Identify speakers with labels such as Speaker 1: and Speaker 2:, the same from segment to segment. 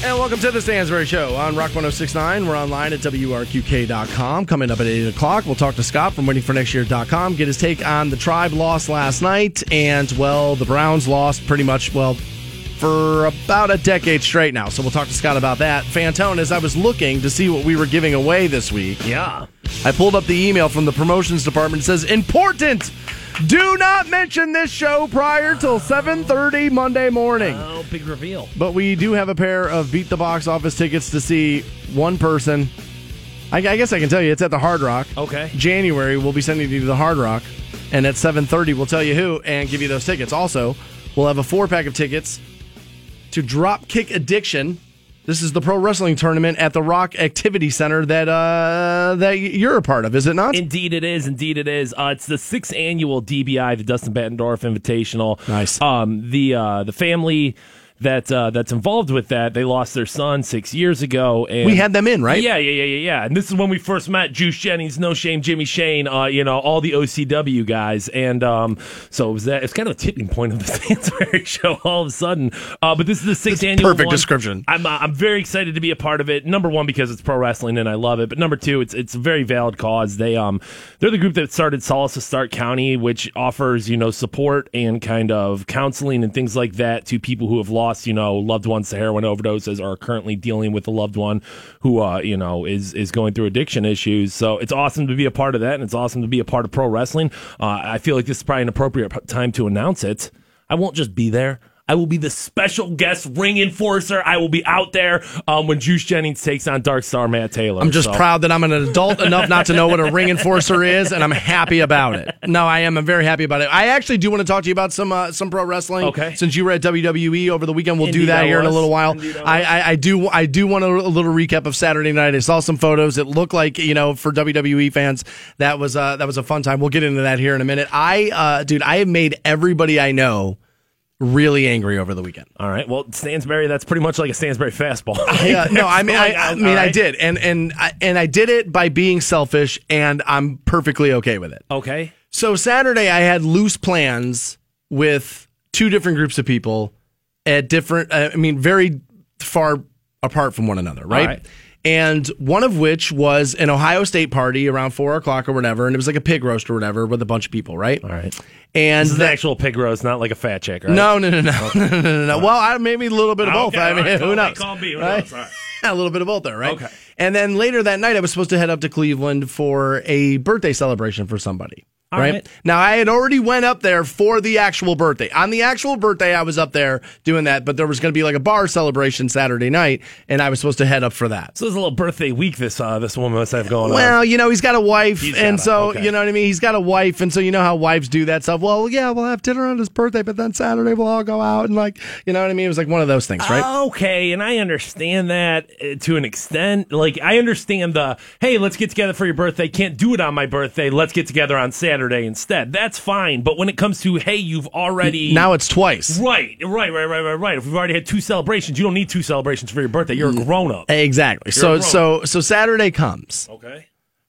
Speaker 1: And welcome to the Stansbury Show on Rock 1069. We're online at WRQK.com. Coming up at 8 o'clock, we'll talk to Scott from waitingfornextyear.com, get his take on the Tribe loss last night. And, well, the Browns lost pretty much, well, for about a decade straight now. So we'll talk to Scott about that. Fantone, as I was looking to see what we were giving away this week,
Speaker 2: Yeah.
Speaker 1: I pulled up the email from the promotions department. It says, important! Do not mention this show prior till 7.30 Monday morning.
Speaker 2: Oh, big reveal.
Speaker 1: But we do have a pair of Beat the Box Office tickets to see one person. I, I guess I can tell you it's at the Hard Rock.
Speaker 2: Okay.
Speaker 1: January we'll be sending you to the Hard Rock, and at 7:30 we'll tell you who and give you those tickets. Also, we'll have a four pack of tickets to Dropkick Addiction. This is the pro wrestling tournament at the Rock Activity Center that uh, that you're a part of, is it not?
Speaker 2: Indeed, it is. Indeed, it is. Uh, it's the sixth annual DBI, the Dustin Bettendorf Invitational.
Speaker 1: Nice.
Speaker 2: Um, the uh, the family that uh, that's involved with that, they lost their son six years ago. And
Speaker 1: we had them in, right?
Speaker 2: Yeah, yeah, yeah, yeah, yeah. And this is when we first met Juice Jennings, No Shame, Jimmy Shane, uh, you know, all the OCW guys. And um, so it was that. It's kind of a tipping point of the Stansbury show all of a sudden. Uh, but this is the sixth
Speaker 1: That's
Speaker 2: annual.
Speaker 1: perfect
Speaker 2: one.
Speaker 1: description.
Speaker 2: I'm uh, I'm very excited to be a part of it. Number one because it's pro wrestling and I love it. But number two, it's it's a very valid cause. They um they're the group that started Solace to Stark County, which offers you know support and kind of counseling and things like that to people who have lost you know loved ones to heroin overdoses or are currently dealing with a loved one who uh you know is is going through addiction issues. So it's awesome to be a part of that, and it's awesome to be a part of pro wrestling. Uh, I feel like this is probably an appropriate time to announce it. I won't just be there. I will be the special guest ring enforcer. I will be out there um, when Juice Jennings takes on Dark Star Matt Taylor.
Speaker 1: I'm just
Speaker 2: So-
Speaker 1: proud that I'm an adult enough not to know what a ring enforcer is, and I'm happy about it. No, I am. I'm very happy about it. I actually do want to talk to you about some uh, some pro wrestling.
Speaker 2: Okay.
Speaker 1: Since you were at WWE over the weekend, we'll do that
Speaker 2: I
Speaker 1: here in a little while.
Speaker 2: I
Speaker 1: I, I, I do I do want a, a little recap of Saturday night. I saw some photos. It looked like you know for WWE fans that was uh, that was a fun time. We'll get into that here in a minute. I uh, dude, I have made everybody I know really angry over the weekend.
Speaker 2: All right. Well, Stansbury, that's pretty much like a Stansbury fastball.
Speaker 1: Yeah, no, I mean, I, I mean, I did, and and I, and I did it by being selfish, and I'm perfectly okay with it.
Speaker 2: Okay.
Speaker 1: So Saturday, I had loose plans with two different groups of people at different, uh, I mean, very far apart from one another, right?
Speaker 2: right.
Speaker 1: And one of which was an Ohio State party around four o'clock or whatever, and it was like a pig roast or whatever with a bunch of people, right?
Speaker 2: All right.
Speaker 1: And
Speaker 2: This is an
Speaker 1: the-
Speaker 2: actual pig roast, not like a fat chick, right?
Speaker 1: no, no, no, no, no, no, no, no. Well, I, maybe a little bit of both.
Speaker 2: Okay,
Speaker 1: I mean,
Speaker 2: right,
Speaker 1: who knows?
Speaker 2: call me, who
Speaker 1: right?
Speaker 2: knows?
Speaker 1: A little bit of both there, right?
Speaker 2: Okay.
Speaker 1: And then later that night, I was supposed to head up to Cleveland for a birthday celebration for somebody.
Speaker 2: All
Speaker 1: right?
Speaker 2: right.
Speaker 1: Now I had already went up there for the actual birthday. On the actual birthday, I was up there doing that, but there was going to be like a bar celebration Saturday night, and I was supposed to head up for that.
Speaker 2: So there's a little birthday week this uh, this woman must have going on.
Speaker 1: Well, you know, he's got a wife,
Speaker 2: He's
Speaker 1: and so
Speaker 2: okay.
Speaker 1: you know what I mean. He's got a wife, and so you know how wives do that stuff. Well, yeah, we'll have dinner on his birthday, but then Saturday we'll all go out and like, you know what I mean. It was like one of those things, right?
Speaker 2: Okay, and I understand that uh, to an extent. Like, I understand the hey, let's get together for your birthday. Can't do it on my birthday. Let's get together on Saturday instead. That's fine. But when it comes to hey, you've already
Speaker 1: now it's twice.
Speaker 2: right, right, right, right, right, right. If we've already had two celebrations, you don't need two celebrations for your birthday. You're a grown up.
Speaker 1: Exactly.
Speaker 2: a
Speaker 1: So so so Saturday comes.
Speaker 2: Okay.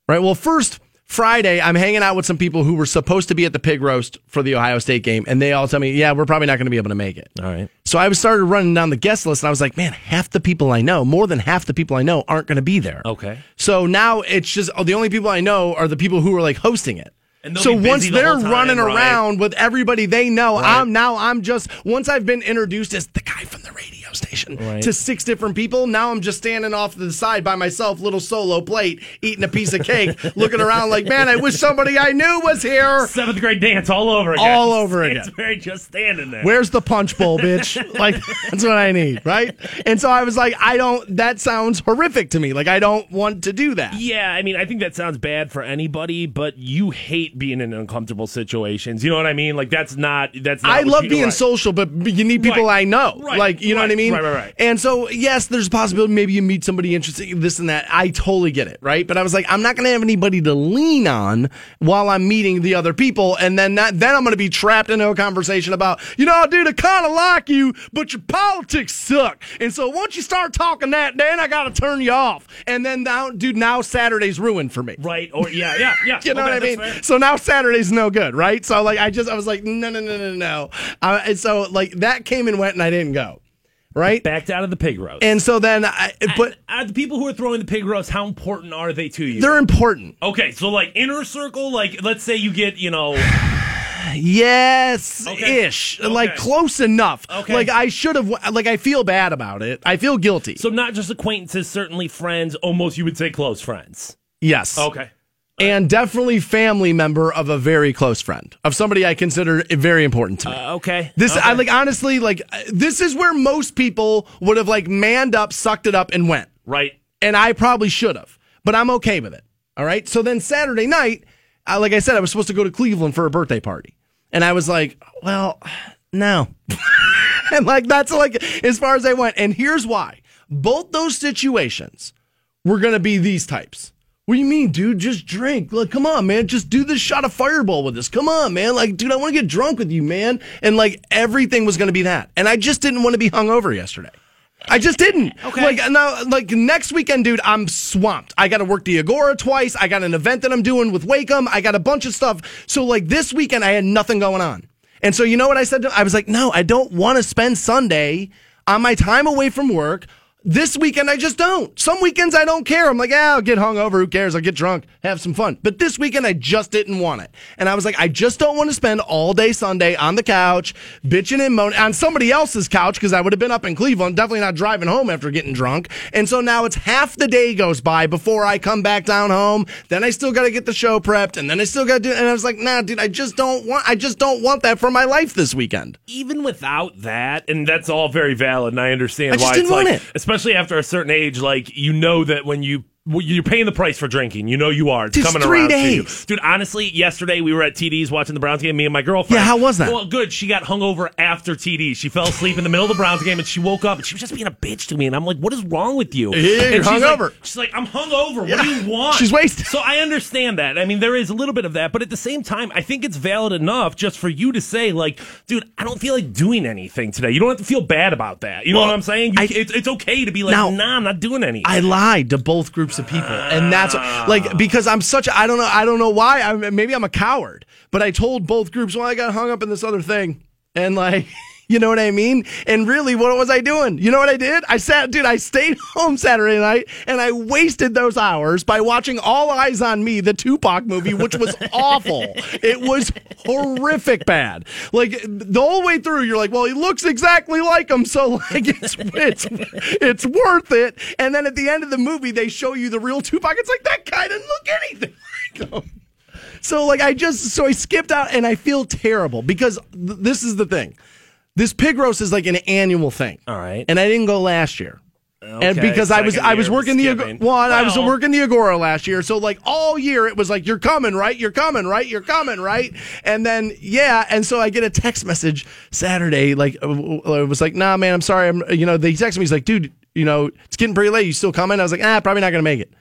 Speaker 1: Right. Well, first Friday, I'm hanging out with some people who were supposed to be at the pig roast for the Ohio State game, and they all tell me, "Yeah, we're probably not going to be able to make it."
Speaker 2: All right.
Speaker 1: So I was started running down the guest list, and I was like, "Man, half the people I know, more than half the people I know, aren't going to be there."
Speaker 2: Okay.
Speaker 1: So now it's just oh, the only people I know are the people who are like hosting it.
Speaker 2: And
Speaker 1: so once
Speaker 2: the
Speaker 1: they're
Speaker 2: time,
Speaker 1: running
Speaker 2: right?
Speaker 1: around with everybody they know,
Speaker 2: Right.
Speaker 1: I'm now I'm just once I've been introduced as the guy from the radio station
Speaker 2: Right.
Speaker 1: to six different people. Now I'm just standing off to the side by myself, little solo plate, eating a piece of cake, looking around like, man, I wish somebody I knew was here.
Speaker 2: Seventh grade dance all over again.
Speaker 1: All over again.
Speaker 2: It's very just standing there.
Speaker 1: Where's the punch bowl, bitch? Like that's what I need, right? And so I was like, I don't. That sounds horrific to me. Like I don't want to do that.
Speaker 2: Yeah, I mean, I think that sounds bad for anybody, but you hate being in uncomfortable situations. You know what I mean? Like that's not that's. Not
Speaker 1: I love being
Speaker 2: right.
Speaker 1: social, but you need people
Speaker 2: Right.
Speaker 1: I know.
Speaker 2: Right.
Speaker 1: Like, you know what I
Speaker 2: Right.
Speaker 1: Mean?
Speaker 2: Right, right, right.
Speaker 1: And so, yes, there's a possibility maybe you meet somebody interesting, this and that. I totally get it, right? But I was like, I'm not going to have anybody to lean on while I'm meeting the other people. And then that, then I'm going to be trapped into a conversation about, you know, dude, I kind of like you, but your politics suck. And so once you start talking that, then I got to turn you off. And then now, dude, now Saturday's ruined for me.
Speaker 2: Right? Or yeah, yeah, yeah.
Speaker 1: You know
Speaker 2: Okay,
Speaker 1: what I mean?
Speaker 2: fair.
Speaker 1: So now Saturday's no good, right? So like I just I was like no no no no no. Uh, and so like that came and went and I didn't go. Right?
Speaker 2: Backed out of the pig roast.
Speaker 1: And so then, I, but
Speaker 2: uh, the people who are throwing the pig roast, how important are they to you?
Speaker 1: they're important.
Speaker 2: okay, so like inner circle, like let's say you get, you know,
Speaker 1: Yes,
Speaker 2: Okay.
Speaker 1: ish,
Speaker 2: Okay.
Speaker 1: like close enough.
Speaker 2: Okay.
Speaker 1: Like I should have. Like I feel bad about it. I feel guilty.
Speaker 2: so not just acquaintances, certainly friends, almost you would say close friends.
Speaker 1: yes.
Speaker 2: Okay.
Speaker 1: And definitely family member of a very close friend of somebody I consider very important to me.
Speaker 2: Uh, okay.
Speaker 1: this
Speaker 2: okay.
Speaker 1: I like honestly like uh, this is where most people would have like manned up, sucked it up, and went.
Speaker 2: right.
Speaker 1: And I probably should have, but I'm okay with it. All right. So then Saturday night, uh, like I said, I was supposed to go to Cleveland for a birthday party, and I was like, well, no. and like that's like as far as I went. And here's why: both those situations were going to be these types. What do you mean, dude? Just drink. Like, come on, man. Just do this shot of fireball with us. Come on, man. Like, dude, I want to get drunk with you, man. And like everything was going to be that. And I just didn't want to be hungover yesterday. I just didn't.
Speaker 2: Okay.
Speaker 1: Like now, like next weekend, dude, I'm swamped. I got to work the Agora twice. I got an event that I'm doing with Wacom. I got a bunch of stuff. So like this weekend, I had nothing going on. And so you know what I said? To, I was like, no, I don't want to spend Sunday on my time away from work. This weekend, I just don't. Some weekends, I don't care. I'm like, ah, I'll get hungover. Who cares? I'll get drunk, have some fun. But this weekend, I just didn't want it. And I was like, I just don't want to spend all day Sunday on the couch, bitching and moaning on somebody else's couch because I would have been up in Cleveland, definitely not driving home after getting drunk. And so now it's half the day goes by before I come back down home. Then I still got to get the show prepped, and then I still got to do. And I was like, nah, dude, I just don't want. I just don't want that for my life this weekend.
Speaker 2: even without that, and that's all very valid, and I understand
Speaker 1: I just
Speaker 2: why
Speaker 1: didn't
Speaker 2: it's
Speaker 1: want
Speaker 2: like,
Speaker 1: it.
Speaker 2: Especially after a certain age, like you know that when you you're paying the price for drinking, you know you are. It's
Speaker 1: It's
Speaker 2: coming
Speaker 1: three
Speaker 2: around to you,
Speaker 1: days.
Speaker 2: dude. Honestly, yesterday we were at TD's watching the Browns game. Me and my girlfriend.
Speaker 1: Yeah, how was that?
Speaker 2: Well, good. She got hungover after TD. She fell asleep in the middle of the Browns game, and she woke up and she was just being a bitch to me. And I'm like, "What is wrong with you?"
Speaker 1: Yeah, you're
Speaker 2: she's
Speaker 1: hungover.
Speaker 2: Like, she's like, "I'm hungover. What do you want?"
Speaker 1: She's wasted.
Speaker 2: So I understand that. I mean, there is a little bit of that, but at the same time, I think it's valid enough just for you to say, like, dude, I don't feel like doing anything today. You don't have to feel bad about that. You know what I'm saying? You,
Speaker 1: I-
Speaker 2: it's, it's okay to be like,
Speaker 1: Now-
Speaker 2: nah, I'm not doing anything.
Speaker 1: I lied to both groups of people, and that's like ah. because I'm such. I don't know. I don't know why. I maybe I'm a coward, but I told both groups. Well, I got hung up in this other thing, and like. You know what I mean? And really, what was I doing? You know what I did? I sat, dude, I stayed home Saturday night and I wasted those hours by watching All Eyez on Me, the Tupac movie, which was awful. It was horrific bad. Like the whole way through, you're like, well, he looks exactly like him, so like it's it's it's worth it. And then at the end of the movie, they show you the real Tupac. It's like that guy didn't look anything like him. So like I just so I skipped out and I feel terrible because th- this is the thing. This pig roast is like an annual thing.
Speaker 2: All right.
Speaker 1: And I didn't go last year. and because I was I was working the. Ag- well, I was working the Agora last year, so like all year it was like you're coming, right? You're coming, right? You're coming, right? And then yeah, and so I get a text message Saturday, like uh, it was like, nah, man, I'm sorry, I'm you know they text me, he's like, dude, you know it's getting pretty late, you still coming? I was like, ah, probably not gonna make it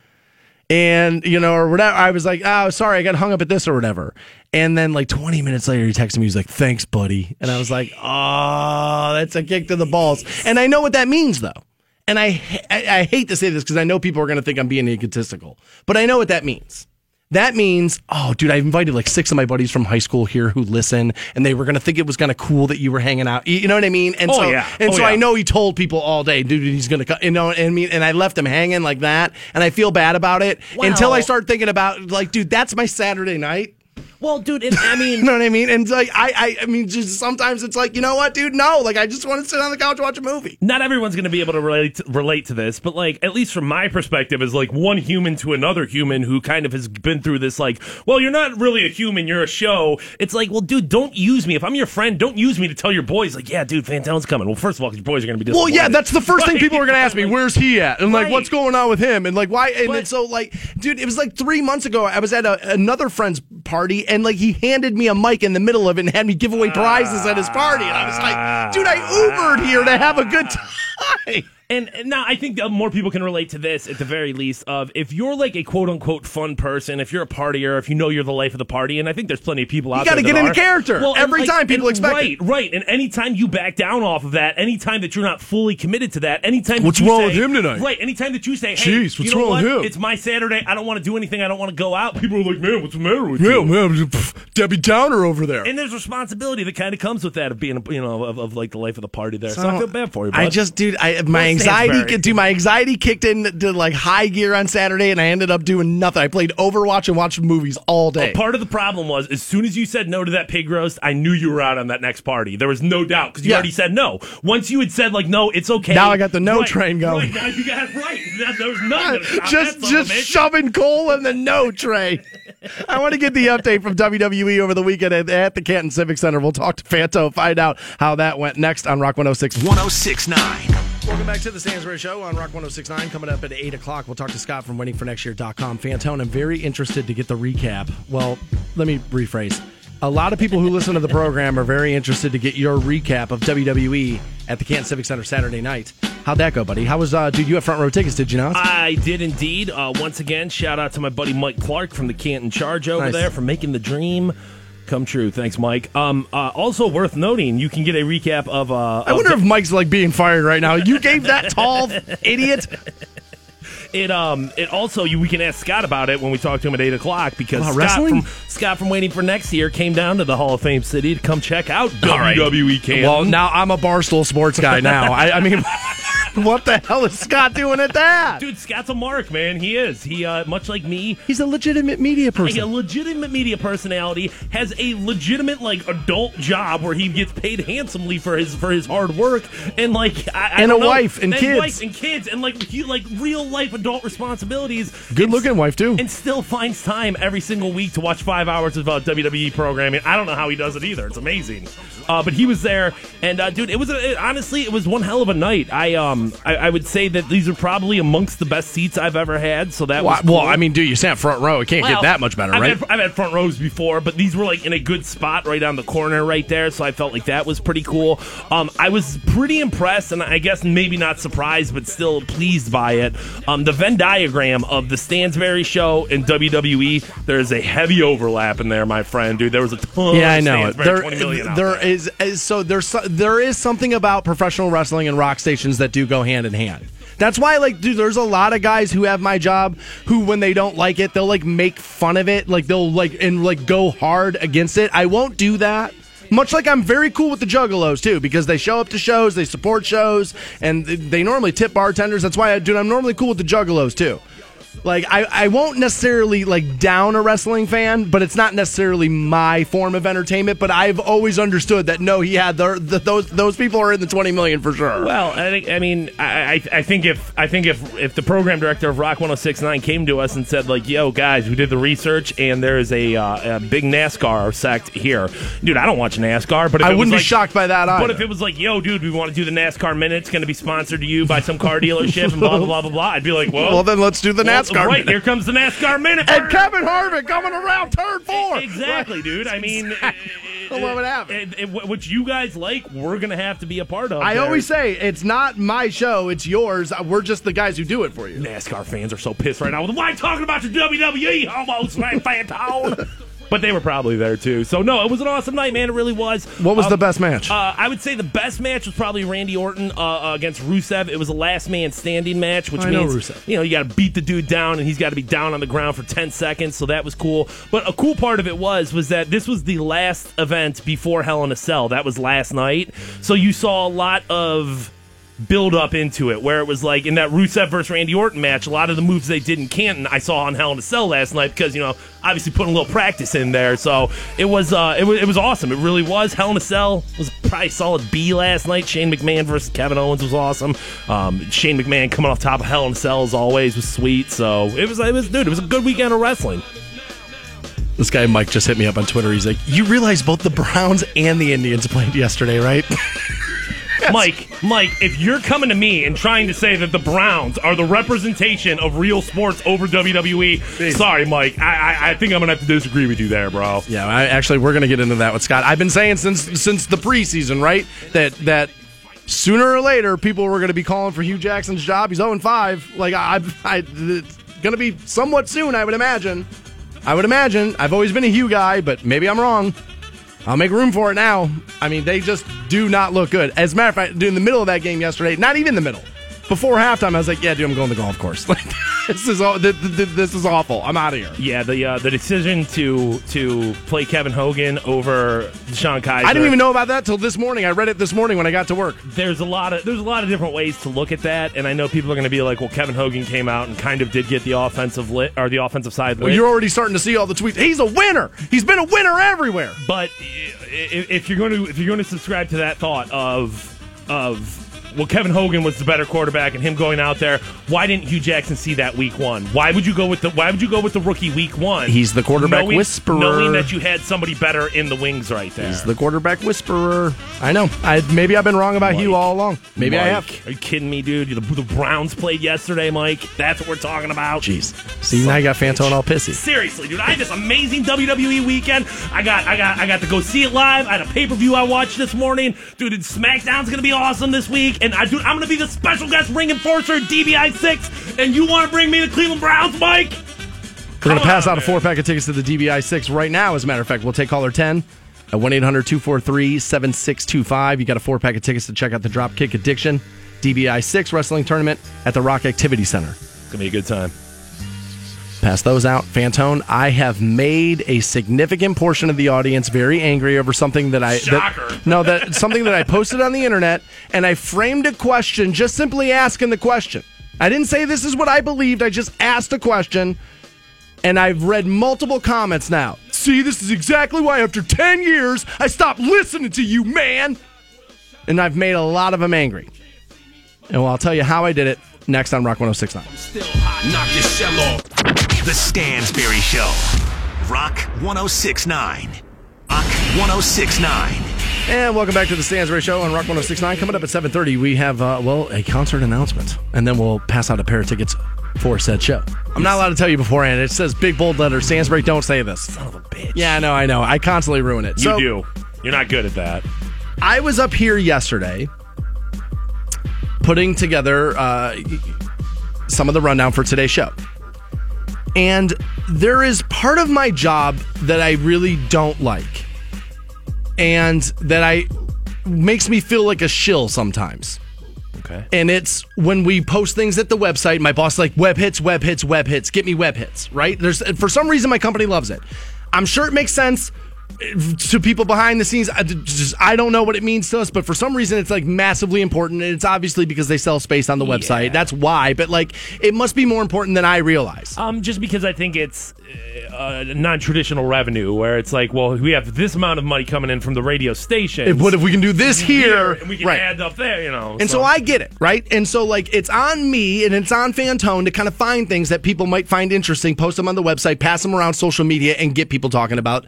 Speaker 1: and you know or whatever. I was like oh sorry i got hung up at this or whatever. And then like 20 minutes later he texted me. He's like thanks buddy. And i was like oh that's a kick to the balls. And i know what that means though. And i i, I hate to say this because i know people are going to think i'm being egotistical but i know what that means that means, oh, dude, I invited like six of my buddies from high school here who listen, and they were gonna think it was kind of cool that you were hanging out. You know what I mean? And
Speaker 2: Oh,
Speaker 1: so,
Speaker 2: yeah.
Speaker 1: and
Speaker 2: Oh,
Speaker 1: so
Speaker 2: yeah.
Speaker 1: I know he told people all day, dude, he's gonna, co-, you know, and I mean, and I left him hanging like that, and I feel bad about it until I start thinking about like, dude, that's my Saturday night.
Speaker 2: Well, dude, it, I mean,
Speaker 1: You know what I mean? And like, I, I, I mean, just sometimes it's like, you know what, dude? No, like, I just want to sit on the couch and watch a movie.
Speaker 2: not everyone's going to be able to relate relate to this, but like at least from my perspective, as like one human to another human who kind of has been through this, like, well, you're not really a human, you're a show. It's like, well, dude, don't use me. If I'm your friend, don't use me to tell your boys, like, yeah, dude, Fantone's coming. Well, first of all, 'cause your boys are going to be
Speaker 1: Well, yeah, that's the first thing people are going to ask me. Where's he at? And like,
Speaker 2: Right.
Speaker 1: what's going on with him? And like, why? And
Speaker 2: But-
Speaker 1: then so like, dude, it was like three months ago. I was at a, another friend's party, and like, he handed me a mic in the middle of it and had me give away prizes at his party. And I was like, dude, I Ubered here to have a good ah. time.
Speaker 2: And, and now I think uh, more people can relate to this at the very least. Of if you're like a quote unquote fun person, if you're a partier, if you know you're the life of the party, and I think there's plenty of people out
Speaker 1: you
Speaker 2: there.
Speaker 1: You
Speaker 2: gotta get
Speaker 1: into
Speaker 2: are.
Speaker 1: character.
Speaker 2: and,
Speaker 1: Every time people expect
Speaker 2: right,
Speaker 1: it.
Speaker 2: right. And anytime you back down off of that, anytime that you're not fully committed to that, anytime that
Speaker 1: What's
Speaker 2: you
Speaker 1: wrong
Speaker 2: say-
Speaker 1: with him tonight?
Speaker 2: Right. Anytime that you say, "Hey,
Speaker 1: Jeez,
Speaker 2: you
Speaker 1: what's
Speaker 2: know
Speaker 1: wrong
Speaker 2: what?
Speaker 1: with him?"
Speaker 2: It's my Saturday. I don't want to do anything. I don't want to go out." People are like, "Man, what's the matter with
Speaker 1: Yeah,
Speaker 2: you?"
Speaker 1: man, pff, Debbie Downer over there.
Speaker 2: And there's responsibility that kind of comes with that of being, you know, of, of like the life of the party there. So, I
Speaker 1: So,
Speaker 2: feel bad for you. Bud.
Speaker 1: I just, dude, I my
Speaker 2: Well,
Speaker 1: anxiety, dude, my anxiety kicked in to like high gear on Saturday, and I ended up doing nothing. I played Overwatch and watched movies all day.
Speaker 2: Part of the problem was as soon as you said no to that pig roast, I knew you were out on that next party. There was no doubt because you
Speaker 1: Yeah.
Speaker 2: already said no. Once you had said like no, it's okay.
Speaker 1: Now I got the no
Speaker 2: Right,
Speaker 1: train going.
Speaker 2: Right, now you got it right. That- There nothing.
Speaker 1: just
Speaker 2: that son of a
Speaker 1: just shoving coal in the no tray. I want to get the update from WWE over the weekend at, at the Canton Civic Center. We'll talk to Fanto, find out how that went next on Rock 106.
Speaker 3: 1069.
Speaker 1: Welcome back to the Stansbury Show on Rock 1069. Coming up at 8 o'clock, we'll talk to Scott from waitingfornextyear.com. Fantone, I'm very interested to get the recap. Well, let me rephrase. A lot of people who listen to the program are very interested to get your recap of WWE at the Canton Civic Center Saturday night. How'd that go, buddy? How was, uh, dude, you have front row tickets, did you not?
Speaker 2: I did indeed. Uh, once again, shout out to my buddy Mike Clark from the Canton Charge over
Speaker 1: Nice.
Speaker 2: there for making the dream come true. Thanks, Mike. Um, uh, also worth noting, you can get a recap of. Uh,
Speaker 1: I wonder if Mike's like being fired right now. You gave that tall idiot.
Speaker 2: It um it also you we can ask Scott about it when we talk to him at eight o'clock because
Speaker 1: About
Speaker 2: Scott
Speaker 1: wrestling?
Speaker 2: from Scott from waiting for next year came down to the Hall of Fame city to come check out
Speaker 1: All right.
Speaker 2: WWE Canton.
Speaker 1: Well, now I'm a Barstool sports guy now. I, I mean, what the hell is Scott doing at that?
Speaker 2: dude, Scott's a mark, man. He is. He uh much like me.
Speaker 1: He's a legitimate media
Speaker 2: Like a legitimate media personality has a legitimate like adult job where he gets paid handsomely for his for his hard work and like I, I
Speaker 1: And
Speaker 2: don't
Speaker 1: a
Speaker 2: know,
Speaker 1: wife and kids.
Speaker 2: wife and kids and like he, like real life adult responsibilities.
Speaker 1: Good looking wife, too.
Speaker 2: and still finds time every single week to watch five hours of uh, WWE programming. I don't know how he does it either. It's amazing. Uh, but he was there, and uh, dude, it was a, it, honestly, it was one hell of a night. I um, I, I would say that these are probably amongst the best seats I've ever had. So that
Speaker 1: Well,
Speaker 2: was
Speaker 1: well. I mean, dude, you sat front row. It can't
Speaker 2: Well,
Speaker 1: get that much better,
Speaker 2: I've
Speaker 1: right?
Speaker 2: Had, I've had front rows before, but these were like in a good spot right on the corner right there, so I felt like that was pretty cool. Um, I was pretty impressed, and I guess maybe not surprised, but still pleased by it. Um, the Venn diagram of the Stansbury show and WWE, there is a heavy overlap in there, my friend, dude. There was a ton.
Speaker 1: yeah, I know There,
Speaker 2: 20 million
Speaker 1: there
Speaker 2: there.
Speaker 1: is, is so there's there is something about professional wrestling and rock stations that do go hand in hand. That's why, like, dude, there's a lot of guys who have my job who, when they don't like it, they'll like make fun of it, like they'll like and like go hard against it. I won't do that. Much like I'm very cool with the Juggalos too, because they show up to shows, they support shows, and they normally tip bartenders. That's why, I, dude, I'm normally cool with the Juggalos too. Like I, I won't necessarily like down a wrestling fan, but it's not necessarily my form of entertainment. But I've always understood that no, he had the, the those those people are in the twenty million for sure.
Speaker 2: Well, I think I mean I, I I think if I think if if the program director of Rock 1069 came to us and said like, "Yo, guys, we did the research and there is a, uh, a big NASCAR sect here," dude, I don't watch NASCAR, but if
Speaker 1: I wouldn't be shocked by that
Speaker 2: But
Speaker 1: either.
Speaker 2: if it was like, "Yo, dude, we want to do the NASCAR minute, it's going to be sponsored to you by some car dealership and blah blah blah blah blah," I'd be like, "Well,
Speaker 1: well, then let's do the
Speaker 2: well,
Speaker 1: NASCAR.
Speaker 2: Right
Speaker 1: minute.
Speaker 2: here comes the NASCAR minute,
Speaker 1: and Kevin Harvick coming around turn four.
Speaker 2: Exactly, dude. I mean,
Speaker 1: What would happen?
Speaker 2: what you guys like, we're gonna have to be a part of.
Speaker 1: I
Speaker 2: there.
Speaker 1: always say it's not my show; it's yours. We're just the guys who do it for you.
Speaker 2: NASCAR fans are so pissed right now. Why talking about your WWE homos, man, Fantone? But they were probably there too. So no, it was an awesome night, man. It really was.
Speaker 1: What was
Speaker 2: Um,
Speaker 1: the best match?
Speaker 2: Uh, I would say the best match was probably Randy Orton uh, uh, against Rusev. It was a last man standing match, which
Speaker 1: I know
Speaker 2: means
Speaker 1: Rusev.
Speaker 2: you know you got to beat the dude down, and he's got to be down on the ground for ten seconds. So that was cool. But a cool part of it was was that this was the last event before Hell in a Cell. That was last night. So you saw a lot of build up into it, where it was like in that Rusev versus Randy Orton match, a lot of the moves they did in Canton I saw on Hell in a Cell last night because you know obviously putting a little practice in there. So it was uh, it was it was awesome. It really was. Hell in a Cell was probably solid B last night. Shane McMahon versus Kevin Owens was awesome. Um, Shane McMahon coming off top of Hell in a Cell as always was sweet. So it was it was dude, it was a good weekend of wrestling.
Speaker 1: This guy Mike just hit me up on Twitter. He's like, "You realize both the Browns and the Indians played yesterday, right?"
Speaker 2: Mike, Mike, if you're coming to me and trying to say that the Browns are the representation of real sports over WWE, sorry, Mike. I, I, I think I'm gonna have to disagree with you there, bro.
Speaker 1: Yeah, I, actually, we're going to get into that with Scott. I've been saying since since the preseason, right? That that sooner or later, people were going to be calling for Hue Jackson's job. He's 0 5. Like, I, I, it's going to be somewhat soon, I would imagine. I would imagine. I've always been a Hugh guy, but maybe I'm wrong. I'll make room for it now. I mean, they just do not look good. As a matter of fact, in the middle of that game yesterday, not even the middle, before halftime, I was like, "Yeah, dude, I'm going to the golf course. Like, this is all, this is awful. I'm out of here."
Speaker 2: Yeah, the uh, the decision to to play Kevin Hogan over Sean Kizer.
Speaker 1: I didn't even know about that till this morning. I read it this morning when I got to work.
Speaker 2: There's a lot of there's a lot of different ways to look at that, and I know people are going to be like, "Well, Kevin Hogan came out and kind of did get the offensive lit or the offensive side lit."
Speaker 1: Well, you're already starting to see all the tweets. He's a winner. He's been a winner everywhere.
Speaker 2: But if you're going to if you're going to subscribe to that thought of of well, Kevin Hogan was the better quarterback, and him going out there. Why didn't Hue Jackson see that week one? Why would you go with the Why would you go with the rookie week one?
Speaker 1: He's the quarterback
Speaker 2: knowing,
Speaker 1: whisperer,
Speaker 2: knowing that you had somebody better in the wings right there.
Speaker 1: He's the quarterback whisperer. I know. I maybe I've been wrong about Mike, Hue all along. Maybe
Speaker 2: Mike,
Speaker 1: I have.
Speaker 2: Are you kidding me, dude? The, the, Browns played yesterday, Mike. That's what we're talking about.
Speaker 1: Jeez. See, now I got Fantone all pissy.
Speaker 2: Seriously, dude. I had this amazing WWE weekend. I got, I got, I got to go see it live. I had a pay per view I watched this morning, dude. SmackDown's gonna be awesome this week, and I, dude, I'm gonna be the special guest ring enforcer DBI six, and you want to bring me the Cleveland Browns, Mike?
Speaker 1: We're going to pass out a four pack of tickets to the DBI 6 right now, as a matter of fact. We'll take caller 10 at 1 800 243 7625. You got a four pack of tickets to check out the Dropkick Addiction DBI 6 wrestling tournament at the Rock Activity Center.
Speaker 2: It's going to be a good time.
Speaker 1: Pass those out. Fantone, I have made a significant portion of the audience very angry over something that I
Speaker 2: that,
Speaker 1: no that something that I posted on the internet and I framed a question just simply asking the question. I didn't say this is what I believed. I just asked a question and I've read multiple comments now. See, this is exactly why after 10 years I stopped listening to you, man. And I've made a lot of them angry. And well, I'll tell you how I did it next on Rock 1069. Knock your shell
Speaker 3: off. The Stansbury Show. Rock 1069. Rock 1069.
Speaker 1: And welcome back to the Stansbury Show on Rock 1069. Coming up at 7.30, we have, uh, well, a concert announcement. And then we'll pass out a pair of tickets for said show. I'm not allowed to tell you beforehand. It says big bold letters, Stansbury, don't say this.
Speaker 2: Son of a bitch.
Speaker 1: Yeah, I know, I know. I constantly ruin it.
Speaker 2: You so, do. You're not good at that.
Speaker 1: I was up here yesterday putting together uh, some of the rundown for today's show. And there is part of my job that I really don't like. And that I makes me feel like a shill sometimes.
Speaker 2: Okay.
Speaker 1: And it's when we post things at the website, my boss like web hits, web hits, web hits, get me web hits, right? There's for some reason my company loves it. I'm sure it makes sense to people behind the scenes. I, just, I don't know what it means to us, but for some reason it's like massively important. And it's obviously because they sell space on the website. Yeah. That's why. But like, it must be more important than I realize.
Speaker 2: Um, just because I think it's uh, non-traditional revenue, where it's like, well, we have this amount of money coming in from the radio station.
Speaker 1: If, what if we can do this here, here
Speaker 2: and we can
Speaker 1: right.
Speaker 2: add up there, you know?
Speaker 1: And so. so I get it, right? And so like, it's on me and it's on Fantone to kind of find things that people might find interesting, post them on the website, pass them around social media, and get people talking about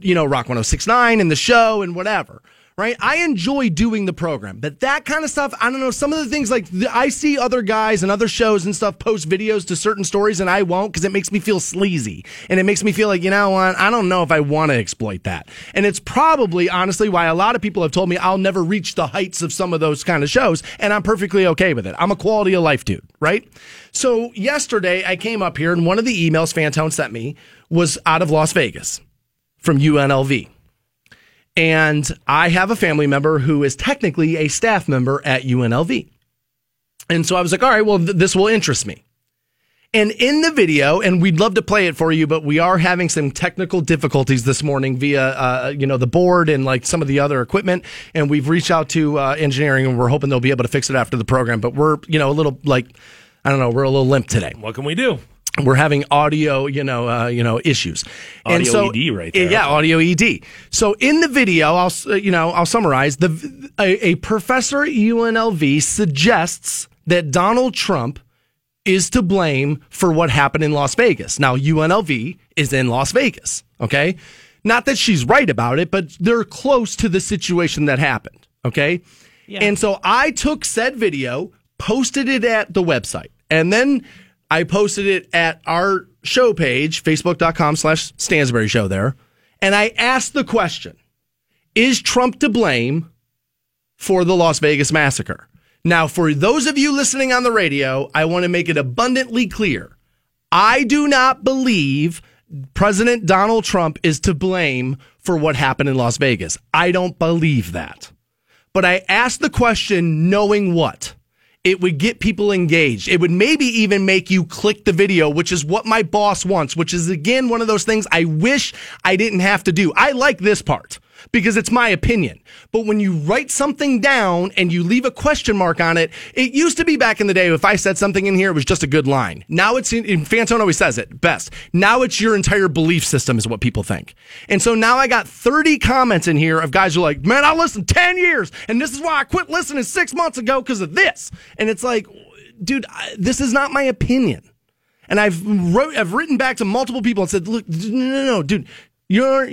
Speaker 1: you know, Rock 1069 and the show and whatever. Right. I enjoy doing the program, but that kind of stuff, I don't know. Some of the things like the, I see other guys and other shows and stuff post videos to certain stories and I won't because it makes me feel sleazy and it makes me feel like, you know what? I don't know if I want to exploit that. And it's probably honestly why a lot of people have told me I'll never reach the heights of some of those kind of shows. And I'm perfectly okay with it. I'm a quality of life dude. Right. So yesterday I came up here and one of the emails Fantone sent me was out of Las Vegas from UNLV. And I have a family member who is technically a staff member at UNLV. And so I was like, all right, well, th- this will interest me. And in the video, and we'd love to play it for you, but we are having some technical difficulties this morning via, uh, you know, the board and like some of the other equipment. And we've reached out to uh, engineering, and we're hoping they'll be able to fix it after the program. But we're, you know, a little like, I don't know, we're a little limp today.
Speaker 2: What can we do?
Speaker 1: We're having audio, you know, uh, you know, issues.
Speaker 2: Audio and so, ED right there.
Speaker 1: Yeah, audio ED. So in the video, I'll, you know, I'll summarize. The a, a professor at UNLV suggests that Donald Trump is to blame for what happened in Las Vegas. Now UNLV is in Las Vegas. Okay, not that she's right about it, but they're close to the situation that happened. Okay, yeah. and so I took said video, posted it at the website, and then I posted it at our show page, facebook.com slash Stansbury Show there. And I asked the question Is Trump to blame for the Las Vegas massacre. Now, for those of you listening on the radio, I want to make it abundantly clear. I do not believe President Donald Trump is to blame for what happened in Las Vegas. I don't believe that. But I asked the question knowing what? It would get people engaged. It would maybe even make you click the video, which is what my boss wants, which is again one of those things I wish I didn't have to do. I like this part because it's my opinion. But when you write something down and you leave a question mark on it, it used to be back in the day if I said something in here, it was just a good line. Now it's, in, Fantone always says it best. Now it's your entire belief system is what people think. And so now I got 30 comments in here of guys who are like, man, I listened 10 years and this is why I quit listening six months ago because of this. And it's like, dude, this is not my opinion. And I've wrote, I've written back to multiple people and said, look, no, no, no, dude, you're,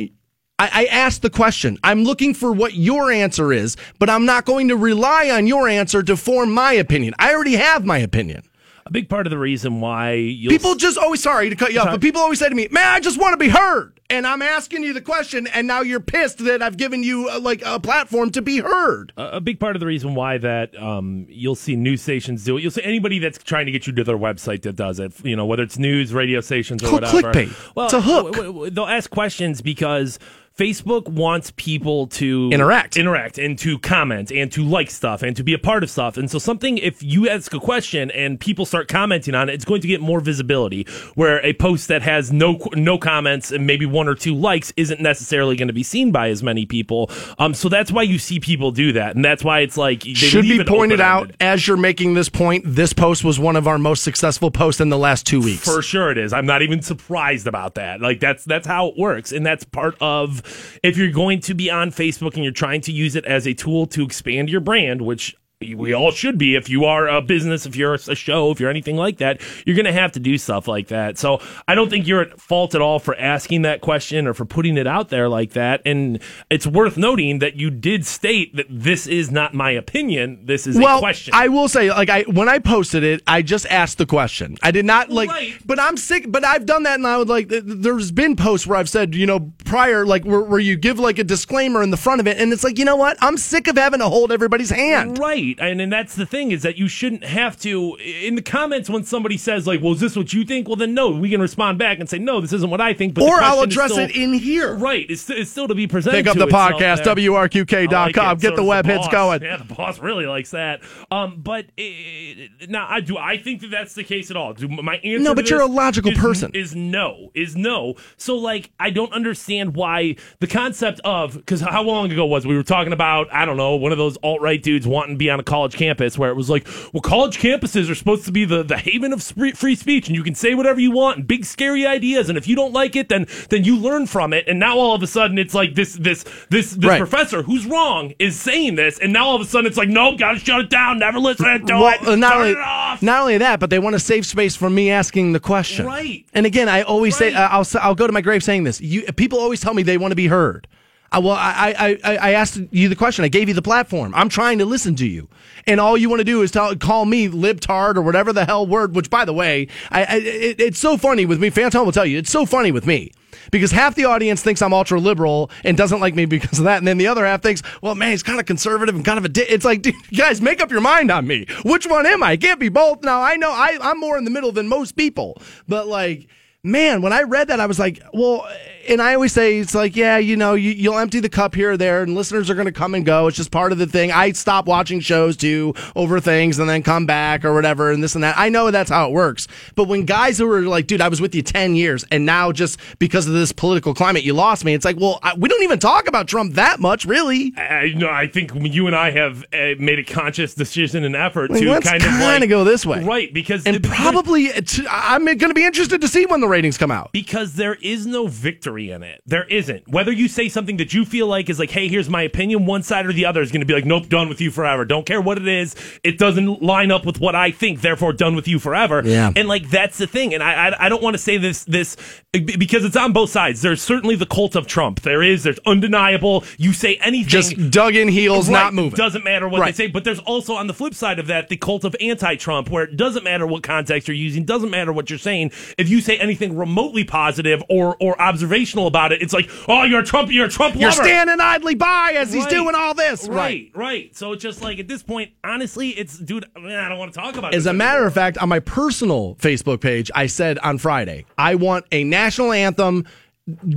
Speaker 1: I, I asked the question. I'm looking for what your answer is, but I'm not going to rely on your answer to form my opinion. I already have my opinion.
Speaker 2: A big part of the reason why
Speaker 1: people just always sorry to cut you off, but people always say to me, "Man, I just want to be heard." And I'm asking you the question, and now you're pissed that I've given you uh, like a platform to be heard.
Speaker 2: A, a big part of the reason why that um, you'll see news stations do it. You'll see anybody that's trying to get you to their website that does it. You know, whether it's news, radio stations, or whatever.
Speaker 1: Clickbait. Well, it's a hook.
Speaker 2: W- w- they'll ask questions because Facebook wants people to
Speaker 1: interact,
Speaker 2: interact, and to comment, and to like stuff, and to be a part of stuff. And so, something if you ask a question and people start commenting on it, it's going to get more visibility. Where a post that has no no comments and maybe one or two likes isn't necessarily going to be seen by as many people. Um, so that's why you see people do that, and that's why it's like
Speaker 1: should be pointed out as you're making this point. This post was one of our most successful posts in the last two weeks.
Speaker 2: For sure, it is. I'm not even surprised about that. Like that's that's how it works, and that's part of if you're going to be on Facebook and you're trying to use it as a tool to expand your brand, which we all should be. If you are a business if you're a show if you're anything like that you're going to have to do stuff like that. So i don't think you're at fault at all for asking that question or for putting it out there like that. And it's worth noting that you did state that this is not my opinion. This is
Speaker 1: well,
Speaker 2: a question.
Speaker 1: I will say like i when i posted it i just asked the question. I did not like right. but i'm sick but i've done that and i would like there's been posts where i've said you know prior like where, where you give like a disclaimer in the front of it and it's like you know what? I'm sick of having to hold everybody's hand.
Speaker 2: Right and and that's the thing is that you shouldn't have to in the comments when somebody says like, "Well, is this what you think?" Well, then no, we can respond back and say, "No, this isn't what I think."
Speaker 1: But or I'll address still, it in here.
Speaker 2: Right, it's, it's still to be presented.
Speaker 1: Pick up the podcast, WRQK.com. Like Get so the web the hits going.
Speaker 2: Yeah, the boss really likes that. Um, but it, now, I do I think that that's the case at all? Do my answer?
Speaker 1: No, but you're a logical
Speaker 2: is,
Speaker 1: person.
Speaker 2: Is no, is no. So like, I don't understand why the concept of because how long ago was we were talking about? I don't know, one of those alt right dudes wanting to be on a college campus where it was like, well, college campuses are supposed to be the, the haven of free speech, and you can say whatever you want and big scary ideas, and if you don't like it, then then you learn from it. And now all of a sudden, it's like this this this this right. professor who's wrong is saying this, and now all of a sudden, it's like, no, gotta shut it down, never listen to well, it, not
Speaker 1: only,
Speaker 2: it off.
Speaker 1: Not only that, but they want a safe space for me asking the question.
Speaker 2: Right.
Speaker 1: And again, I always right. say, I'll I'll go to my grave saying this. You people always tell me they want to be heard. I, well, I, I, I asked you the question. I gave you the platform. I'm trying to listen to you, and all you want to do is tell, call me libtard or whatever the hell word. Which, by the way, I, I it, it's so funny with me. Fantone will tell you it's so funny with me because half the audience thinks I'm ultra liberal and doesn't like me because of that, and then the other half thinks, well, man, he's kind of conservative and kind of a. It's like, dude, guys, make up your mind on me. Which one am I? I can't be both. Now I know I, I'm more in the middle than most people, but like man, when I read that, I was like, well, and I always say it's like, yeah, you know, you, will empty the cup here or there, and listeners are going to come and go. It's just part of the thing. I stop watching shows too over things and then come back or whatever, and this and that. I know that's how it works. But when guys who are like, dude, I was with you ten years, and now just because of this political climate, you lost me. It's like, well, I, we don't even talk about Trump that much, really.
Speaker 2: I, no, I think you and I have uh, made a conscious decision and effort to kind of
Speaker 1: like, go this way,
Speaker 2: right? Because
Speaker 1: and probably I'm going to be interested to see when the ratings come out
Speaker 2: because there is no victory in it. There isn't. Whether you say something that you feel like is like, hey, here's my opinion, one side or the other is going to be like, nope, done with you forever. Don't care what it is. It doesn't line up with what I think. Therefore, done with you forever.
Speaker 1: Yeah.
Speaker 2: And like that's the thing. And I I, I don't want to say this this Because it's on both sides. There's certainly the cult of Trump. There is. There's undeniable. You say anything.
Speaker 1: Just dug in heels,
Speaker 2: Right.
Speaker 1: not moving.
Speaker 2: Doesn't matter what
Speaker 1: Right.
Speaker 2: they say. But there's also on the flip side of that the cult of anti-Trump, where it doesn't matter what context you're using, doesn't matter what you're saying. If you say anything remotely positive or or observational about it, it's like, oh, you're a Trump, you're a Trump
Speaker 1: You're standing idly by as he's doing all this.
Speaker 2: Right, right. So it's just like at this point, honestly, it's dude. I, mean, I don't want to talk about it.
Speaker 1: As a matter of fact, on my personal Facebook page, I said on Friday, I want a national anthem,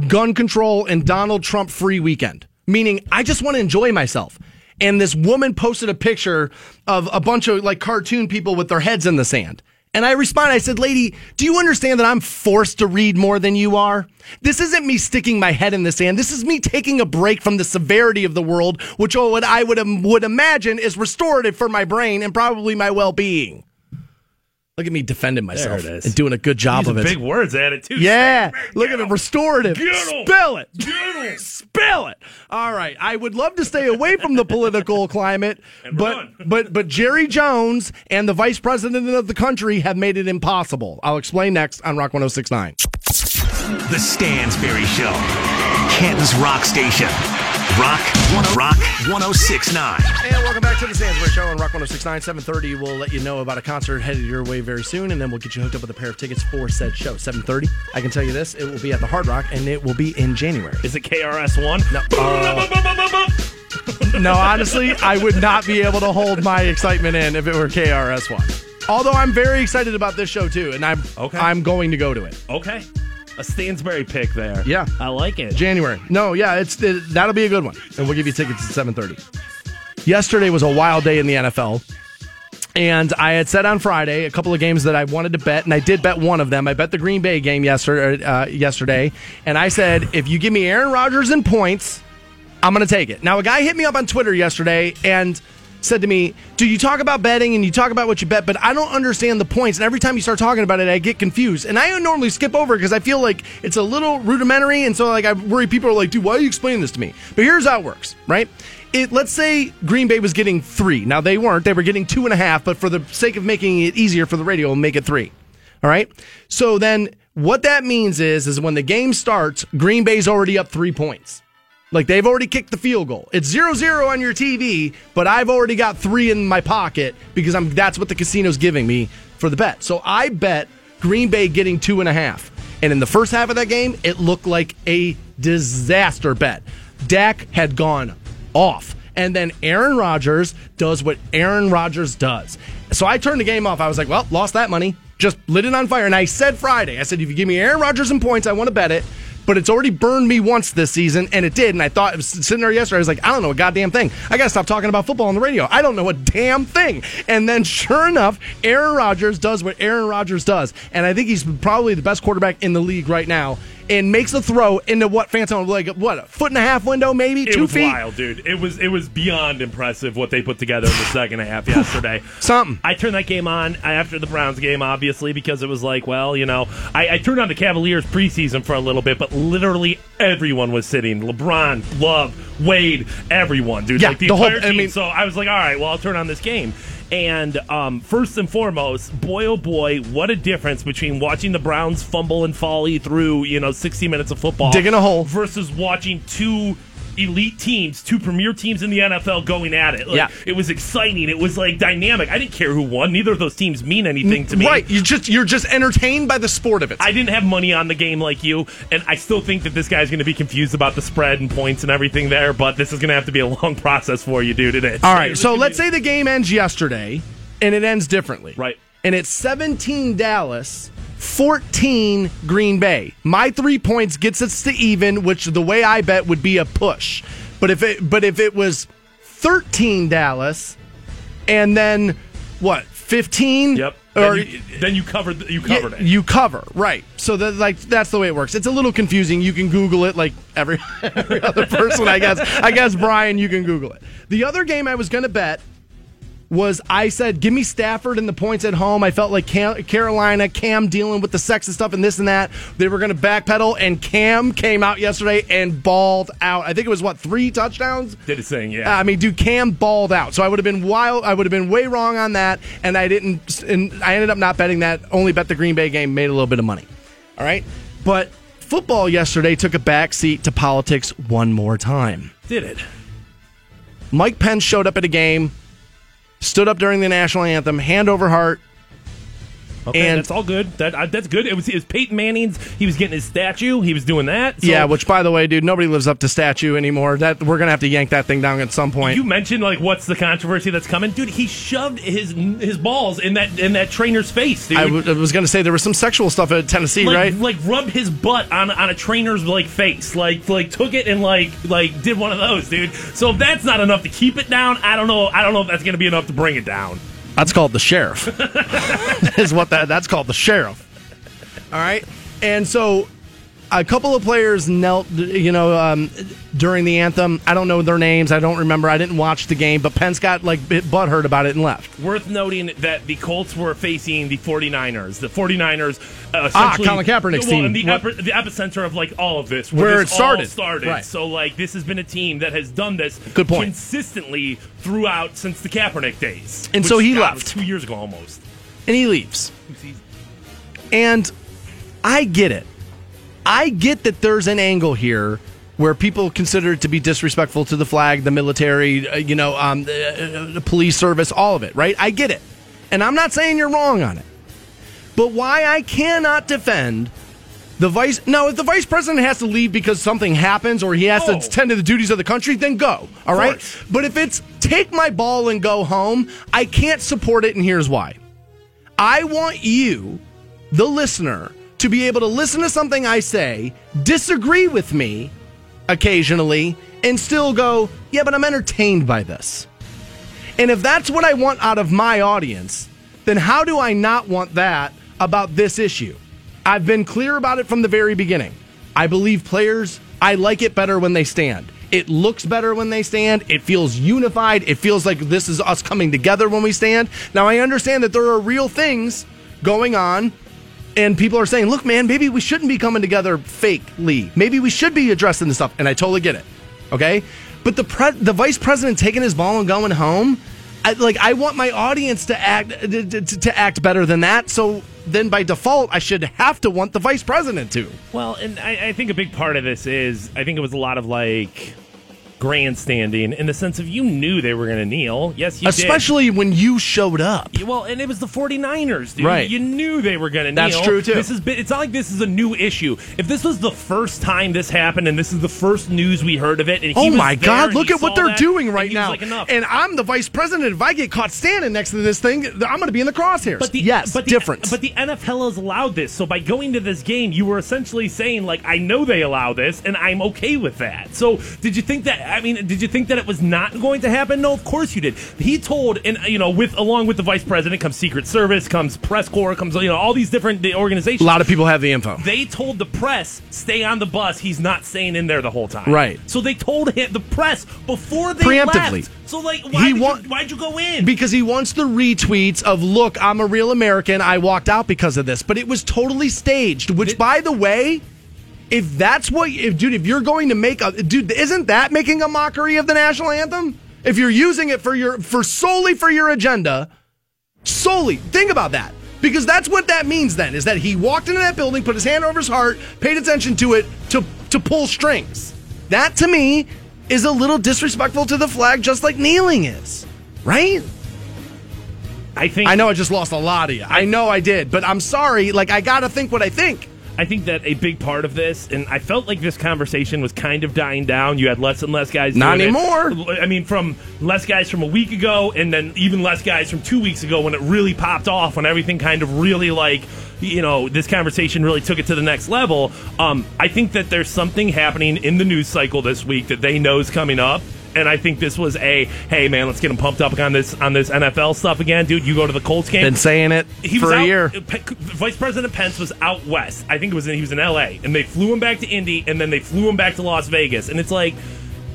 Speaker 1: gun control, and Donald Trump free weekend. Meaning, I just want to enjoy myself. And this woman posted a picture of a bunch of like cartoon people with their heads in the sand. And I responded, I said, Lady, do you understand that I'm forced to read more than you are? This isn't me sticking my head in the sand. This is me taking a break from the severity of the world, which what I would, would imagine is restorative for my brain and probably my well being. Look at me defending myself
Speaker 2: There it is.
Speaker 1: and doing a good job
Speaker 2: These
Speaker 1: of it.
Speaker 2: big words at it too.
Speaker 1: yeah,
Speaker 2: Say,
Speaker 1: look at it,
Speaker 2: 'em.
Speaker 1: restorative.
Speaker 2: Get 'em.
Speaker 1: Spill it.
Speaker 2: Get 'em.
Speaker 1: Spill it. All right. I would love to stay away from the political climate, but
Speaker 2: done.
Speaker 1: but but Jerry Jones and the vice president of the country have made it impossible. I'll explain next on Rock 1069.
Speaker 3: The Stansbury Show. Canton's Rock Station. Rock, Rock 1069.
Speaker 1: And welcome back to the Stansbury Show on Rock 1069. 730. We'll let you know about a concert headed your way very soon, and then we'll get you hooked up with a pair of tickets for said show. 730. I can tell you this, it will be at the Hard Rock, and it will be in January.
Speaker 2: Is it KRS One?
Speaker 1: No. Uh, no, honestly, I would not be able to hold my excitement in if it were KRS1. Although I'm very excited about this show too, and I'm
Speaker 2: Okay.
Speaker 1: I'm going to go to it.
Speaker 2: okay, a Stansbury pick there.
Speaker 1: Yeah.
Speaker 2: I like it.
Speaker 1: January. No, yeah, it's it, that'll be a good one, and we'll give you tickets at 7:30. Yesterday was a wild day in the NFL. And I had said on Friday a couple of games that I wanted to bet, and I did bet one of them. I bet the Green Bay game yesterday, uh, yesterday, and I said if you give me Aaron Rodgers in points, I'm going to take it. Now, a guy hit me up on Twitter yesterday and said to me, Do you talk about betting and you talk about what you bet, but I don't understand the points. And every time you start talking about it, I get confused. And I normally skip over because I feel like it's a little rudimentary. And so, like, I worry people are like, Dude, why are you explaining this to me? But here's how it works, right? It, let's say Green Bay was getting three. Now, they weren't. They were getting two and a half, but for the sake of making it easier for the radio, we'll make it three. All right. So then what that means is, is when the game starts, Green Bay's already up three points. Like they've already kicked the field goal. It's 0-0 on your TV, but I've already got three in my pocket because I'm that's what the casino's giving me for the bet. So I bet Green Bay getting two and a half. And in the first half of that game, it looked like a disaster bet. Dak had gone off. And then Aaron Rodgers does what Aaron Rodgers does. So I turned the game off. I was like, well, lost that money. Just lit it on fire. And I said Friday, I said, if you give me Aaron Rodgers and points, I want to bet it. But it's already burned me once this season, and it did. And I thought, sitting there yesterday, I was like, I don't know a goddamn thing. I got to stop talking about football on the radio. I don't know a damn thing. And then, sure enough, Aaron Rodgers does what Aaron Rodgers does. And I think he's probably the best quarterback in the league right now. And makes a throw into what Phantom like what a foot and a half window, maybe
Speaker 2: It
Speaker 1: two
Speaker 2: was
Speaker 1: feet.
Speaker 2: wild, dude. It was it was beyond impressive what they put together in the second half yesterday.
Speaker 1: Something.
Speaker 2: I turned that game on after the Browns game, obviously, because it was like, well, you know, I, I turned on the Cavaliers preseason for a little bit, but literally everyone was sitting. LeBron, Love, Wade, everyone, dude.
Speaker 1: Yeah,
Speaker 2: like the,
Speaker 1: the whole-
Speaker 2: entire
Speaker 1: I
Speaker 2: team.
Speaker 1: mean-
Speaker 2: so I was like, all right, well, I'll turn on this game. And um, first and foremost, boy oh boy, what a difference between watching the Browns fumble and folly through, you know, 60 minutes of football.
Speaker 1: Digging a hole.
Speaker 2: Versus watching two elite teams, two premier teams in the NFL going at it. Like,
Speaker 1: Yeah.
Speaker 2: It was exciting. It was like dynamic. I didn't care who won. Neither of those teams mean anything to me.
Speaker 1: Right. You just you're just entertained by the sport of it.
Speaker 2: I didn't have money on the game like you, and I still think that this guy's going to be confused about the spread and points and everything there, but this is going to have to be a long process for you, dude. It is.
Speaker 1: All right. So let's say the game ends yesterday and it ends differently.
Speaker 2: Right.
Speaker 1: And it's 17 Dallas, 14 Green Bay. My 3 points gets us to even, which the way I bet would be a push. But if it but if it was 13 Dallas and then what? 15?
Speaker 2: Yep.
Speaker 1: Or
Speaker 2: then, you, then you covered. You covered it.
Speaker 1: You cover, right. So that like that's the way it works. It's a little confusing. You can Google it like every every other person, I guess. I guess Brian, you can Google it. The other game I was gonna bet was I said, give me Stafford and the points at home. I felt like Cam, Carolina, Cam dealing with the sex and stuff and this and that. They were going to backpedal, and Cam came out yesterday and balled out. I think it was what three touchdowns.
Speaker 2: Did his thing, yeah.
Speaker 1: I mean, dude, Cam balled out. So I would have been wild. I would have been way wrong on that, and I didn't. And I ended up not betting that. Only bet the Green Bay game. Made a little bit of money. All right, but football yesterday took a backseat to politics one more time.
Speaker 2: Did it?
Speaker 1: Mike Pence showed up at a game, stood up during the national anthem, hand over heart.
Speaker 2: Okay,
Speaker 1: And-
Speaker 2: that's all good. That uh, that's good. It was, it was Peyton Manning's. He was getting his statue. He was doing that. So
Speaker 1: yeah, which by the way, dude, nobody lives up to statue anymore. That we're gonna have to yank that thing down at some point.
Speaker 2: you mentioned like what's the controversy that's coming, dude? He shoved his his balls in that in that trainer's face, dude.
Speaker 1: I, w- I was gonna say there was some sexual stuff at Tennessee,
Speaker 2: like,
Speaker 1: right?
Speaker 2: like rubbed his butt on on a trainer's like face, like like took it and like like did one of those, dude. So if that's not enough to keep it down, I don't know. I don't know if that's gonna be enough to bring it down.
Speaker 1: That's called the sheriff. is what that that's called the sheriff. All right. And so a couple of players knelt, you know, um, during the anthem. I don't know their names. I don't remember. I didn't watch the game, but Pence got like bit butthurt about it and left.
Speaker 2: Worth noting that the Colts were facing the 49ers. The 49ers uh,
Speaker 1: Ah, Colin Kaepernick's
Speaker 2: well,
Speaker 1: team.
Speaker 2: the, epi- the epicenter of like all of this
Speaker 1: Where
Speaker 2: this
Speaker 1: it started.
Speaker 2: all started.
Speaker 1: Right.
Speaker 2: So like this has been a team that has done this
Speaker 1: Good point.
Speaker 2: consistently throughout since the Kaepernick days.
Speaker 1: And so he
Speaker 2: God,
Speaker 1: left.
Speaker 2: two years ago almost.
Speaker 1: And he leaves. And I get it. I get that there's an angle here where people consider it to be disrespectful to the flag, the military, uh, you know, um, the, uh, the police service, all of it, right? I get it. And I'm not saying you're wrong on it. But why I cannot defend the vice. Now, if the vice president has to leave because something happens or he has
Speaker 2: Oh.
Speaker 1: to attend to the duties of the country, then go. All right. But if it's take my ball and go home, I can't support it, and here's why. I want you, the listener, to be able to listen to something I say, disagree with me occasionally, and still go, yeah, but I'm entertained by this. And if that's what I want out of my audience, then how do I not want that about this issue? I've been clear about it from the very beginning. I believe players, I like it better when they stand. It looks better when they stand. It feels unified. It feels like this is us coming together when we stand. Now, I understand that there are real things going on, and people are saying, look, man, maybe we shouldn't be coming together fakely. Maybe we should be addressing this stuff. And I totally get it. Okay? But the pre- the vice president taking his ball and going home, I, like I want my audience to act uh, to, to, to act better than that. So then by default, I should have to want the vice president to.
Speaker 2: Well, and I, I think a big part of this is I think it was a lot of like grandstanding in the sense of you knew they were going to kneel. Yes, you did.
Speaker 1: Especially when you showed up.
Speaker 2: Well, and it was the 49ers, dude.
Speaker 1: Right.
Speaker 2: You knew they were going to kneel.
Speaker 1: That's true, too.
Speaker 2: This is it's not like this is a new issue. If this was the first time this happened and this is the first news we heard of it and he
Speaker 1: Oh my God! Look at what they're
Speaker 2: that,
Speaker 1: doing right now.
Speaker 2: like.
Speaker 1: And I'm the vice president. If I get caught standing next to this thing, I'm going to be in the crosshairs.
Speaker 2: But the,
Speaker 1: yes,
Speaker 2: but the,
Speaker 1: difference.
Speaker 2: But the NFL has allowed this. So by going to this game, you were essentially saying, like, I know they allow this, and I'm okay with that. So did you think that? I mean, did you think that it was not going to happen? No, of course you did. He told, and you know, with along with the vice president comes Secret Service, comes press corps, comes you know all these different organizations.
Speaker 1: a lot of people have the info.
Speaker 2: They told the press, stay on the bus. He's not staying in there the whole time.
Speaker 1: Right.
Speaker 2: So they told him, the press before they
Speaker 1: Preemptively.
Speaker 2: left. So like, why did
Speaker 1: wa-
Speaker 2: you, why'd you go in?
Speaker 1: because he wants the retweets of look i'm a real american i walked out because of this but it was totally staged which
Speaker 2: It-
Speaker 1: by the way if that's what if dude if you're going to make a dude isn't that making a mockery of the national anthem if you're using it for your for solely for your agenda solely think about that because that's what that means then is that he walked into that building put his hand over his heart paid attention to it to to pull strings that to me is a little disrespectful to the flag just like kneeling is right
Speaker 2: I think
Speaker 1: I know I just lost a lot of you. I know I did, but I'm sorry. Like I gotta think what I think.
Speaker 2: I think that a big part of this, and I felt like this conversation was kind of dying down. You had less and less guys.
Speaker 1: Not
Speaker 2: doing it.
Speaker 1: anymore.
Speaker 2: I mean, from less guys from a week ago, and then even less guys from two weeks ago when it really popped off, when everything kind of really like, you know, this conversation really took it to the next level. Um, I think that there's something happening in the news cycle this week that they know is coming up. And I think this was a hey man, let's get him pumped up on this on this NFL stuff again, dude. You go to the Colts game
Speaker 1: Been saying it
Speaker 2: he
Speaker 1: for
Speaker 2: was
Speaker 1: a
Speaker 2: out,
Speaker 1: year.
Speaker 2: Pe- Vice President Pence was out west. I think it was in, he was in L.A. and they flew him back to Indy, and then they flew him back to Las Vegas. And it's like,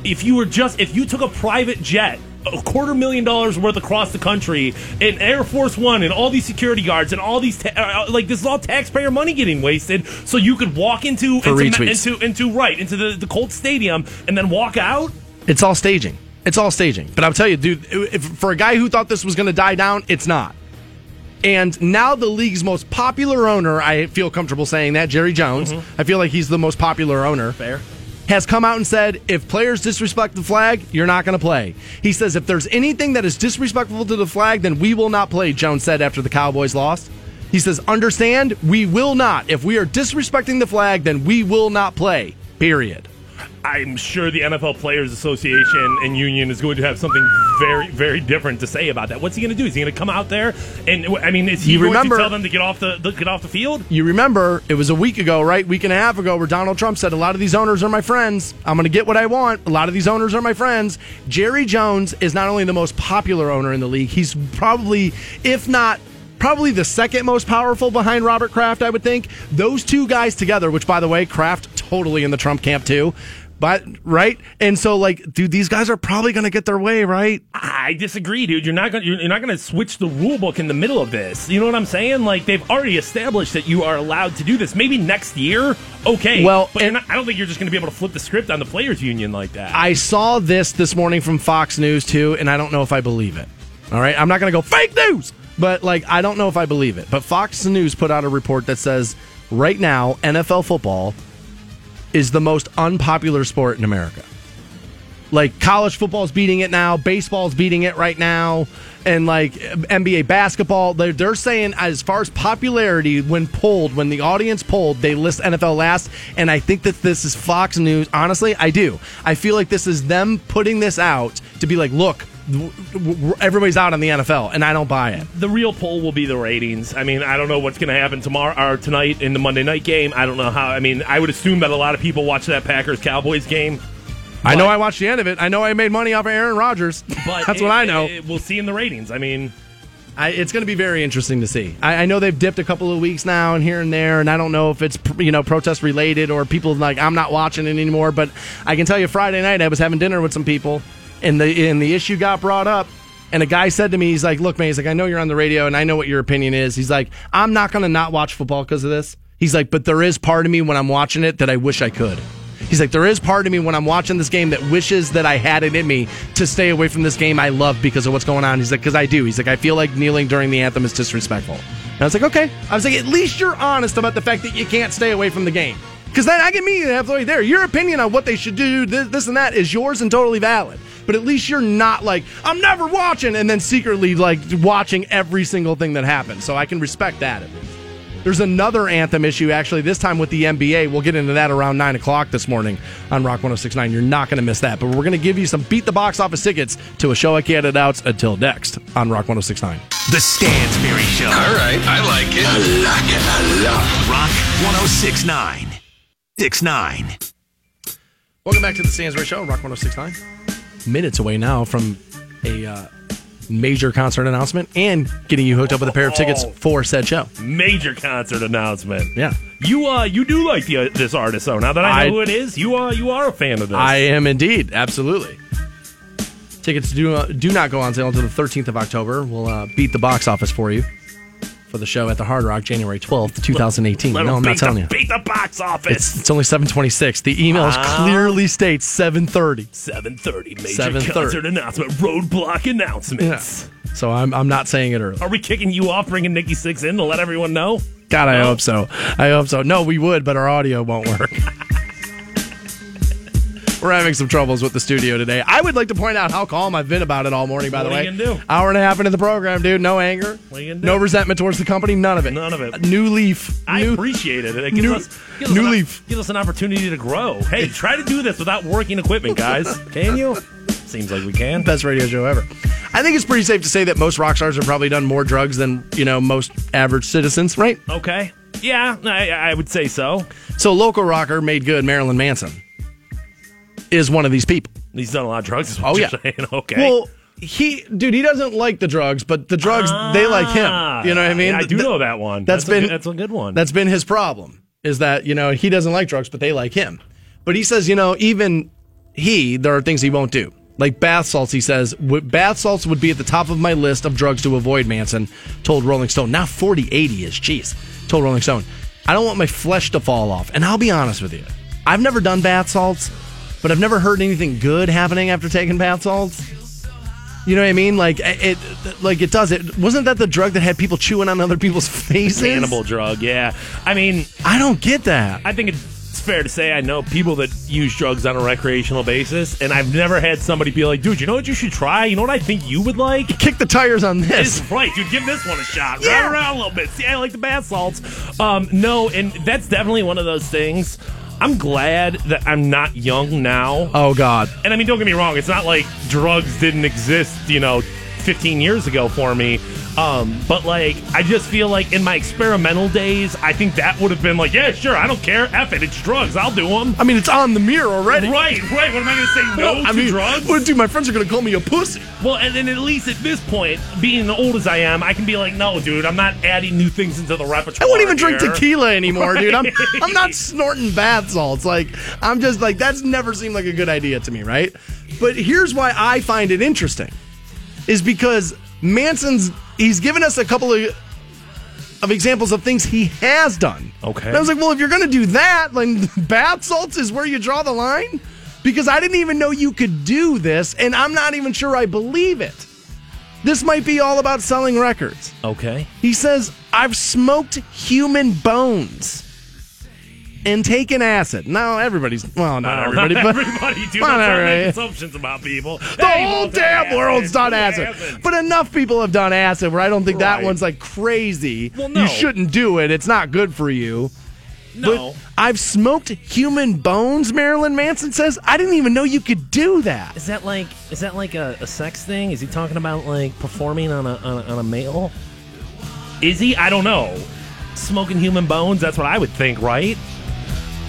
Speaker 2: if you were just if you took a private jet. A quarter million dollars worth across the country, and Air Force One, and all these security guards, and all these ta- uh, like this is all taxpayer money getting wasted, so you could walk into into, into into right into the the Colts Stadium and then walk out.
Speaker 1: It's all staging. It's all staging. But I'll tell you, dude, if, for a guy who thought this was going to die down, it's not. And now the league's most popular owner, I feel comfortable saying that, Jerry Jones. Mm-hmm. I feel like he's the most popular owner.
Speaker 2: Fair.
Speaker 1: Has come out and said if players disrespect the flag, you're not going to play. He says if there's anything that is disrespectful to the flag, then we will not play, Jones said after the Cowboys lost. He says, understand, we will not. If we are disrespecting the flag, then we will not play. Period.
Speaker 2: I'm sure the NFL Players Association and Union is going to have something very, very different to say about that. What's he going to do? Is he going to come out there and I mean, is he
Speaker 1: You
Speaker 2: going
Speaker 1: remember-
Speaker 2: to tell them to get off the, the get off the field?
Speaker 1: You remember, it was a week ago, right? Week and a half ago, where Donald Trump said, A lot of these owners are my friends. I'm going to get what I want. A lot of these owners are my friends. Jerry Jones is not only the most popular owner in the league, he's probably, if not, Probably the second most powerful behind Robert Kraft, I would think. Those two guys together, which by the way, Kraft totally in the Trump camp too. But right, and so like, dude, these guys are probably going to get their way, right?
Speaker 2: I disagree, dude. You're not going. You're not going to switch the rule book in the middle of this. You know what I'm saying? Like they've already established that you are allowed to do this. Maybe next year, okay.
Speaker 1: Well,
Speaker 2: but
Speaker 1: and-
Speaker 2: not, I don't think you're just going to be able to flip the script on the players' union like that.
Speaker 1: I saw this this morning from Fox News too, and I don't know if I believe it. All right, I'm not going to go fake news, but like I don't know if I believe it. But Fox News put out a report that says right now NFL football is the most unpopular sport in America. Like college football's beating it now, baseball's beating it right now, and like NBA basketball, they're, they're saying as far as popularity, when polled, when the audience polled, they list NFL last. And I think that this is Fox News. Honestly, I do. I feel like this is them putting this out to be like, look, everybody's out on the NFL, and I don't buy it.
Speaker 2: the real poll will be the ratings. I mean, I don't know what's going to happen tomorrow or tonight in the Monday night game. I don't know how. I mean, I would assume that a lot of people watch that Packers Cowboys game.
Speaker 1: I know I watched the end of it. I know I made money off of Aaron Rodgers.
Speaker 2: But
Speaker 1: That's
Speaker 2: it-
Speaker 1: what I know.
Speaker 2: it- we'll see in the ratings. I mean,
Speaker 1: I, it's going to be very interesting to see. I, I know they've dipped a couple of weeks now and here and there, and I don't know if it's you know protest related or people like I'm not watching it anymore. But I can tell you, Friday night I was having dinner with some people, and the and the issue got brought up. And a guy said to me, he's like, "Look, man, he's like, I know you're on the radio, and I know what your opinion is." He's like, "I'm not going to not watch football because of this." He's like, "But there is part of me when I'm watching it that I wish I could." He's like, there is part of me when I'm watching this game that wishes that I had it in me to stay away from this game I love because of what's going on. He's like, because I do. He's like, I feel like kneeling during the anthem is disrespectful. And I was like, okay. I was like, at least you're honest about the fact that you can't stay away from the game. Because then I can meet you halfway there. Your opinion on what they should do, this, this and that, is yours and totally valid. But at least you're not like, I'm never watching, and then secretly like watching every single thing that happens. So I can respect that. There's another anthem issue, actually, this time with the NBA. We'll get into that around 9 o'clock this morning on Rock 1069. You're not going to miss that. But we're going to give you some beat the box office tickets to a show I can't announce until next on Rock 1069.
Speaker 3: The Stansbury Show.
Speaker 4: All right, I like it. I like it. I love
Speaker 3: Rock 1069. 69.
Speaker 1: Welcome back to the Stansbury Show, Rock 1069. Minutes away now from a uh, major concert announcement and getting you hooked up with a pair of tickets for said show.
Speaker 2: major concert announcement.
Speaker 1: Yeah.
Speaker 2: You uh, you do like the, uh, this artist, so now that I know
Speaker 1: I-
Speaker 2: who it is, you uh, you are a fan of this.
Speaker 1: I am indeed, absolutely. Tickets do uh, do not go on sale until the 13th of October. We'll uh, beat the box office for you for the show at the Hard Rock, January 12th, 2018.
Speaker 2: Let
Speaker 1: no, I'm not telling
Speaker 2: the,
Speaker 1: you.
Speaker 2: Beat the box office.
Speaker 1: It's, it's only 726. The email
Speaker 2: Ah.
Speaker 1: clearly states 730.
Speaker 2: 7:30 major
Speaker 1: 7:30.
Speaker 2: concert announcement. Roadblock announcements.
Speaker 1: So I'm, I'm not saying it early.
Speaker 2: Are we kicking you off, bringing Nikki Sixx in to let everyone know?
Speaker 1: God, I
Speaker 2: No?
Speaker 1: hope so. I hope so. No, we would, but our audio won't work. We're having some troubles with the studio today. I would like to point out how calm I've been about it all morning, by the
Speaker 2: What
Speaker 1: way.
Speaker 2: are do?
Speaker 1: Hour and a half into the program, dude. No anger.
Speaker 2: What are you do?
Speaker 1: No resentment towards the company. None of it.
Speaker 2: None of it.
Speaker 1: A new leaf.
Speaker 2: I
Speaker 1: new,
Speaker 2: appreciate it. It gives
Speaker 1: new-
Speaker 2: us, gives us
Speaker 1: new
Speaker 2: an,
Speaker 1: leaf.
Speaker 2: Gives us an opportunity to grow. Hey, try to do this without working equipment, guys. Can you? Seems like we can.
Speaker 1: best radio show ever. I think it's pretty safe to say that most rock stars have probably done more drugs than, you know, most average citizens, right?
Speaker 2: Okay. Yeah, I, I would say so.
Speaker 1: So local rocker made good Marilyn Manson is one of these people.
Speaker 2: He's done a lot of drugs. Is what
Speaker 1: Oh, yeah.
Speaker 2: saying. Okay.
Speaker 1: Well, he, dude, he doesn't like the drugs, but the drugs, they like him. You know what I mean?
Speaker 2: Ah, I do
Speaker 1: Th-
Speaker 2: know that one.
Speaker 1: That's
Speaker 2: a
Speaker 1: been
Speaker 2: good- that's a good one.
Speaker 1: That's been his problem. Is that you know he doesn't like drugs, but they like him. But he says you know even he there are things he won't do. Like bath salts, he says bath salts would be at the top of my list of drugs to avoid. Manson told Rolling Stone. Now forty eighty is jeez. Told Rolling Stone, I don't want my flesh to fall off. And I'll be honest with you, I've never done bath salts, but I've never heard anything good happening after taking bath salts. You know what I mean? Like it, like it does. It wasn't that the drug that had people chewing on other people's faces.
Speaker 2: Cannibal drug, yeah. I mean,
Speaker 1: I don't get that.
Speaker 2: I think it's fair to say I know people that use drugs on a recreational basis, and I've never had somebody be like, dude, you know what you should try? You know what I think you would like?
Speaker 1: Kick the tires on this.
Speaker 2: It's right, dude. Give this one a shot.
Speaker 1: Yeah.
Speaker 2: Run around a little bit. See, I like the bath salts. Um, no, and that's definitely one of those things. I'm glad that I'm not young now.
Speaker 1: Oh God.
Speaker 2: And I mean, don't get me wrong. It's not like drugs didn't exist, you know, 15 years ago for me. Um, but like, I just feel like in my experimental days, I think that would have been like, yeah, sure, I don't care. F it, it's drugs. I'll do them.
Speaker 1: I mean, it's on the mirror already.
Speaker 2: Right, right. What am I going to say no
Speaker 1: I
Speaker 2: to
Speaker 1: mean,
Speaker 2: drugs?
Speaker 1: What, dude, my friends are gonna call me a pussy.
Speaker 2: Well, and then at least at this point, being old as I am, I can be like, no, dude, I'm not adding new things into the repertoire.
Speaker 1: I won't even drink tequila anymore, dude. I'm I'm not snorting bath salts. Like I'm just like that's never seemed like a good idea to me, right? But here's why I find it interesting, is because Manson's he's given us a couple of of examples of things he has done.
Speaker 2: Okay.
Speaker 1: And I was like, well, if you're gonna do that, then bath salts is where you draw the line, because I didn't even know you could do this, and I'm not even sure I believe it. This might be all about selling records.
Speaker 2: Okay.
Speaker 1: He says, I've smoked human bones and taken acid. Now, everybody's, well, not everybody, but
Speaker 2: everybody, dude. Don't start
Speaker 1: all right.
Speaker 2: making assumptions about people.
Speaker 1: the whole damn world's done acid. But enough people have done acid where I don't think that one's like crazy.
Speaker 2: Well, no.
Speaker 1: You shouldn't do it. It's not good for you.
Speaker 2: no.
Speaker 1: But I've smoked human bones, Marilyn Manson says. I didn't even know you could do that.
Speaker 2: Is that like is that like a, a sex thing? Is he talking about like performing on a, on a on a male? Is he? I don't know. Smoking human bones? That's what I would think, right?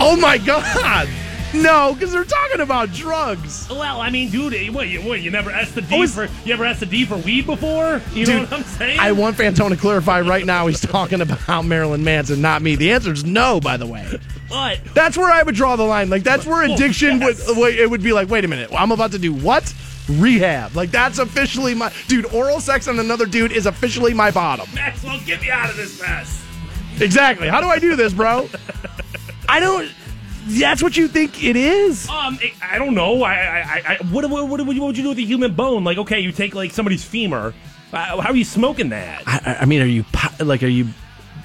Speaker 1: Oh my God. No, because they're talking about drugs.
Speaker 2: Well, I mean, dude, eh, what you what you never asked the D for you ever asked the D for weed before? You know
Speaker 1: Dude,
Speaker 2: what I'm saying?
Speaker 1: I want Fantone to clarify right now he's talking about Marilyn Manson, not me. The answer is no, by the way.
Speaker 2: But
Speaker 1: That's where I would draw the line. Like, that's where addiction
Speaker 2: yes.
Speaker 1: would, wait, it would be like, wait a minute, I'm about to do what? Rehab. Like, that's officially my. Dude, oral sex on another dude is officially my bottom.
Speaker 2: Maxwell, get me out of this mess.
Speaker 1: Exactly. How do I do this, bro? I don't. That's what you think it is?
Speaker 2: Um, I- I don't know. I, I, I, what, what, what, what would you do with a human bone? Like, okay, you take like somebody's femur. Uh, how are you smoking that?
Speaker 1: I, I mean, are you like, are you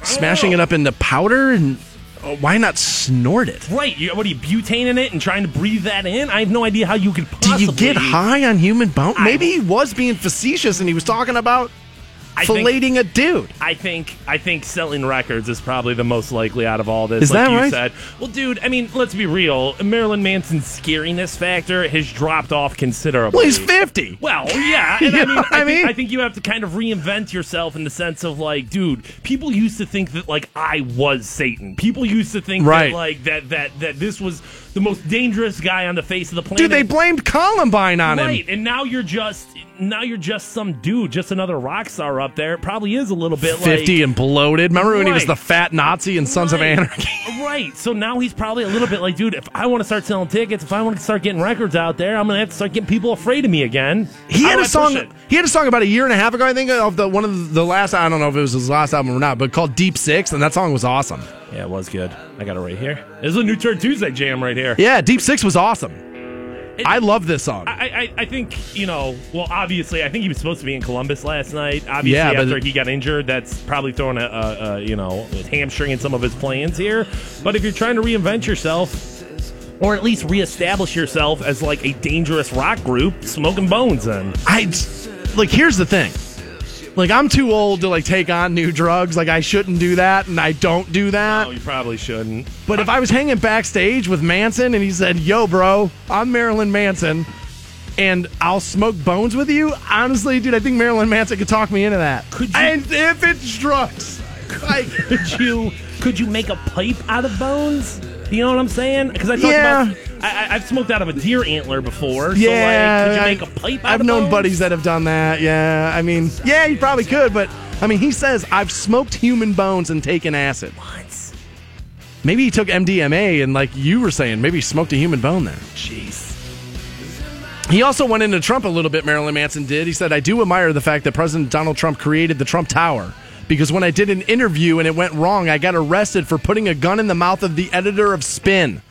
Speaker 1: smashing it up into powder and uh, why not snort it?
Speaker 2: Right? You, what are you butane in it and trying to breathe that in? I have no idea how you could possibly.
Speaker 1: Do you get high on human bone? Maybe he was being facetious and he was talking about
Speaker 2: I think,
Speaker 1: a dude.
Speaker 2: I think I think selling records is probably the most likely out of all this.
Speaker 1: Is
Speaker 2: like
Speaker 1: that
Speaker 2: you
Speaker 1: right?
Speaker 2: said. Well, dude, I mean, let's be real. Marilyn Manson's scariness factor has dropped off considerably.
Speaker 1: Well, he's 50.
Speaker 2: Well, yeah, I mean, I,
Speaker 1: I
Speaker 2: think. I think you have to kind of reinvent yourself in the sense of like, dude, people used to think that like I was Satan. People used to think
Speaker 1: Right.
Speaker 2: that like that that that this was the most dangerous guy on the face of the planet.
Speaker 1: Dude, they blamed Columbine on
Speaker 2: right,
Speaker 1: him.
Speaker 2: and now you're just now you're just some dude, just another rock star up there. It probably is a little bit
Speaker 1: 50
Speaker 2: like
Speaker 1: and bloated. Remember when he was the fat Nazi in Sons of Anarchy?
Speaker 2: Right. So now he's probably a little bit like, dude, if I want to start selling tickets, if I want to start getting records out there, I'm gonna have to start getting people afraid of me again.
Speaker 1: He
Speaker 2: How
Speaker 1: had a song. He had a song about a year and a half ago, I think, of the one of the last. I don't know if it was his last album or not, but called Deep Six, and that song was awesome.
Speaker 2: Yeah, it was good. I got it right here. This is a new Turn Tuesday jam right here.
Speaker 1: Yeah, Deep Six was awesome. I love this song.
Speaker 2: I, I, I think you know. Well, obviously, I think he was supposed to be in Columbus last night. Obviously,
Speaker 1: Yeah, but-
Speaker 2: after he got injured, that's probably throwing a, a, a you know hamstringing some of his plans here. But if you're trying to reinvent yourself, or at least reestablish yourself as like a dangerous rock group, Smoking Bones, then
Speaker 1: I like. Here's the thing. Like I'm too old to like take on new drugs. Like I shouldn't do that, and I don't do that.
Speaker 2: oh, you probably shouldn't.
Speaker 1: But if I was hanging backstage with Manson and he said, "Yo, bro, I'm Marilyn Manson, and I'll smoke bones with you," honestly, dude, I think Marilyn Manson could talk me into that.
Speaker 2: Could you-
Speaker 1: And if it's drugs, like,
Speaker 2: could you could you make a pipe out of bones? You know what I'm saying? Because I talked
Speaker 1: Yeah.
Speaker 2: about I, I, I've smoked out of a deer antler before.
Speaker 1: yeah,
Speaker 2: so like, could you make a pipe out of it?
Speaker 1: I've known
Speaker 2: bones?
Speaker 1: buddies that have done that. Yeah, I mean, yeah, you probably could, but I mean, he says I've smoked human bones and taken acid.
Speaker 2: What?
Speaker 1: Maybe he took MDMA and, like you were saying, maybe he smoked a human bone there.
Speaker 2: Jeez.
Speaker 1: He also went into Trump a little bit, Marilyn Manson did. He said, I do admire the fact that President Donald Trump created the Trump Tower because when I did an interview and it went wrong, I got arrested for putting a gun in the mouth of the editor of Spin.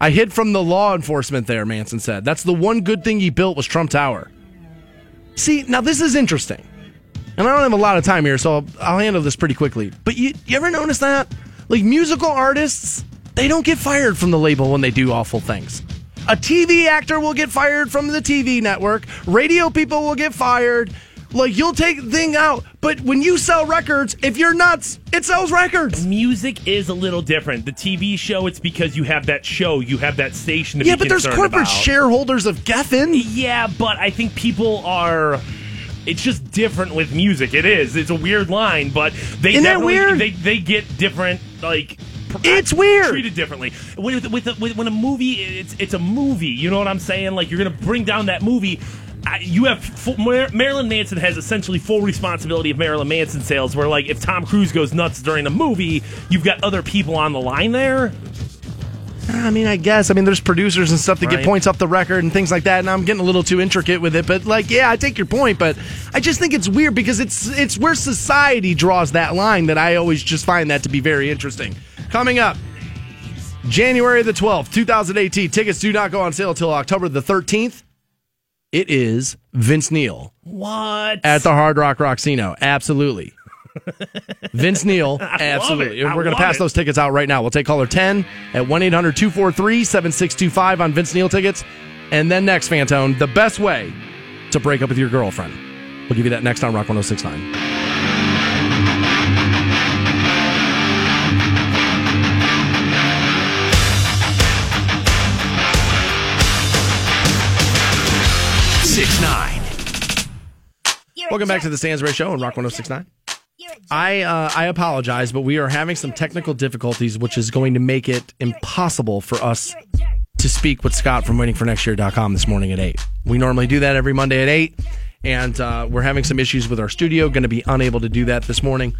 Speaker 1: I hid from the law enforcement there, Manson said. That's the one good thing he built was Trump Tower. See, now this is interesting. And I don't have a lot of time here, so I'll, I'll handle this pretty quickly. But you, you ever notice that? Like musical artists, they don't get fired from the label when they do awful things. A TV actor will get fired from the TV network. Radio people will get fired. Like you'll take the thing out, but when you sell records, if you're nuts, it sells records.
Speaker 2: Music is a little different. The TV show, it's because you have that show, you have that station. To
Speaker 1: Yeah, but there's corporate
Speaker 2: about.
Speaker 1: shareholders of Geffen.
Speaker 2: Yeah, but I think people are. It's just different with music. It is. It's a weird line, but they
Speaker 1: Isn't that weird?
Speaker 2: They they get different like.
Speaker 1: It's weird.
Speaker 2: Treated differently. With, with, with, when a movie, it's it's a movie. You know what I'm saying? Like you're gonna bring down that movie. I- You have full, Mar- Marilyn Manson has essentially full responsibility of Marilyn Manson sales. Where like if Tom Cruise goes nuts during a movie, you've got other people on the line there.
Speaker 1: I mean, I guess. I mean, there's producers and stuff that get points off the record and things like that. And I'm getting a little too intricate with it, but like, yeah, I take your point. But I just think it's weird because it's it's where society draws that line that I always just find that to be very interesting. Coming up, January the 12th, 2018. Tickets do not go on sale until October the 13th. It is Vince Neil
Speaker 2: What?
Speaker 1: at the Hard Rock Rocksino. Absolutely. Vince Neil, absolutely. We're going to pass
Speaker 2: it.
Speaker 1: those tickets out right now. We'll take caller 10 at 1 800 243 7625 on Vince Neil tickets. And then next, Fantone, the best way to break up with your girlfriend. We'll give you that next on Rock 1069. Welcome back to the Stansbury Show on Rock 1069. I uh, I apologize, but we are having some technical difficulties, which is going to make it impossible for us to speak with Scott from waitingfornextyear.com this morning at 8. We normally do that every Monday at 8, and uh, we're having some issues with our studio. Going to be unable to do that this morning.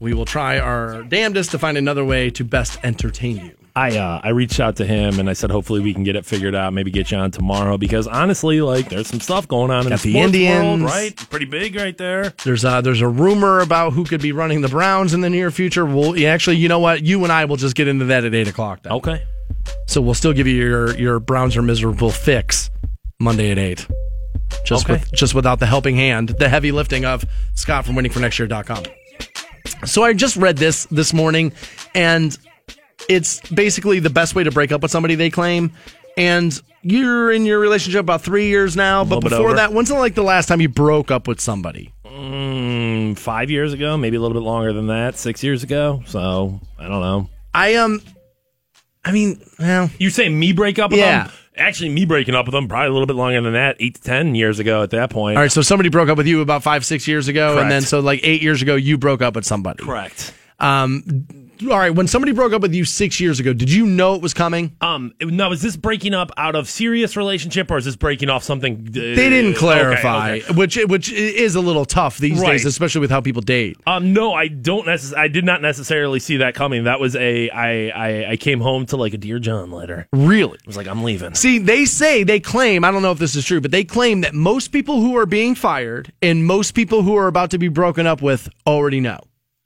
Speaker 1: We will try our damnedest to find another way to best entertain you.
Speaker 2: I uh, I reached out to him and I said hopefully we can get it figured out. Maybe get you on tomorrow because honestly, like there's some stuff going on in
Speaker 1: Got
Speaker 2: the
Speaker 1: the Indians.
Speaker 2: world, right? Pretty big right there.
Speaker 1: There's a, there's a rumor about who could be running the Browns in the near future. We'll yeah, actually, you know what? You and I will just get into that at eight o'clock. Then.
Speaker 2: Okay.
Speaker 1: So we'll still give you your your Browns are miserable fix Monday at eight. Just
Speaker 2: Okay.
Speaker 1: with just without the helping hand, the heavy lifting of Scott from waitingfornextyear.com. So I just read this this morning and it's basically the best way to break up with somebody they claim. And you're in your relationship about three years now, but before that, when's like the last time you broke up with somebody?
Speaker 2: Mm, five years ago, maybe a little bit longer than that, six years ago. So I don't know.
Speaker 1: I um I mean, well,
Speaker 2: You say me break up with
Speaker 1: Yeah.
Speaker 2: them? Actually, me breaking up with them probably a little bit longer than that, eight to ten years ago. At that point,
Speaker 1: all right, so somebody broke up with you about five, six years ago, and then so like eight years ago, you broke up with somebody.
Speaker 2: correct.
Speaker 1: Um, all right, when somebody broke up with you six years ago, did you know it was coming?
Speaker 2: Um, now is this breaking up out of serious relationship or is this breaking off something? Uh,
Speaker 1: They didn't clarify,
Speaker 2: okay, okay.
Speaker 1: which which is a little tough these
Speaker 2: Right.
Speaker 1: days, especially with how people date.
Speaker 2: Um, no, I don't necess- I did not necessarily see that coming. That was a I I, I came home to like a dear John letter. I
Speaker 1: Really?
Speaker 2: was like, I'm leaving.
Speaker 1: See, they say, they claim, I don't know if this is true, but they claim that most people who are being fired and most people who are about to be broken up with already know.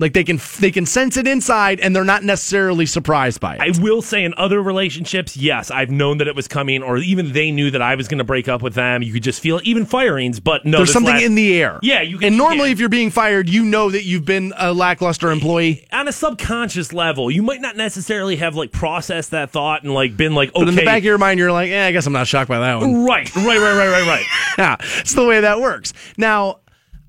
Speaker 1: Like they can they can sense it inside and they're not necessarily surprised by it.
Speaker 2: I will say in other relationships, yes, I've known that it was coming, or even they knew that I was going to break up with them. You could just feel it, even firings. But no,
Speaker 1: There's something
Speaker 2: last-
Speaker 1: in the air.
Speaker 2: Yeah, you can-
Speaker 1: And normally,
Speaker 2: yeah.
Speaker 1: if you're being fired, you know that you've been a lackluster employee.
Speaker 2: on a subconscious level. You might not necessarily have like processed that thought and like been like, okay,
Speaker 1: But in the back of your mind, you're like, eh, I guess I'm not shocked by that one.
Speaker 2: right, right, right, right, right, right.
Speaker 1: yeah, it's the way that works. Now,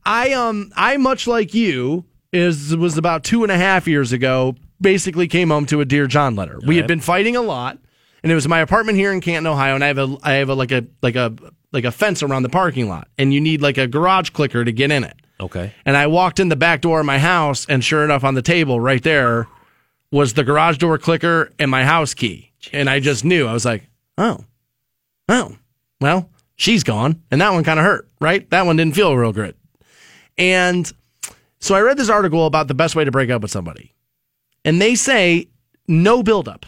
Speaker 1: I um, I much like you is was about two and a half years ago. Basically, came home to a dear John letter. We had been fighting a lot, and it was my apartment here in Canton, Ohio, and I have a I have a like a like a like a fence around the parking lot, and you need like a garage clicker to get in it.
Speaker 2: Okay.
Speaker 1: And I walked in the back door of my house, and sure enough, on the table right there was the garage door clicker and my house key. And I just knew. I was like, oh, oh, well, she's gone. And that one kind of hurt, right? That one didn't feel real good. And so I read this article about the best way to break up with somebody. And they say no buildup.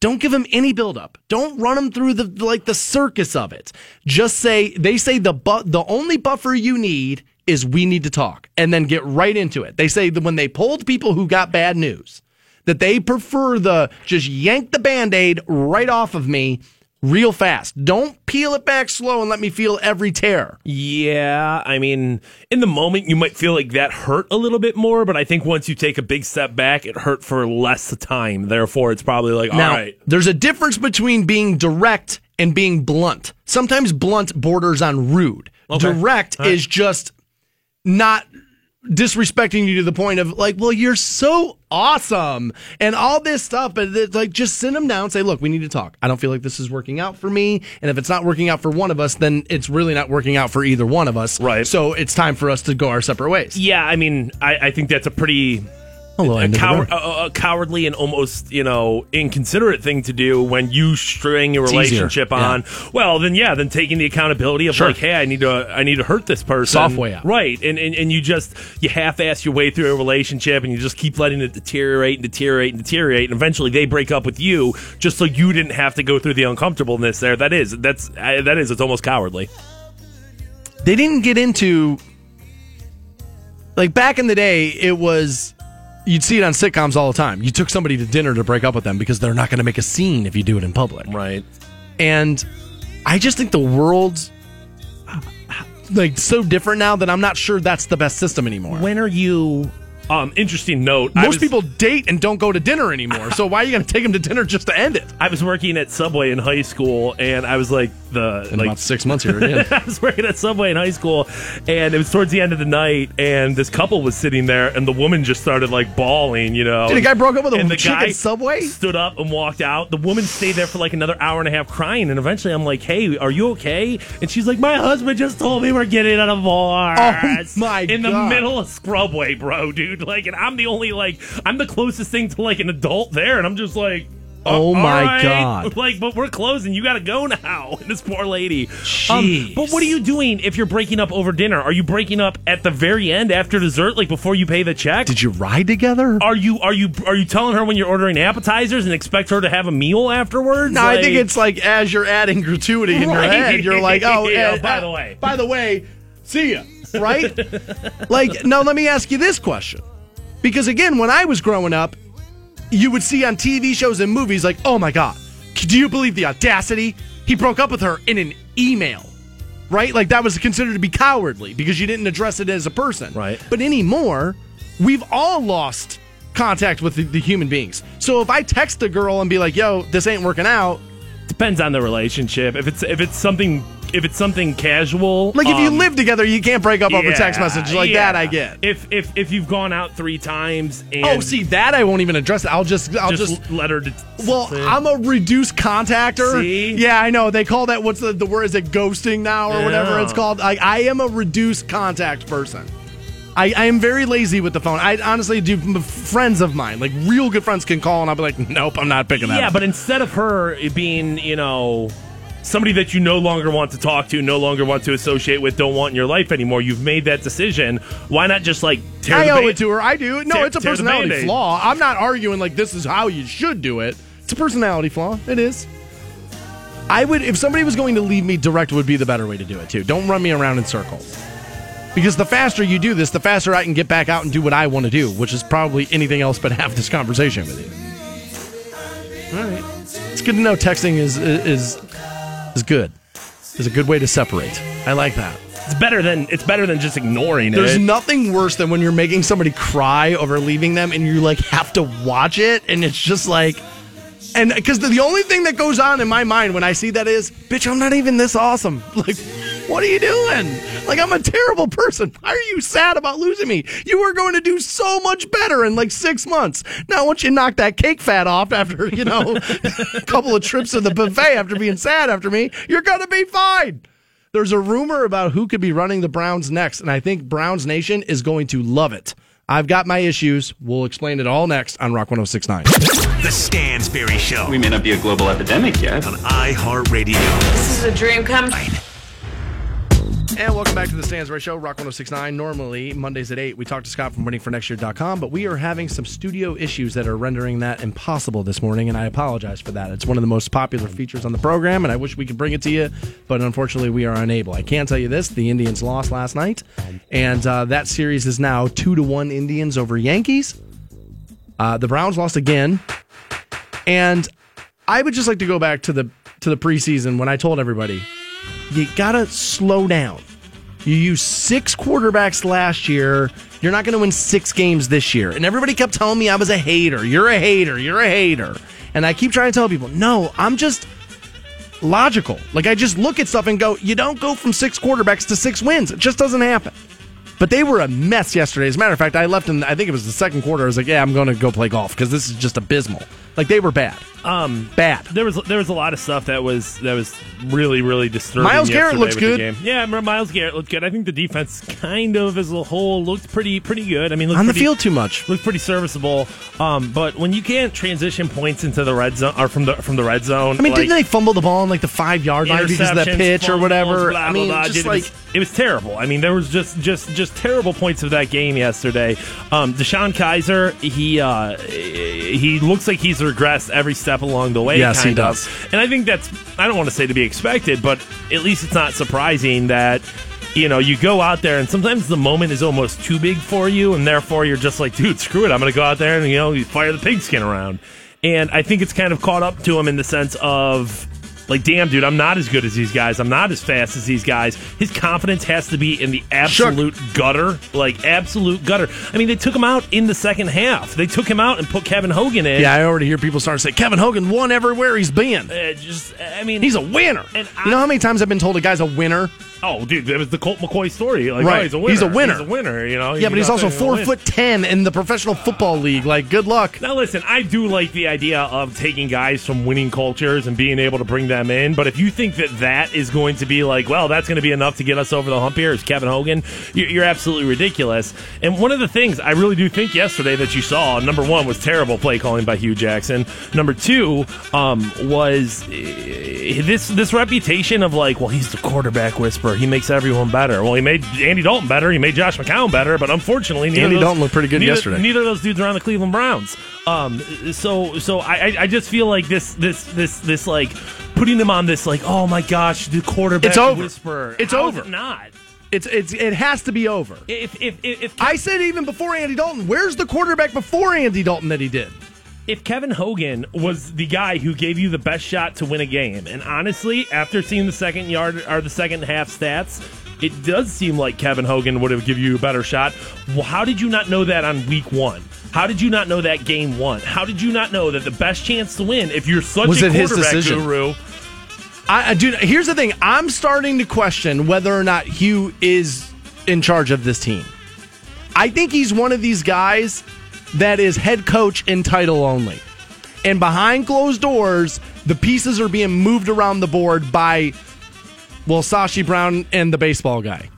Speaker 1: Don't give them any buildup. Don't run them through the like the circus of it. Just say they say the bu- the only buffer you need is we need to talk, and then get right into it. They say that when they polled people who got bad news, that they prefer the just yank the band aid right off of me, real fast. Don't peel it back slow and let me feel every tear.
Speaker 2: Yeah, I mean, in the moment you might feel like that hurt a little bit more, but I think once you take a big step back, it hurt for less time. Therefore, it's probably like, all
Speaker 1: Now,
Speaker 2: right.
Speaker 1: there's a difference between being direct and being blunt. Sometimes blunt borders on rude.
Speaker 2: Okay.
Speaker 1: Direct is just not disrespecting you to the point of like, well, you're so awesome and all this stuff, but it's like just send them down. Say, look, we need to talk. I don't feel like this is working out for me, and if it's not working out for one of us, then it's really not working out for either one of us.
Speaker 2: Right.
Speaker 1: So it's time for us to go our separate ways.
Speaker 2: Yeah, I mean, I, I think that's a pretty a, cow- a, a- cowardly and almost you know inconsiderate thing to do when you string your
Speaker 1: It's easier,
Speaker 2: relationship
Speaker 1: yeah.
Speaker 2: on. Well, then yeah, then taking the accountability of
Speaker 1: Sure.
Speaker 2: like, hey, I need to I need to hurt this person.
Speaker 1: Soft way out.
Speaker 2: right? And, and and you just you half ass your way through a relationship, and you just keep letting it deteriorate and deteriorate and deteriorate, and eventually they break up with you just so you didn't have to go through the uncomfortableness there. That is that's uh, that is it's almost cowardly.
Speaker 1: they didn't get into like back in the day it was you'd see it on sitcoms all the time you took somebody to dinner to break up with them because they're not going to make a scene if you do it in public
Speaker 2: Right.
Speaker 1: and i just think the world's uh, like so different now that i'm not sure that's the best system anymore
Speaker 2: When are you? Um, interesting note.
Speaker 1: Most
Speaker 2: was-
Speaker 1: people date and don't go to dinner anymore so why are you going to take them to dinner just to end it
Speaker 2: I was working at Subway in high school, and I was like the
Speaker 1: in
Speaker 2: like
Speaker 1: about six months here again
Speaker 2: I was working at Subway in high school, and it was towards the end of the night, and this couple was sitting there, and the woman just started like bawling, you know.
Speaker 1: Dude, the guy broke up with a
Speaker 2: and the
Speaker 1: chick at
Speaker 2: guy
Speaker 1: Subway?
Speaker 2: Stood up and walked out. The woman stayed there for like another hour and a half crying, and eventually I'm like, "Hey, are you okay?" And she's like, "My husband just told me we're getting a divorce."
Speaker 1: Oh, my
Speaker 2: In the middle of Scrubway, bro, dude. Like, and I'm the only like I'm the closest thing to like an adult there, and I'm just like.
Speaker 1: Oh,
Speaker 2: all
Speaker 1: my
Speaker 2: right.
Speaker 1: God.
Speaker 2: Like, but we're closing. You got to go now. And this poor lady. Um, but what are you doing if you're breaking up over dinner? Are you breaking up at the very end after dessert, like before you pay the check?
Speaker 1: did you ride together
Speaker 2: are you are you are you telling her when you're ordering appetizers and expect her to have a meal afterwards?
Speaker 1: No, I think it's like as you're adding gratuity in your
Speaker 2: Right.
Speaker 1: head, you're like, oh,
Speaker 2: Yeah,
Speaker 1: eh,
Speaker 2: by
Speaker 1: uh,
Speaker 2: the way.
Speaker 1: by the way, see ya, right? like, now let me ask you this question, because again, when I was growing up, you would see on TV shows and movies like, oh my god, do you believe the audacity? He broke up with her in an email. Right? Like that was considered to be cowardly because you didn't address it as a person.
Speaker 2: Right.
Speaker 1: But anymore, we've all lost contact with the, the human beings. So if I text a girl and be like, yo, this ain't working out,
Speaker 2: depends on the relationship. If it's if it's something if it's something casual,
Speaker 1: Like if you
Speaker 2: um,
Speaker 1: live together, you can't break up over
Speaker 2: yeah,
Speaker 1: text messages like
Speaker 2: yeah.
Speaker 1: that. I get.
Speaker 2: If if if you've gone out three times and
Speaker 1: oh, see that I won't even address it. I'll just I'll
Speaker 2: just,
Speaker 1: just.
Speaker 2: let her.
Speaker 1: well, I'm a reduced contactor.
Speaker 2: See?
Speaker 1: Yeah, I know. They call that what's the, the word? Is it ghosting now or whatever it's called? Like I am a reduced contact person. I, I am very lazy with the phone. I honestly do. Friends of mine, like real good friends, can call and I'll be like, nope, I'm not picking that. Up.
Speaker 2: Yeah,
Speaker 1: up.
Speaker 2: but instead of her being, you know, somebody that you no longer want to talk to, no longer want to associate with, don't want in your life anymore, you've made that decision. Why not just like tear
Speaker 1: I owe
Speaker 2: band-
Speaker 1: it to her. I do. No,
Speaker 2: Tear-
Speaker 1: it's a personality flaw. I'm not arguing like this is how you should do it. It's a personality flaw. It is. I would if somebody was going to leave me direct would be the better way to do it too. Don't run me around in circles. Because the faster you do this, the faster I can get back out and do what I want to do, which is probably anything else but have this conversation with you. All right. It's good to know texting is is is good. Is a good way to separate. I like that.
Speaker 2: It's better than it's better than just ignoring
Speaker 1: There's
Speaker 2: it.
Speaker 1: There's nothing worse than when you're making somebody cry over leaving them and you like have to watch it and it's just like and because the, the only thing that goes on in my mind when I see that is, bitch, I'm not even this awesome. Like, what are you doing? Like, I'm a terrible person. Why are you sad about losing me? You were going to do so much better in like six months. Now, once you knock that cake fat off after, you know, a couple of trips to the buffet after being sad after me, you're going to be fine. There's a rumor about who could be running the Browns next, and I think Browns Nation is going to love it. I've got my issues. We'll explain it all next on Rock 1069.
Speaker 3: The Stansbury Show
Speaker 5: We may not be a global epidemic yet.
Speaker 3: on iHeartRadio.
Speaker 6: This is a dream come
Speaker 1: And welcome back to the Stansbury Show, Rock 1069. Normally, Mondays at 8, we talk to Scott from waitingfornextyear.com, but we are having some studio issues that are rendering that impossible this morning, and I apologize for that. It's one of the most popular features on the program, and I wish we could bring it to you, but unfortunately, we are unable. I can tell you this the Indians lost last night, and uh, that series is now 2 to 1 Indians over Yankees. Uh, the Browns lost again, and I would just like to go back to the to the preseason when I told everybody, you gotta slow down. You used six quarterbacks last year. You're not going to win six games this year. And everybody kept telling me I was a hater. You're a hater. You're a hater. And I keep trying to tell people, no, I'm just logical. Like I just look at stuff and go, you don't go from six quarterbacks to six wins. It just doesn't happen. But they were a mess yesterday. As a matter of fact, I left in I think it was the second quarter. I was like, yeah, I'm going to go play golf because this is just abysmal. Like they were bad.
Speaker 2: Um,
Speaker 1: Bad.
Speaker 2: There was there was a lot of stuff that was that was really really disturbing.
Speaker 1: Myles Garrett looks good.
Speaker 2: Yeah, Myles Garrett looked good. I think the defense kind of as a whole looked pretty pretty good. I mean, looked
Speaker 1: On the
Speaker 2: pretty-
Speaker 1: field too much.
Speaker 2: looked pretty serviceable. Um, but when you can't transition points into the red zone or from the from the red zone,
Speaker 1: I mean,
Speaker 2: like,
Speaker 1: didn't they fumble the ball on like the five yard line because of that pitch or whatever?
Speaker 2: blah,
Speaker 1: I mean,
Speaker 2: blah.
Speaker 1: just
Speaker 2: Dude,
Speaker 1: like
Speaker 2: it, was, it was terrible. I mean, there was just just just terrible points of that game yesterday. Um, DeShone Kizer, he uh, he looks like he's regressed every step along the way.
Speaker 1: Yes, he
Speaker 2: of.
Speaker 1: does.
Speaker 2: And I think that's I don't want to say to be expected, but at least it's not surprising that. You know, you go out there, and sometimes the moment is almost too big for you, and therefore you're just like, dude, screw it. I'm going to go out there and, you know, you fire the pigskin around. And I think it's kind of caught up to him in the sense of, like, damn, dude, I'm not as good as these guys. I'm not as fast as these guys. His confidence has to be in the absolute gutter, like absolute gutter. I mean, they took him out in the second half. They took him out and put Kevin Hogan in.
Speaker 1: yeah, I already hear people starting to say Kevin Hogan won everywhere he's been.
Speaker 2: Uh, just, I mean,
Speaker 1: He's a winner.
Speaker 2: And
Speaker 1: you know how many times I've been told a guy's a winner?
Speaker 2: Oh, dude, that was the Colt McCoy story. Like,
Speaker 1: Right.
Speaker 2: oh, he's a winner.
Speaker 1: He's a winner.
Speaker 2: He's a winner. You know.
Speaker 1: Yeah, but he's also four foot ten in the professional football league. Like, good luck.
Speaker 2: Now, listen, I do like the idea of taking guys from winning cultures and being able to bring them in. But if you think that that is going to be like, well, that's going to be enough to get us over the hump here, is Kevin Hogan, you- you're absolutely ridiculous. And one of the things I really do think yesterday that you saw, number one, was terrible play calling by Hue Jackson. Number two um, was eh, this this reputation of like, well, he's the quarterback whisperer. He makes everyone better. Well, he made Andy Dalton better. He made Josh McCown better. But unfortunately, neither
Speaker 1: Andy
Speaker 2: of those-
Speaker 1: Dalton looked pretty good
Speaker 2: neither-
Speaker 1: yesterday.
Speaker 2: Neither of those dudes are on the Cleveland Browns. Um, so so I I- just feel like this this this this like putting them on this like oh my gosh the quarterback
Speaker 1: It's over.
Speaker 2: whisperer.
Speaker 1: It's
Speaker 2: How
Speaker 1: over.
Speaker 2: it not.
Speaker 1: It's it's it has to be over.
Speaker 2: If if if if,
Speaker 1: I said even before Andy Dalton, where's the quarterback before Andy Dalton that he did?
Speaker 2: If Kevin Hogan was the guy who gave you the best shot to win a game, and honestly, after seeing the second yard or the second half stats, it does seem like Kevin Hogan would have given you a better shot. Well, how did you not know that on week one? How did you not know that game one? How did you not know that the best chance to win, if you're such
Speaker 1: Was
Speaker 2: a
Speaker 1: it his
Speaker 2: quarterback
Speaker 1: decision?
Speaker 2: guru,
Speaker 1: I, I dude, here's the thing. I'm starting to question whether or not Hue is in charge of this team. I think he's one of these guys that is head coach in title only. And behind closed doors, the pieces are being moved around the board by, well, Sashi Brown and the baseball guy.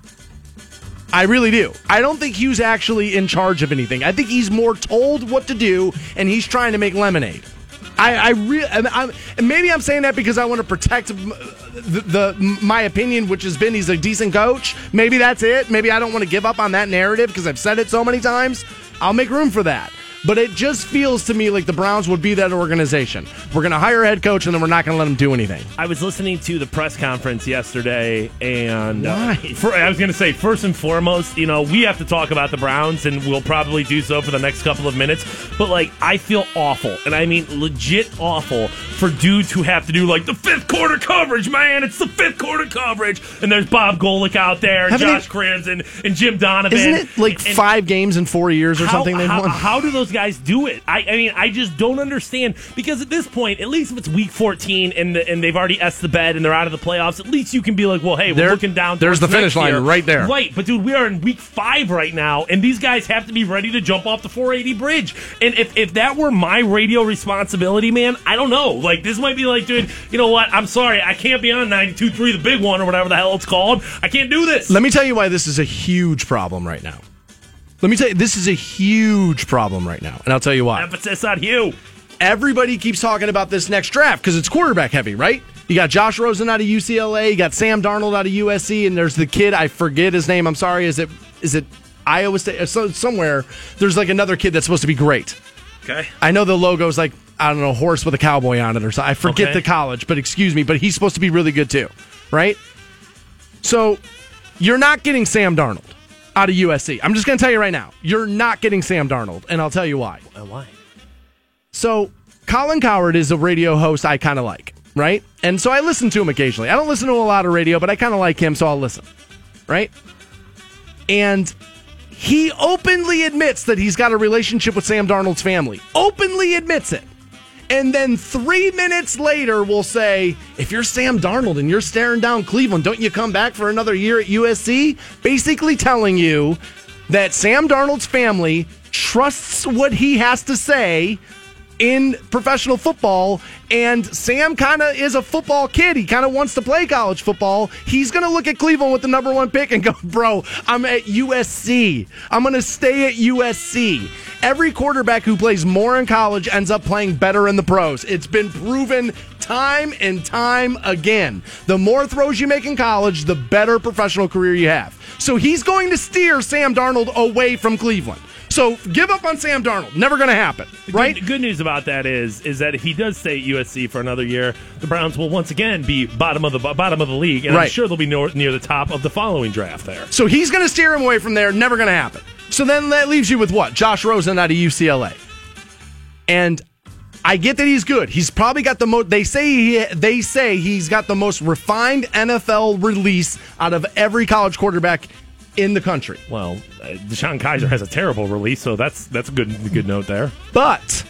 Speaker 1: I really do. I don't think Hue's actually in charge of anything. I think he's more told what to do, and he's trying to make lemonade. I, I really, and maybe I'm saying that because I want to protect the, the my opinion, which has been he's a decent coach. Maybe that's it. Maybe I don't want to give up on that narrative because I've said it so many times. I'll make room for that. But it just feels to me like the Browns would be that organization. We're going to hire a head coach, and then we're not going to let him do anything.
Speaker 2: I was listening to the press conference yesterday, and uh, for, I was going to say, first and foremost, you know, we have to talk about the Browns, and we'll probably do so for the next couple of minutes. But like, I feel awful, and I mean legit awful for dudes who have to do like the fifth quarter coverage. Man, it's the fifth quarter coverage, and there's Bob Golic out there, and
Speaker 1: Haven't
Speaker 2: Josh
Speaker 1: it-
Speaker 2: Kranz, and, and Jim Donovan.
Speaker 1: Isn't it like
Speaker 2: And-
Speaker 1: five games in four years or
Speaker 2: how,
Speaker 1: something they've
Speaker 2: how,
Speaker 1: won?
Speaker 2: how do those guys do it? I, I mean, I just don't understand because at this point, at least if it's week 14 and the, and they've already s the bed and they're out of the playoffs, at least you can be like, well, hey, we're
Speaker 1: There-
Speaker 2: looking down.
Speaker 1: there's the finish line
Speaker 2: year.
Speaker 1: right there.
Speaker 2: Right, but dude, we are in week five right now, and these guys have to be ready to jump off the 480 bridge. And if if that were my radio responsibility, man, I don't know. Like this might be like, dude, you know what? I'm sorry, I can't be on 92.3, the big one or whatever the hell it's called. I can't do this.
Speaker 1: Let me tell you why this is a huge problem right now. Let me tell you, this is a huge problem right now, and I'll tell you why.
Speaker 2: Emphasis on you.
Speaker 1: Everybody keeps talking about this next draft because it's quarterback heavy, right? You got Josh Rosen out of UCLA, you got Sam Darnold out of USC, and there's the kid I forget his name. I'm sorry. Is it is it Iowa State? So, somewhere there's like another kid that's supposed to be great.
Speaker 2: Okay.
Speaker 1: I know the logo's like I don't know, horse with a cowboy on it or something. I forget
Speaker 2: Okay.
Speaker 1: the college, but excuse me, but he's supposed to be really good too, right? So you're not getting Sam Darnold out of USC. I'm just going to tell you right now, you're not getting Sam Darnold, and I'll tell you why.
Speaker 2: Why?
Speaker 1: So Colin Cowherd is a radio host I kind of like, right? And so I listen to him occasionally. I don't listen to a lot of radio, but I kind of like him, so I'll listen, right? And he openly admits that he's got a relationship with Sam Darnold's family. Openly admits it. And then three minutes later, we'll say, if you're Sam Darnold and you're staring down Cleveland, don't you come back for another year at USC? Basically telling you that Sam Darnold's family trusts what he has to say in professional football. And Sam kind of is a football kid. He kind of wants to play college football. He's going to look at Cleveland with the number one pick and go, bro, I'm at USC. I'm going to stay at USC. Every quarterback who plays more in college ends up playing better in the pros. It's been proven time and time again. The more throws you make in college, the better professional career you have. So he's going to steer Sam Darnold away from Cleveland. So give up on Sam Darnold. Never going to happen, right?
Speaker 2: Good, good news about that is is that if he does stay at USC for another year, the Browns will once again be bottom of the bottom of the league, and I'm sure they'll be near, near the top of the following draft there.
Speaker 1: So he's going to steer him away from there. Never going to happen. So then that leaves you with what? Josh Rosen out of UCLA. And I get that he's good. He's probably got the most. They say he, they say he's got the most refined NFL release out of every college quarterback in the country.
Speaker 2: Well, uh, DeShone Kizer has a terrible release, so that's that's a good good note there.
Speaker 1: But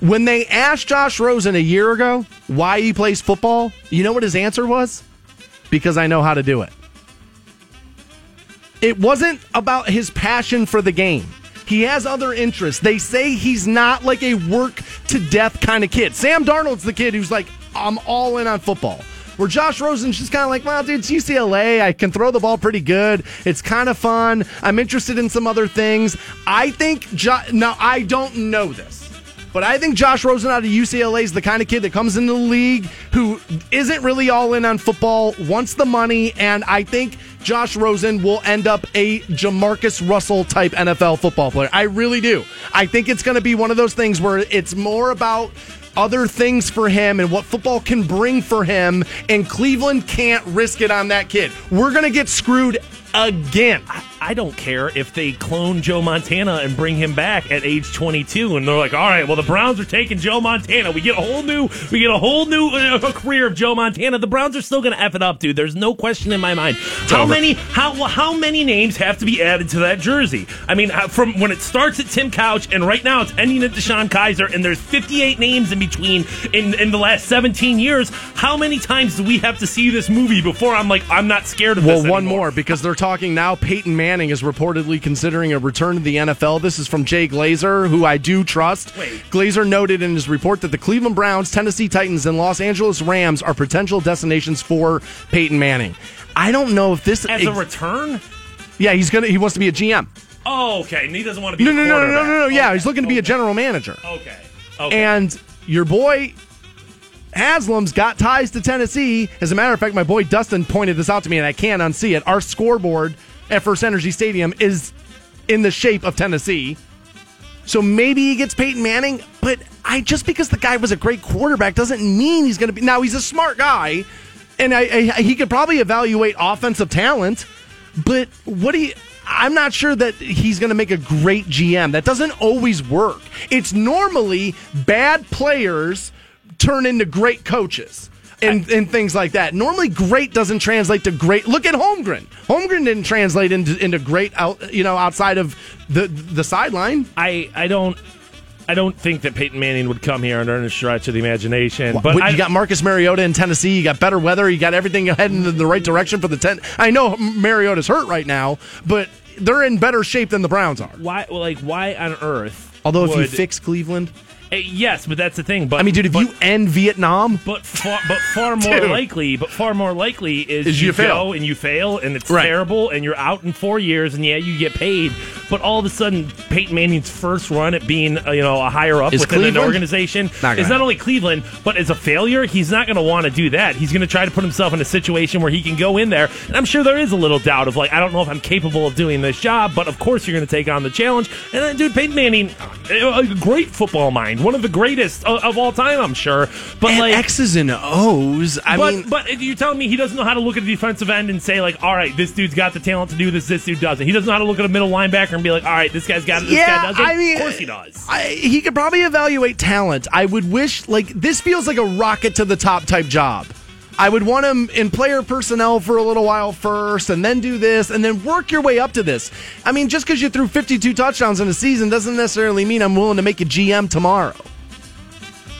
Speaker 1: when they asked Josh Rosen a year ago why he plays football, you know what his answer was? Because I know how to do it. It wasn't about his passion for the game. He has other interests. They say he's not like a work to death kind of kid. Sam Darnold's the kid who's like, I'm all in on football. Where Josh Rosen's just kind of like, well, dude, it's UCLA. I can throw the ball pretty good. It's kind of fun. I'm interested in some other things. I think, jo- now, I don't know this. But I think Josh Rosen out of UCLA is the kind of kid that comes into the league who isn't really all in on football, wants the money, and I think Josh Rosen will end up a JaMarcus Russell type NFL football player. I really do. I think it's going to be one of those things where it's more about other things for him and what football can bring for him, and Cleveland can't risk it on that kid. We're going to get screwed again.
Speaker 2: I don't care if they clone Joe Montana and bring him back at age 22, and they're like, "All right, well, the Browns are taking Joe Montana. We get a whole new, we get a whole new uh, career of Joe Montana. The Browns are still going to f it up, dude. There's no question in my mind. how
Speaker 1: over.
Speaker 2: many, how how many names have to be added to that jersey? I mean, uh, from when it starts at Tim Couch, and right now it's ending at DeShone Kizer, and there's 58 names in between in in the last 17 years. How many times do we have to see this movie before I'm like, I'm not scared of
Speaker 1: Well,
Speaker 2: this Well,
Speaker 1: one
Speaker 2: anymore?
Speaker 1: more because they're talking now. Peyton Manning is reportedly considering a return to the NFL. This is from Jay Glazer, who I do trust.
Speaker 2: Wait.
Speaker 1: Glazer noted in his report that the Cleveland Browns, Tennessee Titans, and Los Angeles Rams are potential destinations for Peyton Manning. I don't know if this
Speaker 2: As a return?
Speaker 1: yeah he's gonna he wants to be a GM.
Speaker 2: Oh, okay. And he doesn't want to be
Speaker 1: No
Speaker 2: a
Speaker 1: no no no no no no yeah he's looking to be a general manager.
Speaker 2: Okay. Okay.
Speaker 1: And your boy Haslam's got ties to Tennessee. As a matter of fact, my boy Dustin pointed this out to me, and I can't unsee it. Our scoreboard at FirstEnergy Stadium is in the shape of Tennessee. So maybe he gets Peyton Manning, but I just because the guy was a great quarterback doesn't mean he's going to be. Now he's a smart guy, and I, I he could probably evaluate offensive talent. But what do you? I'm not sure that he's going to make a great GM. That doesn't always work. It's normally bad players turn into great coaches. And, and things like that. Normally, great doesn't translate to great. Look at Holmgren. Holmgren didn't translate into, into great out, you know, outside of the the sideline.
Speaker 2: I, I don't I don't think that Peyton Manning would come here and earn a stretch of the imagination. But
Speaker 1: But
Speaker 2: I,
Speaker 1: you got Marcus Mariota in Tennessee. You got better weather. You got everything heading in the right direction for the ten. I know Mariota's hurt right now, but they're in better shape than the Browns are.
Speaker 2: why like why on earth?
Speaker 1: Although if you fix Cleveland,
Speaker 2: Eh, yes, but that's the thing. But
Speaker 1: I mean, dude, if
Speaker 2: but,
Speaker 1: you end Vietnam,
Speaker 2: But far, but far more
Speaker 1: Dude.
Speaker 2: likely, but far more likely is,
Speaker 1: Is you fail.
Speaker 2: go and you fail and it's
Speaker 1: Right.
Speaker 2: terrible and you're out in four years and yeah you get paid, but all of a sudden Peyton Manning's first run at being uh, you know a higher up
Speaker 1: Is
Speaker 2: within
Speaker 1: Cleveland?
Speaker 2: an organization
Speaker 1: Not
Speaker 2: is not only Cleveland but as a failure he's not going to want to do that. He's going to try to put himself in a situation where he can go in there and I'm sure there is a little doubt of like I don't know if I'm capable of doing this job, but of course you're going to take on the challenge. And then dude Peyton Manning, uh, a great football mind, one of the greatest of, of all time, I'm sure. But
Speaker 1: and
Speaker 2: like
Speaker 1: X's and O's. I
Speaker 2: but,
Speaker 1: mean,
Speaker 2: but you're telling me he doesn't know how to look at the defensive end and say like, all right, this dude's got the talent to do this, this dude doesn't. He doesn't know how to look at a middle linebacker and be like, all right, this guy's got it. This
Speaker 1: yeah,
Speaker 2: guy doesn't.
Speaker 1: I mean,
Speaker 2: of course he does.
Speaker 1: I, he could probably evaluate talent. I would wish like this feels like a rocket to the top type job. I would want him in player personnel for a little while first, and then do this, and then work your way up to this. I mean, just because you threw 52 touchdowns in a season doesn't necessarily mean I'm willing to make you GM tomorrow.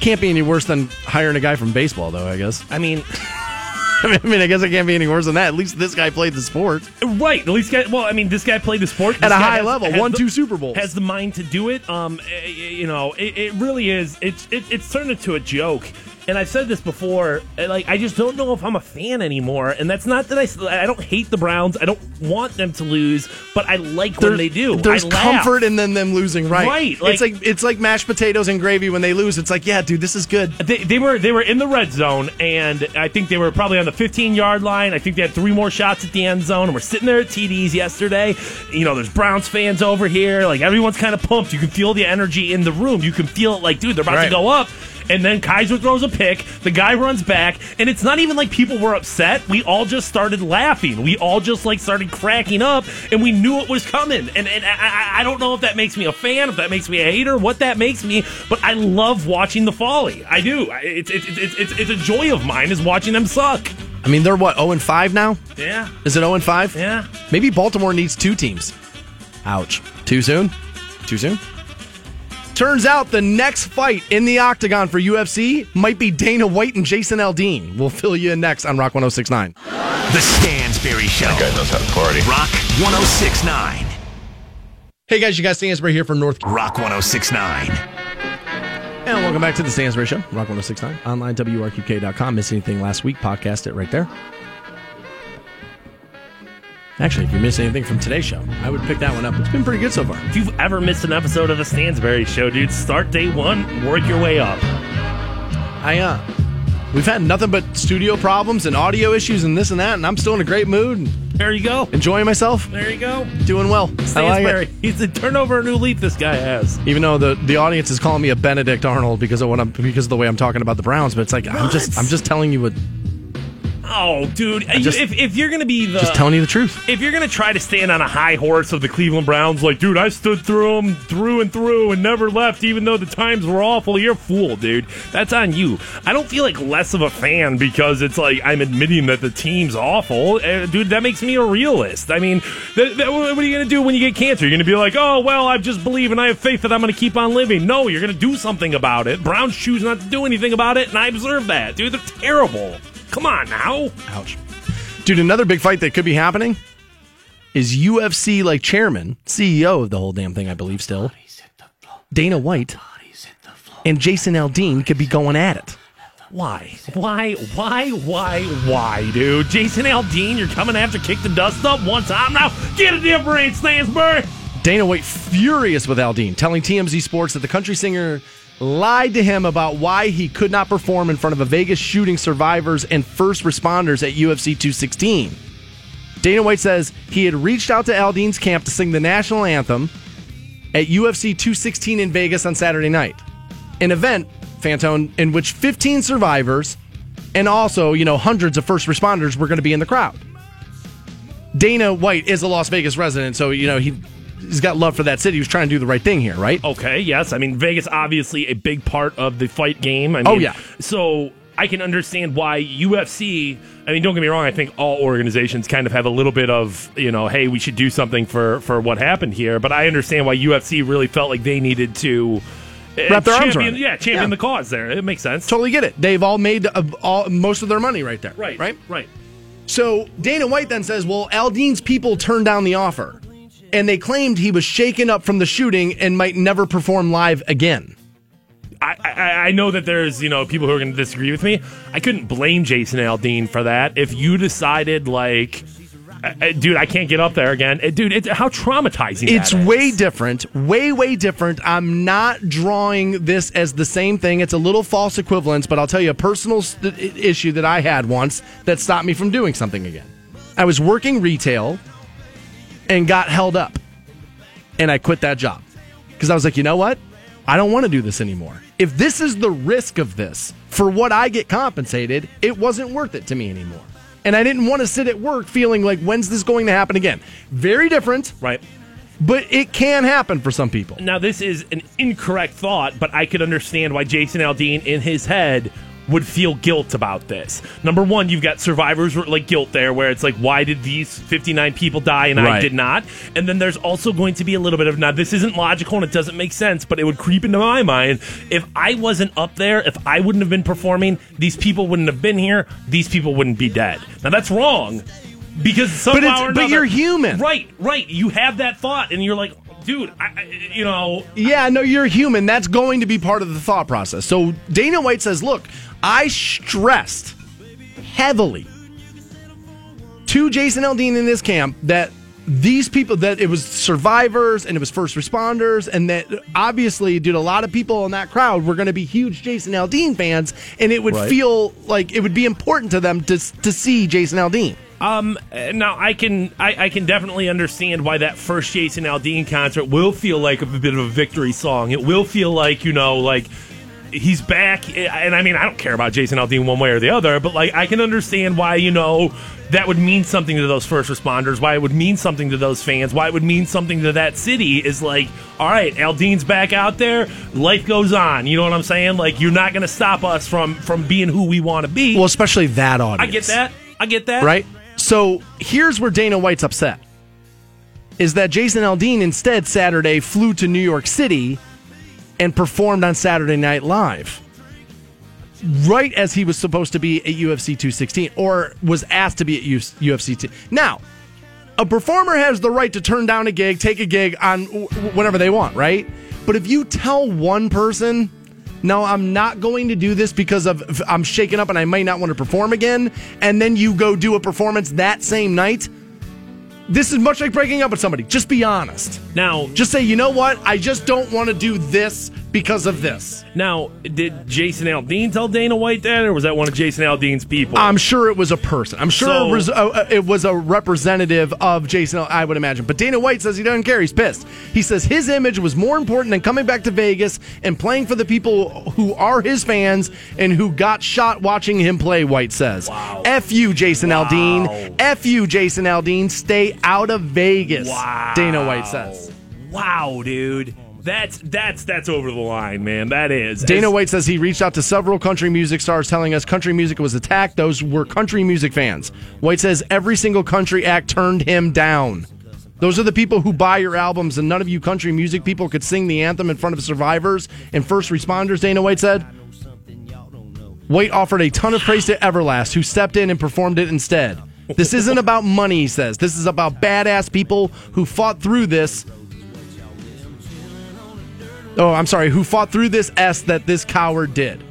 Speaker 1: Can't be any worse than hiring a guy from baseball, though. I guess.
Speaker 2: I mean,
Speaker 1: I mean, I guess it can't be any worse than that. At least this guy played the sport.
Speaker 2: right. At least, guy, well, I mean, this guy played the sport
Speaker 1: At a high
Speaker 2: has-
Speaker 1: level,
Speaker 2: has
Speaker 1: won
Speaker 2: the-
Speaker 1: two Super Bowls.
Speaker 2: Has the mind to do it. Um, eh, you know, it, it really is. It's it, it's turned into a joke. And I've said this before. Like, I just don't know if I'm a fan anymore. And that's not that I I don't hate the Browns. I don't want them to lose, but I like when they do.
Speaker 1: There's comfort in them them losing, right?
Speaker 2: Right, like-
Speaker 1: it's like it's like mashed potatoes and gravy when they lose. It's like, yeah, dude, this is good.
Speaker 2: They, they were they were in the red zone, and I think they were probably on the 15 yard line. I think they had three more shots at the end zone, and we're sitting there at TDs yesterday. You know, there's Browns fans over here. Like everyone's kind of pumped. You can feel the energy in the room. You can feel it. Like, dude, they're about
Speaker 1: Right.
Speaker 2: to go up. And then Kizer throws a pick. The guy runs back, and it's not even like people were upset. We all just started laughing. We all just like started cracking up, and we knew it was coming. And, and I, I- don't know if that makes me a fan, if that makes me a hater, what that makes me, but I love watching the folly. I do. It's it's it's it's, it's a joy of mine is watching them suck.
Speaker 1: I mean, they're what 0 and 5 now.
Speaker 2: Yeah,
Speaker 1: Is it 0 and 5?
Speaker 2: yeah.
Speaker 1: Maybe Baltimore needs two teams. Ouch. Too soon? Too soon? Turns out the next fight in the octagon for UFC might be Dana White and Jason Aldean. We'll fill you in next on Rock 1069.
Speaker 3: The Stansbury Show.
Speaker 4: Guy knows how to party.
Speaker 3: Rock 1069.
Speaker 1: Hey guys, you guys, Stansbury here from North.
Speaker 3: Rock 1069.
Speaker 1: And welcome back to the Stansbury Show, Rock 1069, online, WRQK.com. Miss anything last week, podcast it right there. Actually, if you miss anything from today's show, I would pick that one up. It's been pretty good so far.
Speaker 2: If you've ever missed an episode of the Stansbury Show, dude, start day one, work your way up.
Speaker 1: I, uh, we've had nothing but studio problems and audio issues and this and that, and I'm still in a great mood
Speaker 2: There you go.
Speaker 1: enjoying myself,
Speaker 2: There you go.
Speaker 1: doing well. I like Stansbury.
Speaker 2: He's a turnover a new leaf. This guy has.
Speaker 1: Even though the, the audience is calling me a Benedict Arnold because of what I'm because of the way I'm talking about the Browns, but it's like I'm just
Speaker 2: What?
Speaker 1: I'm just telling you what
Speaker 2: Oh, dude.
Speaker 1: Just-
Speaker 2: if if you're gonna be the
Speaker 1: just telling you the truth.
Speaker 2: if you're gonna try to stand on a high horse of the Cleveland Browns, like, dude, I stood through them through and through and never left, even though the times were awful. You're a fool, dude. That's on you. I don't feel like less of a fan because it's like I'm admitting that the team's awful, uh, dude. That makes me a realist. I mean, th- th- what are you gonna do when you get cancer? You're gonna be like, oh well, I just believe and I have faith that I'm gonna keep on living. No, you're gonna do something about it. Browns choose not to do anything about it, and I observe that, dude. They're terrible. Come on now.
Speaker 1: Ouch. Dude, another big fight that could be happening is UFC like chairman, CEO of the whole damn thing, I believe still. Dana White and Jason Aldean could be going at it.
Speaker 2: Why? Why? Why? Why? Why, dude? Jason Aldean, you're coming after kick the dust up one time now. Get a difference, Stansbury.
Speaker 1: Dana White furious with Aldean, telling TMZ Sports that the country singer lied to him about why he could not perform in front of a Vegas shooting survivors and first responders at UFC 216. Dana White says he had reached out to Aldean's camp to sing the national anthem at UFC 216 in Vegas on Saturday night. An event, Fantone, in which 15 survivors and also, you know, hundreds of first responders were going to be in the crowd. Dana White is a Las Vegas resident, so, you know, he, he's got love for that city. He was trying to do the right thing here, right?
Speaker 2: Okay, yes. I mean, Vegas obviously a big part of the fight game. I mean,
Speaker 1: Oh, yeah.
Speaker 2: So I can understand why UFC. I mean, don't get me wrong. I think all organizations kind of have a little bit of you know, hey, we should do something for for what happened here. But I understand why UFC really felt like they needed to. uh,
Speaker 1: Wrap their arms
Speaker 2: champion,
Speaker 1: around it.
Speaker 2: Yeah, champion
Speaker 1: Yeah.
Speaker 2: the cause there. It makes sense.
Speaker 1: Totally get it. They've all made uh, all, most of their money right there.
Speaker 2: Right,
Speaker 1: Right?
Speaker 2: right.
Speaker 1: So Dana White then says, well, Aldean's people turned down the offer. And they claimed he was shaken up from the shooting and might never perform live again.
Speaker 2: I, I, I know that there's you know people who are going to disagree with me. I couldn't blame Jason Aldean for that. If you decided like, uh, uh, dude, I can't get up there again, Uh, dude, it's how traumatizing.
Speaker 1: It's
Speaker 2: that is.
Speaker 1: way different, way, way different. I'm not drawing this as the same thing. It's a little false equivalence, but I'll tell you a personal st- issue that I had once that stopped me from doing something again. I was working retail and got held up, and I quit that job because I was like, you know what? I don't want to do this anymore. If this is the risk of this for what I get compensated, it wasn't worth it to me anymore. And I didn't want to sit at work feeling like, when's this going to happen again? Very different.
Speaker 2: right.
Speaker 1: but it can happen for some people.
Speaker 2: Now, this is an incorrect thought, but I could understand why Jason Aldean, in his head, would feel guilt about this. Number one, you've got survivors like guilt there, where it's like, why did these 59 people die and I did not? And then there's also going to be a little bit of now, this isn't logical and it doesn't make sense, but it would creep into my mind. If I wasn't up there, if I wouldn't have been performing, these people wouldn't have been here, these people wouldn't be dead. Now, that's wrong. Because somehow
Speaker 1: it's-
Speaker 2: or
Speaker 1: but you're human.
Speaker 2: right? Right. You have that thought, and you're like, dude, I, I, you know,
Speaker 1: Yeah, no, you're human. That's going to be part of the thought process. So Dana White says, look, I stressed heavily to Jason Aldean in this camp that these people that it was survivors and it was first responders and that obviously dude a lot of people in that crowd were going to be huge Jason Aldean fans and it would
Speaker 2: Right.
Speaker 1: feel like it would be important to them to to see Jason Aldean.
Speaker 2: Um, now I can I, I can definitely understand why that first Jason Aldean concert will feel like a bit of a victory song. It will feel like you know like he's back, and I mean I don't care about Jason Aldean one way or the other, but like I can understand why you know that would mean something to those first responders, why it would mean something to those fans, why it would mean something to that city. Is like all right, Aldean's back out there, life goes on. You know what I'm saying? Like you're not going to stop us from from being who we want to be.
Speaker 1: Well, especially that audience.
Speaker 2: I get that. I get that.
Speaker 1: right? So here's where Dana White's upset is that Jason Aldean instead Saturday flew to New York City and performed on Saturday Night Live. Right as he was supposed to be at UFC 216 or was asked to be at UFC 2. Now, a performer has the right to turn down a gig, take a gig on whenever they want, right? But if you tell one person, no, I'm not going to do this because of I'm shaken up and I might not want to perform again, and then you go do a performance that same night, this is much like breaking up with somebody. Just be honest.
Speaker 2: Now,
Speaker 1: Just say, you know what? I just don't want to do this because of this.
Speaker 2: Now, did Jason Aldean tell Dana White that, or was that one of Jason Aldean's people?
Speaker 1: I'm sure it was a person. I'm sure
Speaker 2: So-
Speaker 1: it, was, uh, it was a representative of Jason, I would imagine. But Dana White says he doesn't care. He's pissed. He says his image was more important than coming back to Vegas and playing for the people who are his fans and who got shot watching him play, White says.
Speaker 2: Wow.
Speaker 1: F you, Jason Aldean. F you, Jason Aldean. Stay out of Vegas,
Speaker 2: Wow.
Speaker 1: Dana White says.
Speaker 2: wow, dude, that's that's that's over the line, man. That is
Speaker 1: Dana
Speaker 2: As-
Speaker 1: White says he reached out to several country music stars telling us country music was attacked. Those were country music fans. White says every single country act turned him down. Those are the people who buy your albums, and none of you country music people could sing the anthem in front of survivors and first responders, Dana White said. White offered a ton of praise to Everlast, who stepped in and performed it instead. This isn't about money, he says. This is about badass people who fought through this Oh, I'm sorry, who fought through this S that this coward did.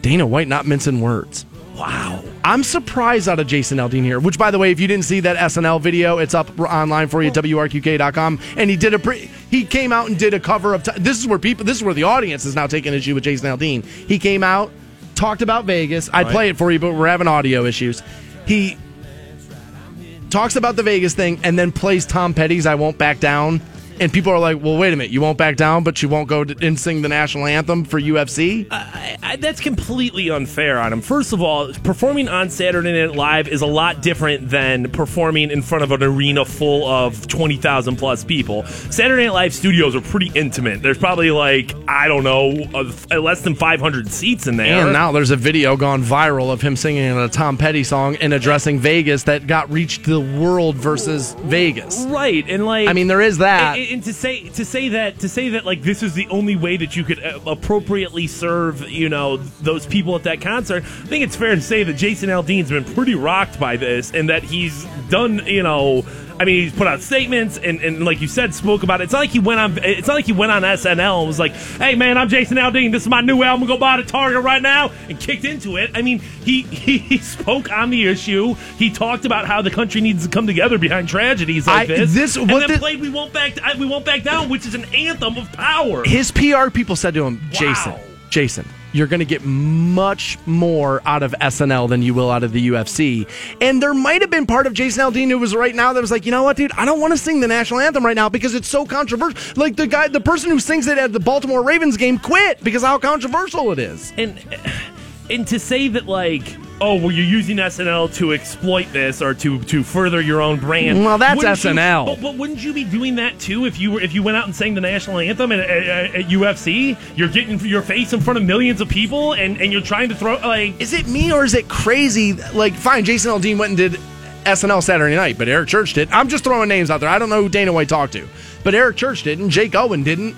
Speaker 1: Dana White not mincing words. Wow. I'm surprised out of Jason Aldean here, which, by the way, if you didn't see that SNL video, it's up online for you, WRQK.com. And he did a pre- he came out and did a cover of. T- this is where people, this is where the audience is now taking issue with Jason Aldean. He came out, talked about Vegas. I'd play it for you, but we're having audio issues. He talks about the Vegas thing and then plays Tom Petty's I Won't Back Down. And people are like, well, wait a minute, you won't back down, but you won't go and sing the national anthem for UFC?
Speaker 2: I, I, that's completely unfair on him. First of all, performing on Saturday Night Live is a lot different than performing in front of an arena full of 20,000 plus people. Saturday Night Live studios are pretty intimate. There's probably like, I don't know, uh, less than 500 seats in there.
Speaker 1: And now there's a video gone viral of him singing a Tom Petty song and addressing Vegas that got reached the world versus Vegas.
Speaker 2: Right, and like
Speaker 1: I mean, there is that.
Speaker 2: And, and to say to say that to say that like this is the only way that you could uh, appropriately serve you know those people at that concert. I think it's fair to say that Jason Aldean's been pretty rocked by this, and that he's done you know. I mean, he's put out statements and, and, like you said, spoke about it. It's not like he went on. It's not like he went on SNL and was like, "Hey, man, I'm Jason Aldean. This is my new album. Go buy it at Target right now," and kicked into it. I mean, he, he he spoke on the issue. He talked about how the country needs to come together behind tragedies like
Speaker 1: I-
Speaker 2: this.
Speaker 1: this-
Speaker 2: and
Speaker 1: what
Speaker 2: then
Speaker 1: the-
Speaker 2: played "We Won't Back We Won't Back Down," which is an anthem of power.
Speaker 1: His PR people said to him, Jason, Jason, you're going to get much more out of SNL than you will out of the UFC. And there might have been part of Jason Aldean who was right now that was like, you know what, dude, I don't want to sing the national anthem right now because it's so controversial. Like the guy, the person who sings it at the Baltimore Ravens game quit because how controversial it is.
Speaker 2: and and to say that like oh, well, you're using SNL to exploit this or to to further your own brand.
Speaker 1: Well, that's
Speaker 2: Wouldn't you-
Speaker 1: SNL.
Speaker 2: but, but wouldn't you be doing that too if you were if you went out and sang the national anthem at, at, at UFC? You're getting your face in front of millions of people, and and you're trying to throw like.
Speaker 1: Is it me or is it crazy? Like, fine, Jason Aldean went and did SNL Saturday night, but Eric Church did. I'm just throwing names out there. I don't know who Dana White talked to, but Eric Church didn't. Jake Owen didn't.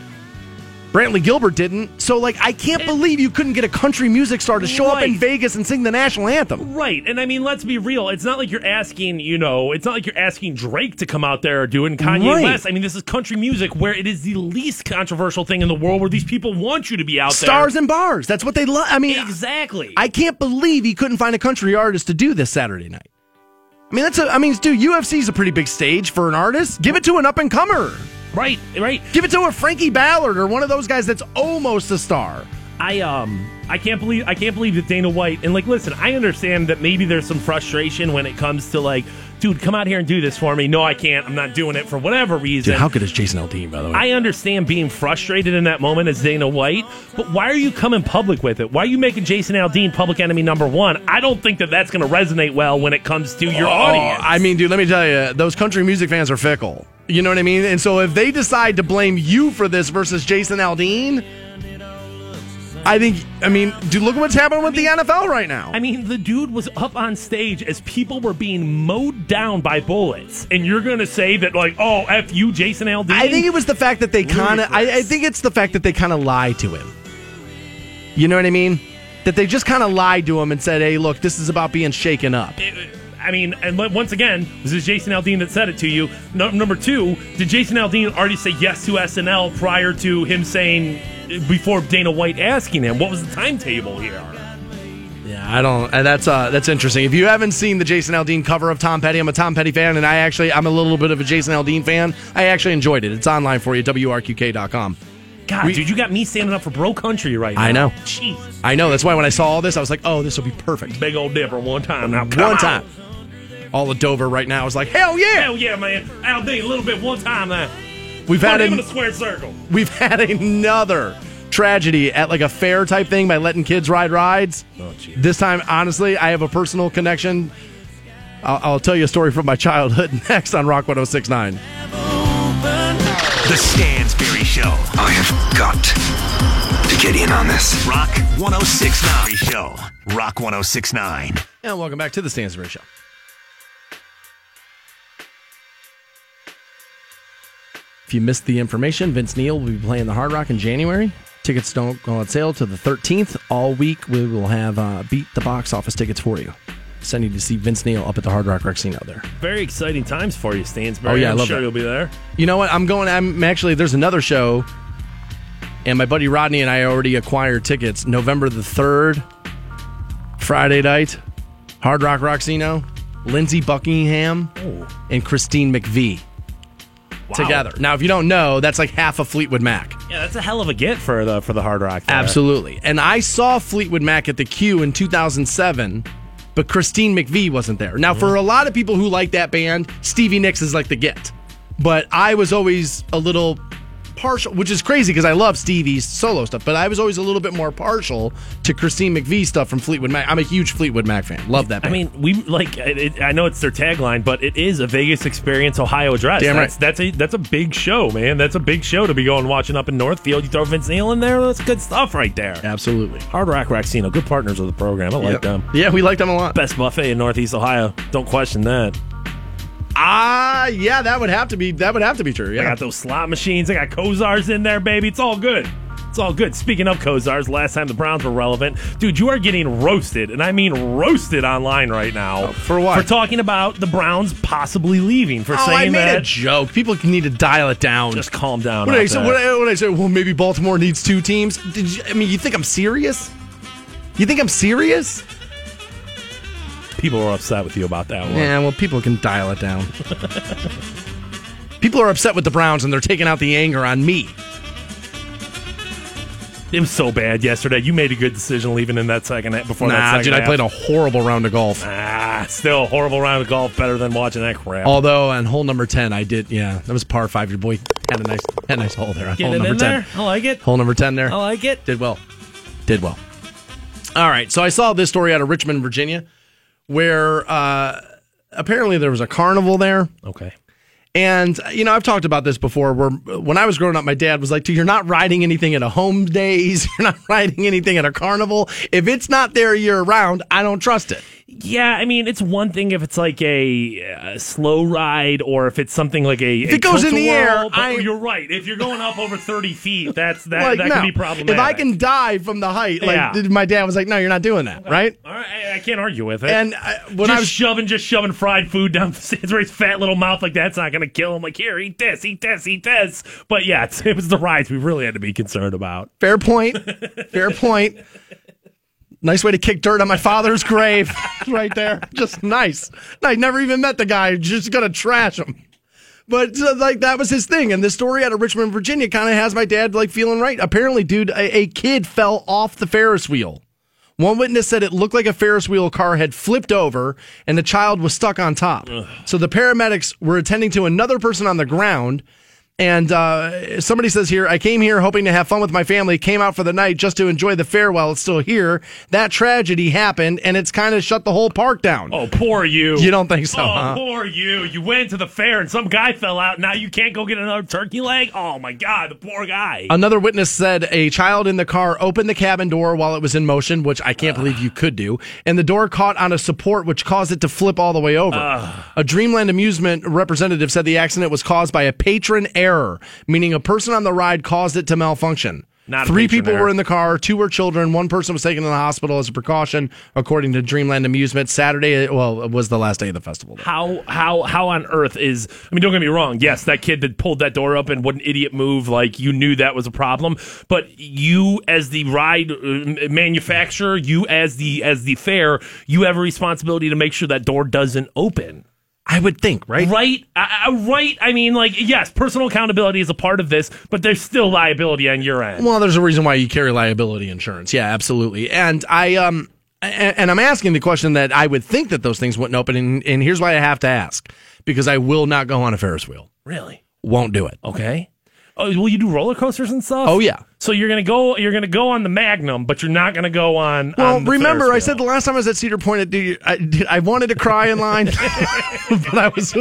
Speaker 1: Brantley Gilbert didn't. So, like, I can't believe you couldn't get a country music star to show up in Vegas and sing the national anthem.
Speaker 2: Right, and I mean, let's be real. It's not like you're asking, you know, it's not like you're asking Drake to come out there doing Kanye
Speaker 1: Right.
Speaker 2: West. I mean, this is country music where it is the least controversial thing in the world, where these people want you to be out
Speaker 1: Stars
Speaker 2: there.
Speaker 1: and bars. That's what they love. I mean,
Speaker 2: exactly.
Speaker 1: I can't believe he couldn't find a country artist to do this Saturday night. I mean, that's a, I mean, dude, UFC's a pretty big stage for an artist. Give it to an up and comer.
Speaker 2: Right, right.
Speaker 1: Give it to a Frankie Ballard or one of those guys that's almost a star.
Speaker 2: I um I can't believe I can't believe that Dana White and like listen, I understand that maybe there's some frustration when it comes to like, dude, come out here and do this for me. No, I can't. I'm not doing it for whatever reason.
Speaker 1: Dude, how good is Jason Aldean, by the way?
Speaker 2: I understand being frustrated in that moment as Dana White, but why are you coming public with it? Why are you making Jason Aldean public enemy number one? I don't think that that's going to resonate well when it comes to your audience.
Speaker 1: Oh, I mean, dude, let me tell you, those country music fans are fickle. You know what I mean? And so if they decide to blame you for this versus Jason Aldean, I think, I mean, dude, look at what's happening with the NFL right now.
Speaker 2: I mean, the dude was up on stage as people were being mowed down by bullets, and you're going to say that, like, oh, f you, Jason Aldean.
Speaker 1: I think it was the fact that they kind of. I, I think it's the fact that they kind of lied to him. You know what I mean? That they just kind of lied to him and said, "Hey, look, this is about being shaken up."
Speaker 2: I mean, and once again, was it Jason Aldean that said it to you? No, number two, did Jason Aldean already say yes to SNL prior to him saying before Dana White asking him? What was the timetable here?
Speaker 1: Yeah, I don't. And that's uh, that's interesting. If you haven't seen the Jason Aldean cover of Tom Petty, I'm a Tom Petty fan, and I actually I'm a little bit of a Jason Aldean fan. I actually enjoyed it. It's online for you, wrqk.com.
Speaker 2: God,
Speaker 1: We-
Speaker 2: dude, you got me standing up for bro country right now.
Speaker 1: I know.
Speaker 2: Jesus.
Speaker 1: I know. That's why when I saw all this, I was like, "Oh, this will be perfect."
Speaker 2: Big old dipper one time now.
Speaker 1: One
Speaker 2: on.
Speaker 1: time. All of Dover right now is like, "Hell yeah!"
Speaker 2: Hell yeah, man. Aldean, a little bit one time now.
Speaker 1: We've
Speaker 2: Put
Speaker 1: had
Speaker 2: him in a square circle.
Speaker 1: we've had another tragedy at like a fair type thing by letting kids ride rides.
Speaker 2: Oh.
Speaker 1: This time, honestly, I have a personal connection. I'll, I'll tell you a story from my childhood next on Rock 1069.
Speaker 3: The Stansbury Show.
Speaker 4: I have got to get in on this.
Speaker 3: Rock 1069 Show. Rock 1069.
Speaker 1: And welcome back to the Stansbury Show. If you missed the information, Vince Neil will be playing the Hard Rock in January. Tickets don't go on sale till the 13th. All week, we will have uh, beat the box office tickets for you. Send you to see Vince Neil up at the Hard Rock Casino there.
Speaker 2: Very exciting times for you, Stansbury.
Speaker 1: Oh, yeah, I
Speaker 2: I'm
Speaker 1: love
Speaker 2: sure
Speaker 1: that.
Speaker 2: you'll be there.
Speaker 1: You know what? I'm going. I'm actually. There's another show, and my buddy Rodney and I already acquired tickets. November the third, Friday night, Hard Rock Rocksino, Lindsey Buckingham, and Christine McVie
Speaker 2: Wow.
Speaker 1: together. Now, if you don't know, that's like half a Fleetwood Mac.
Speaker 2: Yeah, that's a hell of a get for the for the Hard Rock. there.
Speaker 1: Absolutely. And I saw Fleetwood Mac at the Q in 2007, but Christine McVie wasn't there. Now, for a lot of people who like that band, Stevie Nicks is like the get. But I was always a little partial, which is crazy because I love Stevie's solo stuff, but I was always a little bit more partial to Christine McVie stuff from Fleetwood Mac. I'm a huge Fleetwood Mac fan. Love that
Speaker 2: I mean, we like. It, I know it's their tagline, but it is a Vegas Experience Ohio address.
Speaker 1: Damn
Speaker 2: that's,
Speaker 1: right.
Speaker 2: That's a that's a big show, man. That's a big show to be going watching up in Northfield. You throw Vince Neil in there, that's good stuff right there.
Speaker 1: Absolutely.
Speaker 2: Hard Rock Rocksino, good partners of the program. I like
Speaker 1: Yep.
Speaker 2: them.
Speaker 1: Yeah, we like them a lot.
Speaker 2: Best buffet in Northeast Ohio. Don't question that.
Speaker 1: Ah, yeah, that would have to be that would have to be true.
Speaker 2: I got those slot machines. I got Kosar's in there, baby. It's all good. It's all good. Speaking of Kosar's, last time the Browns were relevant, dude, you are getting roasted, and I mean roasted online right now.
Speaker 1: Oh, for what?
Speaker 2: For talking about the Browns possibly leaving. For
Speaker 1: Oh,
Speaker 2: saying
Speaker 1: I made a
Speaker 2: that.
Speaker 1: joke. People need to dial it down.
Speaker 2: Just calm down.
Speaker 1: What I say,
Speaker 2: there.
Speaker 1: what, I, what did I say? Well, maybe Baltimore needs two teams. Did you, I mean, you think I'm serious? You think I'm serious?
Speaker 2: People are upset with you about that one.
Speaker 1: Yeah, well, people can dial it down. people are upset with the Browns and they're taking out the anger on me.
Speaker 2: It was so bad yesterday. You made a good decision leaving in that second before that
Speaker 1: Nah,
Speaker 2: second
Speaker 1: dude, I played a horrible round of golf.
Speaker 2: Ah, still a horrible round of golf. Better than watching that crap.
Speaker 1: Although on hole number ten, I did. Yeah, that was par five. Your boy had a nice, had a nice hole there on
Speaker 2: Get
Speaker 1: hole number ten.
Speaker 2: there. I like it.
Speaker 1: Hole number ten there.
Speaker 2: I like it.
Speaker 1: Did well. Did well. All right. So I saw this story out of Richmond, Virginia, where uh, apparently there was a carnival there.
Speaker 2: Okay.
Speaker 1: And, you know, I've talked about this before where when I was growing up, my dad was like, dude, you're not riding anything at a home days. You're not riding anything at a carnival. If it's not there year round, I don't trust it.
Speaker 2: Yeah, I mean, it's one thing if it's like a, uh slow ride or if it's something like a.
Speaker 1: If it goes in the air,
Speaker 2: but
Speaker 1: I-
Speaker 2: you're right. If you're going up over 30 feet, that's that,
Speaker 1: like,
Speaker 2: that
Speaker 1: no.
Speaker 2: can be problematic.
Speaker 1: If I can dive from the height, like
Speaker 2: Yeah.
Speaker 1: my dad was like, no, you're not doing that, right?
Speaker 2: All right, I, I can't argue with it.
Speaker 1: And uh, when
Speaker 2: just
Speaker 1: I was
Speaker 2: shoving, just shoving fried food down his fat little mouth like that's not going to kill him. Like here, eat this, eat this, eat this. But yeah, it's, it was the rides we really had to be concerned about.
Speaker 1: Fair point. Fair point. Nice way to kick dirt on my father's grave, right there. Just nice. I never even met the guy. Just gonna trash him. But uh, like that was his thing, and this story out of Richmond, Virginia, kind of has my dad like feeling right. Apparently, dude, a, a kid fell off the Ferris wheel. One witness said it looked like a Ferris wheel car had flipped over and the child was stuck on top. So the paramedics were attending to another person on the ground. And uh, somebody says here, I came here hoping to have fun with my family, came out for the night just to enjoy the fair while it's still here. That tragedy happened, and it's kind of shut the whole park down.
Speaker 2: Oh, poor you.
Speaker 1: You don't think so,
Speaker 2: Oh,
Speaker 1: huh?
Speaker 2: poor you. You went to the fair and some guy fell out. Now you can't go get another turkey leg? Oh, my God. The poor guy.
Speaker 1: Another witness said a child in the car opened the cabin door while it was in motion, which I can't believe you could do, and the door caught on a support which caused it to flip all the way over. A Dreamland amusement representative said the accident was caused by a patron error, meaning a person on the ride caused it to malfunction.
Speaker 2: Not
Speaker 1: Three people
Speaker 2: error.
Speaker 1: were in the car, two were children, one person was taken to the hospital as a precaution, according to Dreamland Amusement. Saturday, well, it was the last day of the festival.
Speaker 2: how how how on earth is I mean don't get me wrong yes that kid that pulled that door open what an idiot move like you knew that was a problem but you as the ride uh, manufacturer you as the as the fair you have a responsibility to make sure that door doesn't open
Speaker 1: I would think, right?
Speaker 2: right uh, right I mean like yes personal accountability is a part of this but there's still liability on your end
Speaker 1: Well, there's a reason why you carry liability insurance. Yeah, absolutely. And I um and, and I'm asking the question that I would think that those things wouldn't open and, and here's why I have to ask. Because I will not go on a Ferris wheel.
Speaker 2: really
Speaker 1: Won't do it.
Speaker 2: okay oh will you do roller coasters and stuff
Speaker 1: Oh yeah.
Speaker 2: So you're gonna go you're gonna go on the Magnum but you're not gonna go on
Speaker 1: Well,
Speaker 2: on
Speaker 1: remember,
Speaker 2: Ferris
Speaker 1: I said the last time I was at Cedar Point, at I, I wanted to cry in line, but I was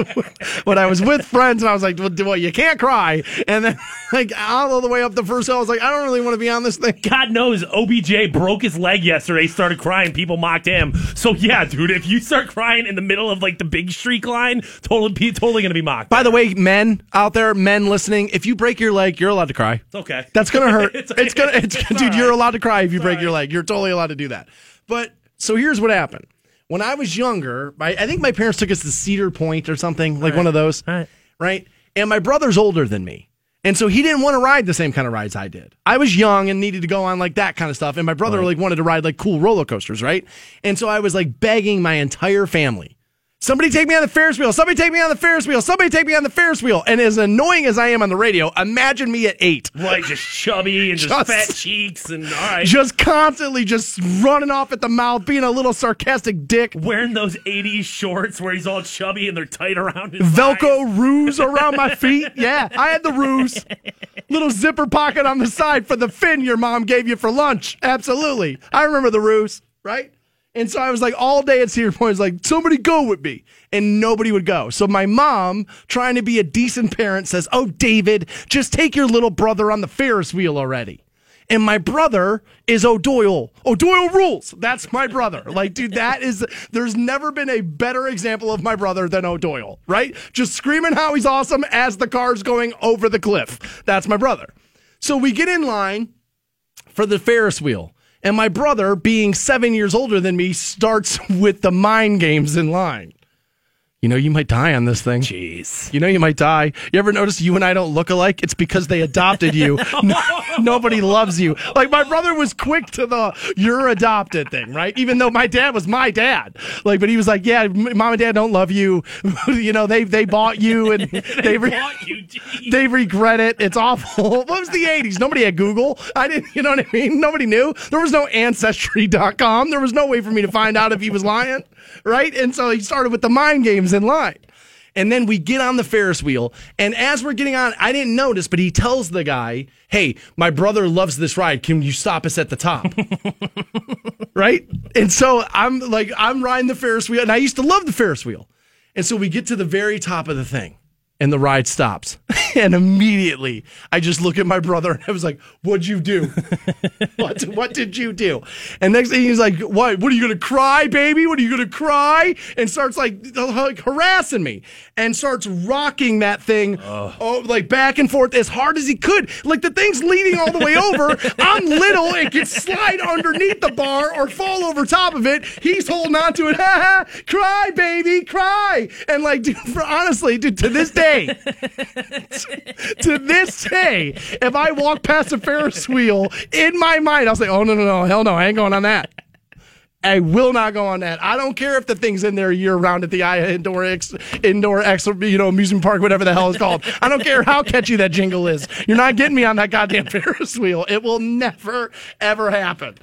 Speaker 1: when I was with friends, and I was like, "Well, well, you can't cry." And then, like all the way up the first hill, I was like, "I don't really want to be on this thing."
Speaker 2: God knows OBJ broke his leg yesterday, started crying, people mocked him. So yeah, dude, if you start crying in the middle of like the big streak line, totally be totally gonna be mocked.
Speaker 1: By the way, men out there, men listening, if you break your leg, you're allowed to cry.
Speaker 2: It's okay.
Speaker 1: That's gonna hurt.
Speaker 2: It's-
Speaker 1: it's, gonna. It's,
Speaker 2: it's
Speaker 1: dude.
Speaker 2: all
Speaker 1: You're allowed to cry if you break
Speaker 2: all
Speaker 1: your leg. You're totally allowed to do that. But so here's what happened. When I was younger, my, I think my parents took us to Cedar Point or something like one of those.
Speaker 2: Right.
Speaker 1: Right. And my brother's older than me. And so he didn't want to ride the same kind of rides I did. I was young and needed to go on like that kind of stuff. And my brother like wanted to ride like cool roller coasters, right? And so I was like begging my entire family. Somebody take me on the Ferris wheel. Somebody take me on the Ferris wheel. Somebody take me on the Ferris wheel. And as annoying as I am on the radio, imagine me at eight.
Speaker 2: Right, just chubby and just,
Speaker 1: Just-
Speaker 2: fat cheeks and all right.
Speaker 1: just constantly just running off at the mouth, being a little sarcastic dick.
Speaker 2: Wearing those 80s shorts where he's all chubby and they're tight around his
Speaker 1: Velcro
Speaker 2: thighs.
Speaker 1: ruse around my feet. Yeah, I had the ruse. Little zipper pocket on the side for the fin your mom gave you for lunch. Absolutely. I remember the ruse, right? And so I was like all day at Cedar Point, I was like, somebody go with me. And nobody would go. So my mom, trying to be a decent parent, says, Oh, David, just take your little brother on the Ferris wheel already. And my brother is O'Doyle. O'Doyle rules. That's my brother. Like, dude, that is, there's never been a better example of my brother than O'Doyle, right? Just screaming how he's awesome as the car's going over the cliff. That's my brother. So we get in line for the Ferris wheel. And my brother, being seven years older than me, starts with the mind games in line. You know, you might die on this thing.
Speaker 2: Jeez.
Speaker 1: You know, you might die. You ever notice you and I don't look alike? It's because they adopted you. No- nobody loves you. Like my brother was quick to the "you're adopted" thing, right? Even though my dad was my dad. Like, but he was like, "Yeah, mom and dad don't love you. you know, they they bought you and they re-
Speaker 2: Bought you,
Speaker 1: they regret it. It's awful." what was the '80s? Nobody had Google. I didn't. You know what I mean? Nobody knew. There was no Ancestry.com. There was no way for me to find out if he was lying, right? And so he started with the mind games in line. And then we get on the Ferris wheel. And as we're getting on, I didn't notice, but he tells the guy, Hey, my brother loves this ride. Can you stop us at the top? right? And so I'm like, I'm riding the Ferris wheel. And I used to love the Ferris wheel. And so we get to the very top of the thing and the ride stops. and immediately I just look at my brother and I was like, What'd you do? what, what did you do? And next thing he's like, What? What are you going to cry, baby? What are you going to cry? And starts like, harassing me and starts rocking that thing oh, like back and forth as hard as he could. Like the thing's leaning all the way over. I'm little and can slide underneath the bar or fall over top of it. He's holding on to it. Cry, baby, cry. And like, dude, for honestly, dude, to this day, to this day, if I walk past a Ferris wheel in my mind, I'll say, "Oh no, no, no, hell no, I ain't going on that." I will not go on that. I don't care if the thing's in there year round at the indoor ex, indoor ex, you know amusement park, whatever the hell it's called. I don't care how catchy that jingle is. You're not getting me on that goddamn Ferris wheel. It will never ever happen.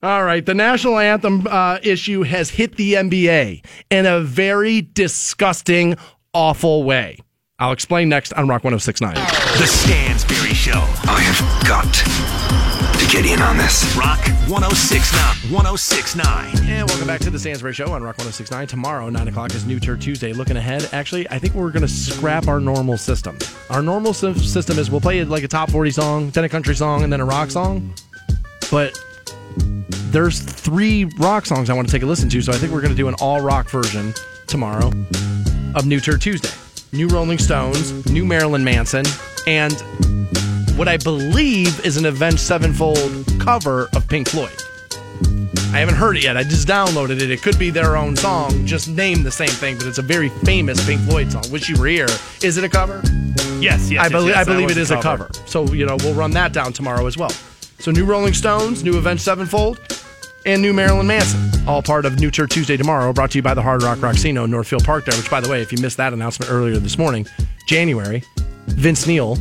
Speaker 1: All right, the national anthem uh, issue has hit the NBA in a very disgusting, awful way. I'll explain next on Rock 1069.
Speaker 3: The Stansbury Show.
Speaker 4: I have got to get in on this.
Speaker 3: Rock 1069. 1069.
Speaker 1: And welcome back to the Stansbury Show on Rock 1069. Tomorrow, 9 o'clock, is New Tour Tuesday. Looking ahead, actually, I think we're going to scrap our normal system. Our normal sy- system is we'll play like a top 40 song, then a country song, and then a rock song. But there's three rock songs I want to take a listen to, so I think we're going to do an all rock version tomorrow of New Tour Tuesday. New Rolling Stones, new Marilyn Manson, and what I believe is an Avenged Sevenfold cover of Pink Floyd. I haven't heard it yet. I just downloaded it. It could be their own song, just named the same thing, but it's a very famous Pink Floyd song. Wish You Were Here. Is it a cover?
Speaker 2: Yes, yes.
Speaker 1: I,
Speaker 2: yes, yes,
Speaker 1: I believe it is a cover. So, you know, we'll run that down tomorrow as well. So, new Rolling Stones, new Avenged Sevenfold, and new Marilyn Manson. All part of New Tour Tuesday tomorrow, brought to you by the Hard Rock Rocksino, Northfield Park there, which, by the way, if you missed that announcement earlier this morning, January, Vince Neil,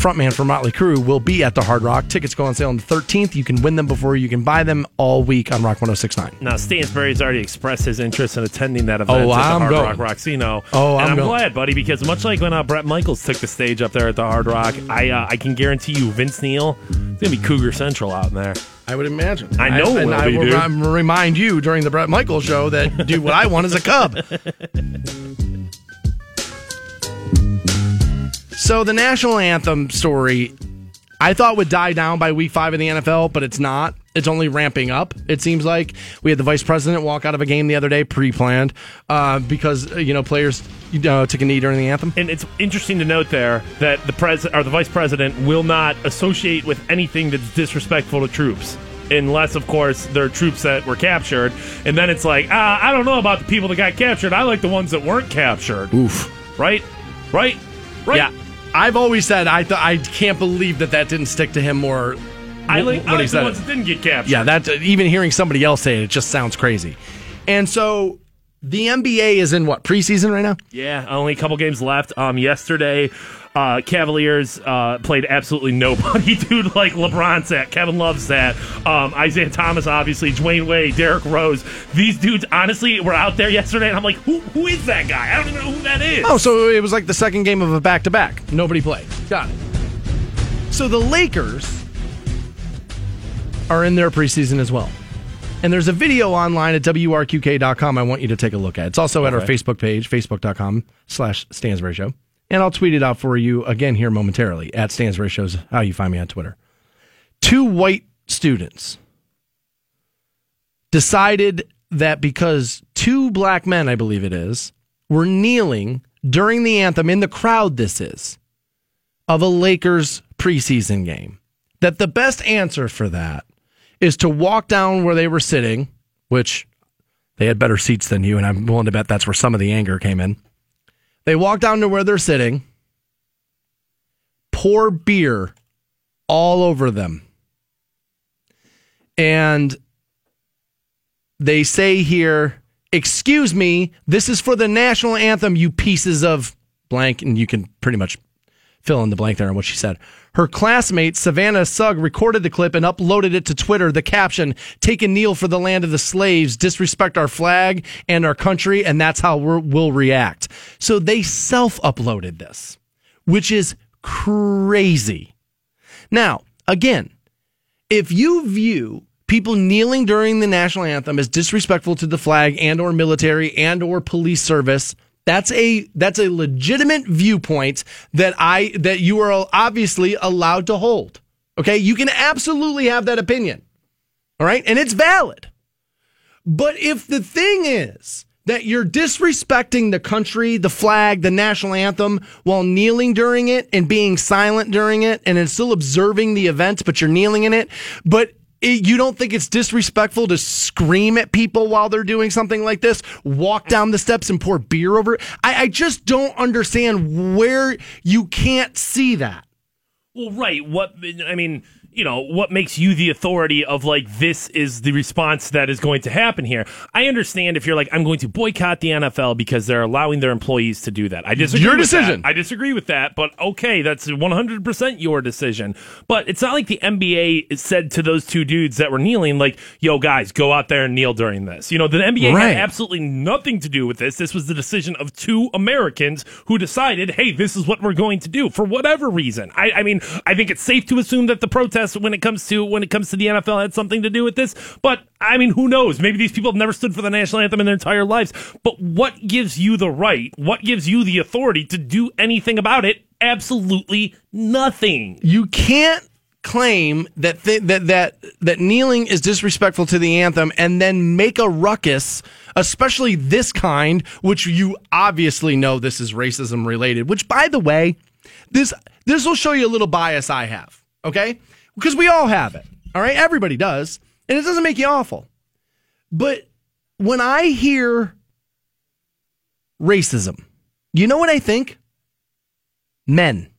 Speaker 1: frontman for Motley Crue, will be at the Hard Rock. Tickets go on sale on the 13th. You can win them before you can buy them all week on Rock 1069.
Speaker 2: Now, Stansbury's already expressed his interest in attending that event
Speaker 1: Oh,
Speaker 2: at the
Speaker 1: I'm
Speaker 2: Hard
Speaker 1: going.
Speaker 2: Rock Rocksino.
Speaker 1: Oh,
Speaker 2: and
Speaker 1: I'm
Speaker 2: I'm
Speaker 1: going.
Speaker 2: glad, buddy, because much like when uh, Bret Michaels took the stage up there at the Hard Rock, I uh, I can guarantee you, Vince Neil, it's gonna be Cougar Central out in there.
Speaker 1: I would imagine.
Speaker 2: I know it
Speaker 1: and I
Speaker 2: be,
Speaker 1: will rem- remind you during the Bret Michaels show that, dude, what I want is a Cub. so the national anthem story, I thought would die down by week five in the NFL, but it's not. It's only ramping up. It seems like we had the vice president walk out of a game the other day, pre-planned, uh, because uh, you know players you know, took a knee during the anthem.
Speaker 2: And it's interesting to note there that the pres or the vice president will not associate with anything that's disrespectful to troops. Unless, of course, there are troops that were captured. And then it's like, ah, I don't know about the people that got captured. I like the ones that weren't captured.
Speaker 1: Oof.
Speaker 2: Right? Right? Right?
Speaker 1: Yeah, I've always said I th- I can't believe that that didn't stick to him more.
Speaker 2: I like,
Speaker 1: when
Speaker 2: I
Speaker 1: he
Speaker 2: like
Speaker 1: said
Speaker 2: the
Speaker 1: it.
Speaker 2: ones that didn't get captured.
Speaker 1: Yeah, that even hearing somebody else say it, it just sounds crazy. And so the NBA is in what preseason right now?
Speaker 2: Yeah, only a couple games left. Um, yesterday, uh, Cavaliers uh, played absolutely nobody, dude. Like LeBron's that, Kevin Love's that, um, Isaiah Thomas, obviously, Dwyane Wade, Derrick Rose. These dudes, honestly, were out there yesterday, and I'm like, who, who is that guy? I don't even know who that is.
Speaker 1: Oh, so it was like the second game of a back to back. Nobody played. Got it. So the Lakers are in their preseason as well. And there's a video online at WRQK.com I want you to take a look at. It's also at our. Facebook page, facebook.com slash Stansbury Show. And I'll tweet it out for you again here momentarily at Stansbury Shows, how you find me on Twitter. Two white students decided that because two black men, I believe it is, were kneeling during the anthem in the crowd, this is, of a Lakers preseason game, that the best answer for that is to walk down where they were sitting, which they had better seats than you, and I'm willing to bet that's where some of the anger came in. They walk down to where they're sitting, pour beer all over them. And they say here, Excuse me, this is for the national anthem, you pieces of blank. And you can pretty much fill in the blank there on what she said. Her classmate, Savannah Sugg, recorded the clip and uploaded it to Twitter. The caption, Take a kneel for the land of the slaves, disrespect our flag and our country, and that's how we're, we'll react. So they self uploaded this, which is crazy. Now, again, if you view people kneeling during the national anthem as disrespectful to the flag and or military and or police service, that's a that's a legitimate viewpoint that I that you are obviously allowed to hold. Okay? You can absolutely have that opinion. All right? And it's valid. But if the thing is that you're disrespecting the country, the flag, the national anthem while kneeling during it and being silent during it and still observing the events, but you're kneeling in it, but it, you don't think it's disrespectful to scream at people while they're doing something like this, walk down the steps and pour beer over it? I, I just don't understand where you can't see that.
Speaker 2: Well, right. What I mean, you know, what makes you the authority of like this is the response that is going to happen here. I understand if you're like I'm going to boycott the NFL because they're allowing their employees to do that. I disagree.
Speaker 1: Your
Speaker 2: with that.
Speaker 1: decision.
Speaker 2: I disagree with that, but okay, that's 100% your decision. But it's not like the NBA said to those two dudes that were kneeling like, "Yo guys, go out there and kneel during this." You know, the NBA
Speaker 1: Right.
Speaker 2: had absolutely nothing to do with this. This was the decision of two Americans who decided, "Hey, this is what we're going to do." For whatever reason. I, I mean, I think it's safe to assume that the when it comes to when it comes to the NFL had something to do with this. But I mean, who knows? Maybe these people have never stood for the national anthem in their entire lives. But what gives you the right? What gives you the authority to do anything about it? Absolutely nothing.
Speaker 1: You can't claim that th- that that that kneeling is disrespectful to the anthem and then make a ruckus especially this kind which you obviously know this is racism related which by the way this this will show you a little bias I have okay because we all have it all right everybody does and it doesn't make you awful but when I hear racism you know what I think men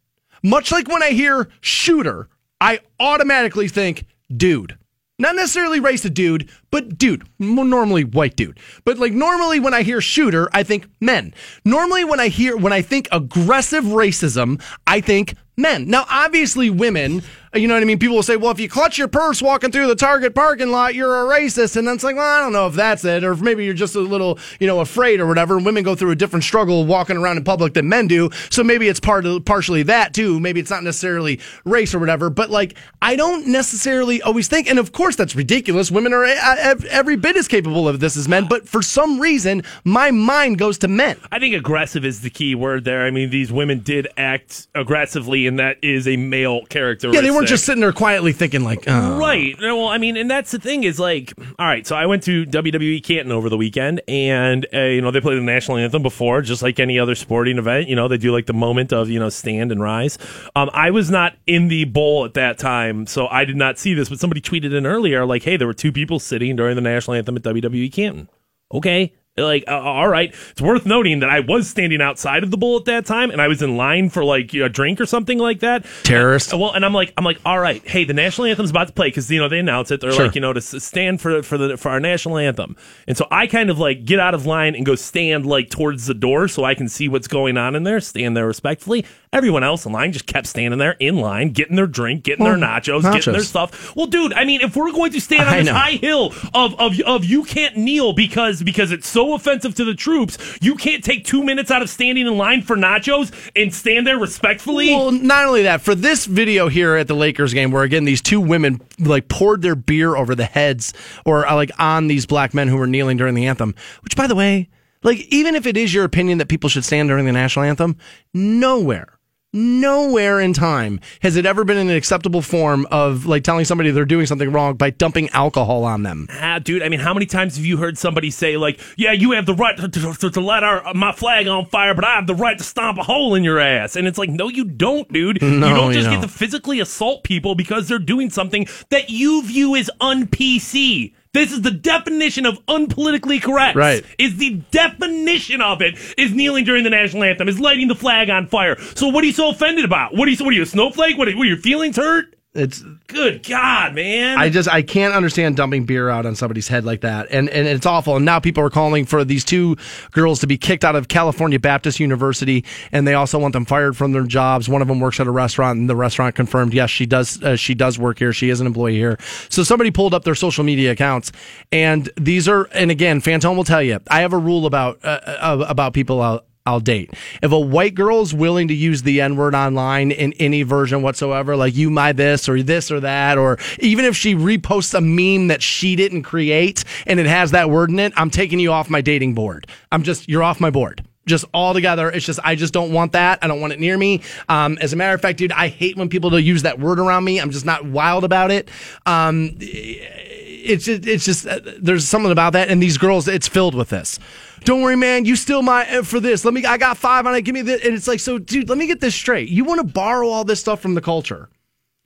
Speaker 1: much like when I hear shooter, I automatically think dude. Not necessarily race a dude, but dude. Normally white dude. But like normally when I hear shooter, I think men. Normally when I hear when I think aggressive racism, I think men. Now obviously women, you know what I mean? People will say, well, if you clutch your purse walking through the Target parking lot, you're a racist. And then it's like, well, I don't know if that's it. Or maybe you're just a little, you know, afraid or whatever. And women go through a different struggle walking around in public than men do. So maybe it's part of, partially that too. Maybe it's not necessarily race or whatever. But like, I don't necessarily always think, and of course that's ridiculous. Women are uh, every bit as capable of this as men. But for some reason, my mind goes to men.
Speaker 2: I think aggressive is the key word there. I mean, these women did act aggressively, and that is a male character.
Speaker 1: Yeah, they weren't just sitting there quietly thinking like, oh.
Speaker 2: Right. Well, I mean, and that's the thing is like, all right. So I went to WWE Canton over the weekend, and uh, you know they played the national anthem before, just like any other sporting event. You know they do like the moment of you know stand and rise. Um, I was not in the bowl at that time, so I did not see this. But somebody tweeted in earlier, like, hey, there were two people sitting during the national anthem at WWE Canton. Okay. Like, uh, all right. It's worth noting that I was standing outside of the bull at that time, and I was in line for like a drink or something like that.
Speaker 1: Terrorist.
Speaker 2: Uh, Well, and I'm like, I'm like, all right, hey, the national anthem's about to play because you know they announce it. They're
Speaker 1: Sure.
Speaker 2: like, you know, to stand for for the for our national anthem. And so I kind of like get out of line and go stand like towards the door so I can see what's going on in there. Stand there respectfully. Everyone else in line just kept standing there in line, getting their drink, getting their nachos,
Speaker 1: nachos.
Speaker 2: getting their stuff. Well, dude, I mean, if we're going to stand on
Speaker 1: I
Speaker 2: this
Speaker 1: know.
Speaker 2: high hill of of of you can't kneel because because it's so offensive to the troops, you can't take two minutes out of standing in line for nachos and stand there respectfully.
Speaker 1: Well, not only that, for this video here at the Lakers game, where again these two women like poured their beer over the heads or uh, like on these black men who were kneeling during the anthem. Which, by the way, like even if it is your opinion that people should stand during the national anthem, nowhere. Nowhere in time has it ever been an acceptable form of like telling somebody they're doing something wrong by dumping alcohol on them.
Speaker 2: Ah, dude, I mean, how many times have you heard somebody say, like, yeah, you have the right to, to, to let our my flag on fire, but I have the right to stomp a hole in your ass? And it's like, no, you don't, dude.
Speaker 1: No,
Speaker 2: you don't
Speaker 1: you
Speaker 2: just
Speaker 1: don't.
Speaker 2: get to physically assault people because they're doing something that you view as un-PC. This is the definition of unpolitically correct.
Speaker 1: Right.
Speaker 2: Is the definition of it is kneeling during the national anthem, is lighting the flag on fire. So what are you so offended about? What are you, what are you, a snowflake? What are, what are your feelings hurt?
Speaker 1: It's
Speaker 2: Good God, man.
Speaker 1: I just I can't understand dumping beer out on somebody's head like that, and and it's awful. And now people are calling for these two girls to be kicked out of California Baptist University, and they also want them fired from their jobs. One of them works at a restaurant, and the restaurant confirmed yes she does uh, she does work here. She is an employee here. So somebody pulled up their social media accounts, and these are and again, Fantone will tell you I have a rule about uh, uh, about people out. I'll date. If a white girl is willing to use the N word online in any version whatsoever, like you my this or this or that, or even if she reposts a meme that she didn't create and it has that word in it, I'm taking you off my dating board. I'm just, you're off my board. Just all together. It's just, I just don't want that. I don't want it near me. Um, as a matter of fact, dude, I hate when people use that word around me. I'm just not wild about it. Um, it's just, it's just uh, there's something about that and these girls it's filled with this don't worry man. You still my uh, for this. Let me i got five on it. Give me this and it's like so dude let me get this straight. You want to borrow all this stuff from the culture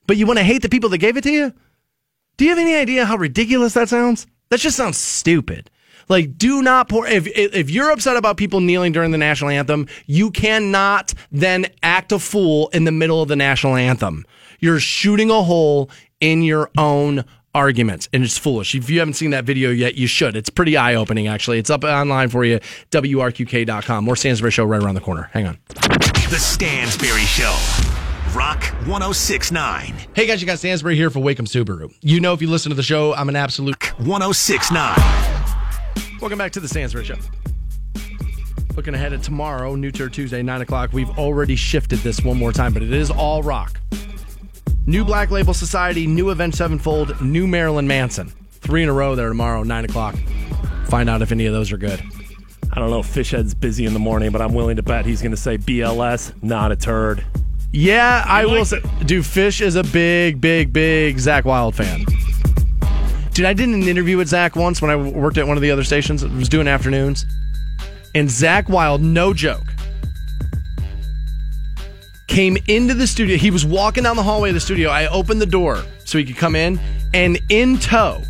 Speaker 1: but you want to hate the people that gave it to you? Do you have any idea how ridiculous that sounds? That just sounds stupid. Like do not pour if if you're upset about people kneeling during the national anthem you cannot then act a fool in the middle of the national anthem. You're shooting a hole in your own arguments and it's foolish. If you haven't seen that video yet, you should. It's pretty eye opening, actually. It's up online for you, WRQK.com. More Stansbury Show right around the corner. Hang on.
Speaker 3: The Stansbury Show. Rock 1069.
Speaker 1: Hey guys, you got Stansbury here for Waikem Subaru. You know, if you listen to the show, I'm an absolute.
Speaker 3: 1069.
Speaker 1: Welcome back to the Stansbury Show. Looking ahead at tomorrow, New Tour Tuesday, 9 o'clock. We've already shifted this one more time, but it is all rock. New Black Label Society, new Avenged Sevenfold, new Marilyn Manson. Three in a row there tomorrow, 9 o'clock. Find out if any of those are good.
Speaker 2: I don't know. Fishhead's busy in the morning, but I'm willing to bet he's going to say BLS, not a turd.
Speaker 1: Yeah, I will say. Dude, Fish is a big, big, big Zakk Wylde fan. Dude, I did an interview with Zakk once when I worked at one of the other stations. I was doing afternoons. And Zakk Wylde, no joke, came into the studio. He was walking down the hallway of the studio. I opened the door so he could come in, and in tow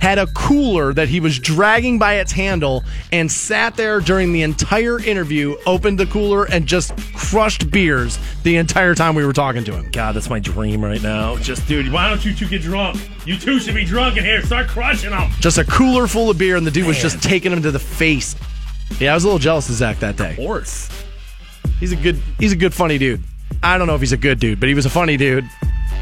Speaker 1: had a cooler that he was dragging by its handle and sat there during the entire interview, opened the cooler, and just crushed beers the entire time we were talking to him.
Speaker 2: God, that's my dream right now. Just, dude, why don't you two get drunk? You two should be drunk in here. Start crushing them.
Speaker 1: Just a cooler full of beer, and the dude was just taking him to the face. Yeah, I was a little jealous of Zakk that day.
Speaker 2: Horse.
Speaker 1: He's a good, he's a good, funny dude. I don't know if he's a good dude, but he was a funny dude.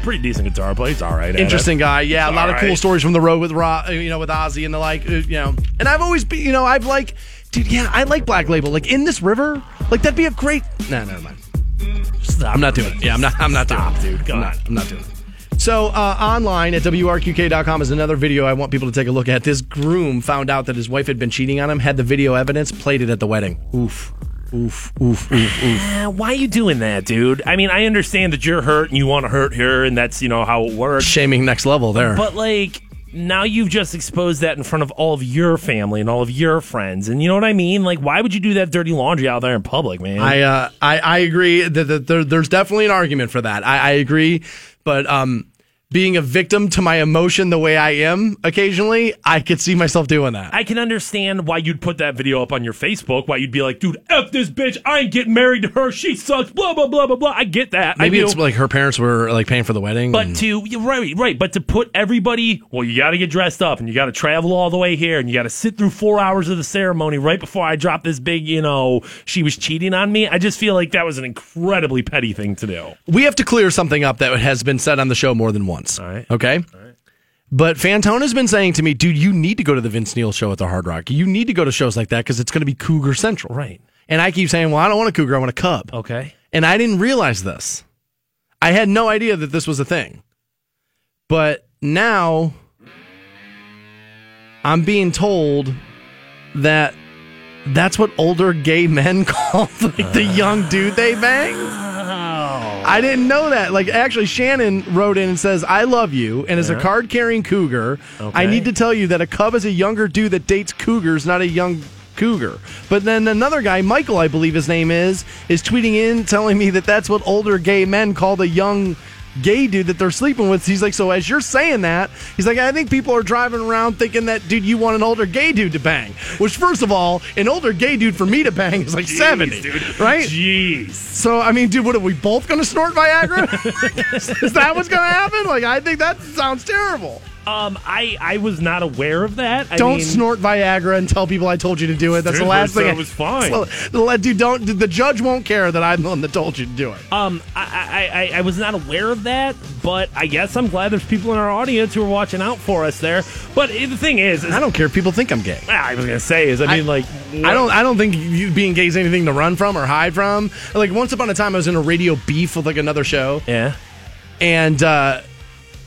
Speaker 2: Pretty decent guitar player. He's all right.
Speaker 1: Interesting guy. Yeah, a lot of cool
Speaker 2: right.
Speaker 1: stories from the road with Ro, you know, with Ozzy and the like, uh, you know. And I've always been, you know, I've like, dude, yeah, I like Black Label. Like in this river, like that'd be a great. No, never mind.
Speaker 2: Stop.
Speaker 1: I'm not doing it. Yeah, I'm not. I'm not
Speaker 2: Stop,
Speaker 1: doing it.
Speaker 2: dude. Come
Speaker 1: I'm
Speaker 2: on.
Speaker 1: not. I'm not doing it. So uh, online at WRQK.com is another video I want people to take a look at. This groom found out that his wife had been cheating on him, had the video evidence, played it at the wedding. Oof, oof, oof, oof, oof.
Speaker 2: Eh, why are you doing that, dude? I mean, I understand that you're hurt and you want to hurt her, and that's you know how it works.
Speaker 1: Shaming next level there.
Speaker 2: But like now you've just exposed that in front of all of your family and all of your friends, and you know what I mean? Like, why would you do that dirty laundry out there in public, man?
Speaker 1: I, uh, I I agree that, that there, there's definitely an argument for that. I, I agree, but um, being a victim to my emotion the way I am occasionally, I could see myself doing that.
Speaker 2: I can understand why you'd put that video up on your Facebook. Why you'd be like, "Dude, f this bitch! I ain't getting married to her. She sucks." Blah blah blah blah blah. I get that.
Speaker 1: Maybe it's like her parents were like paying for the wedding.
Speaker 2: But
Speaker 1: and-
Speaker 2: to right, right. But to put everybody, well, you got to get dressed up and you got to travel all the way here and you got to sit through four hours of the ceremony right before I drop this big, you know, she was cheating on me. I just feel like that was an incredibly petty thing to do.
Speaker 1: we have to clear something up that has been said on the show more than once.
Speaker 2: All right.
Speaker 1: Okay. But Fantone has been saying to me, dude, you need to go to the Vince Neil show at the Hard Rock. You need to go to shows like that because it's going to be Cougar Central.
Speaker 2: Right.
Speaker 1: And I keep saying, well, I don't want a Cougar. I want a Cub.
Speaker 2: Okay.
Speaker 1: And I didn't realize this. I had no idea that this was a thing. But now I'm being told that that's what older gay men call like the young dude they bang. I didn't know that. Like, actually, Shannon wrote in and says, I love you. And as a card carrying cougar, I need to tell you that a cub is a younger dude that dates cougars, not a young cougar. But then another guy, Michael, I believe his name is, is tweeting in telling me that that's what older gay men call the young gay dude that they're sleeping with. He's like, so as you're saying that, he's like, I think people are driving around thinking that, dude, you want an older gay dude to bang. Which, first of all, an older gay dude for me to bang is like 70, dude. right?
Speaker 2: Jeez.
Speaker 1: So, I mean, dude, what are we both going to snort Viagra? is that what's going to happen? Like, I think that sounds terrible.
Speaker 2: Um, I I was not aware of that. I
Speaker 1: don't
Speaker 2: mean,
Speaker 1: snort Viagra and tell people I told you to do it. That's the last thing.
Speaker 2: it
Speaker 1: I-
Speaker 2: was fine.
Speaker 1: Well, the- dude, don't. The judge won't care that I'm the one that told you to do it.
Speaker 2: Um, I, I, I, I was not aware of that, but I guess I'm glad there's people in our audience who are watching out for us there. But the thing is, is
Speaker 1: I don't care if people think I'm gay.
Speaker 2: I was gonna say is I mean like
Speaker 1: I don't. I don't think you being gay is anything to run from or hide from. Like once upon a time, I was in a radio beef with like another show,
Speaker 2: yeah.
Speaker 1: and uh,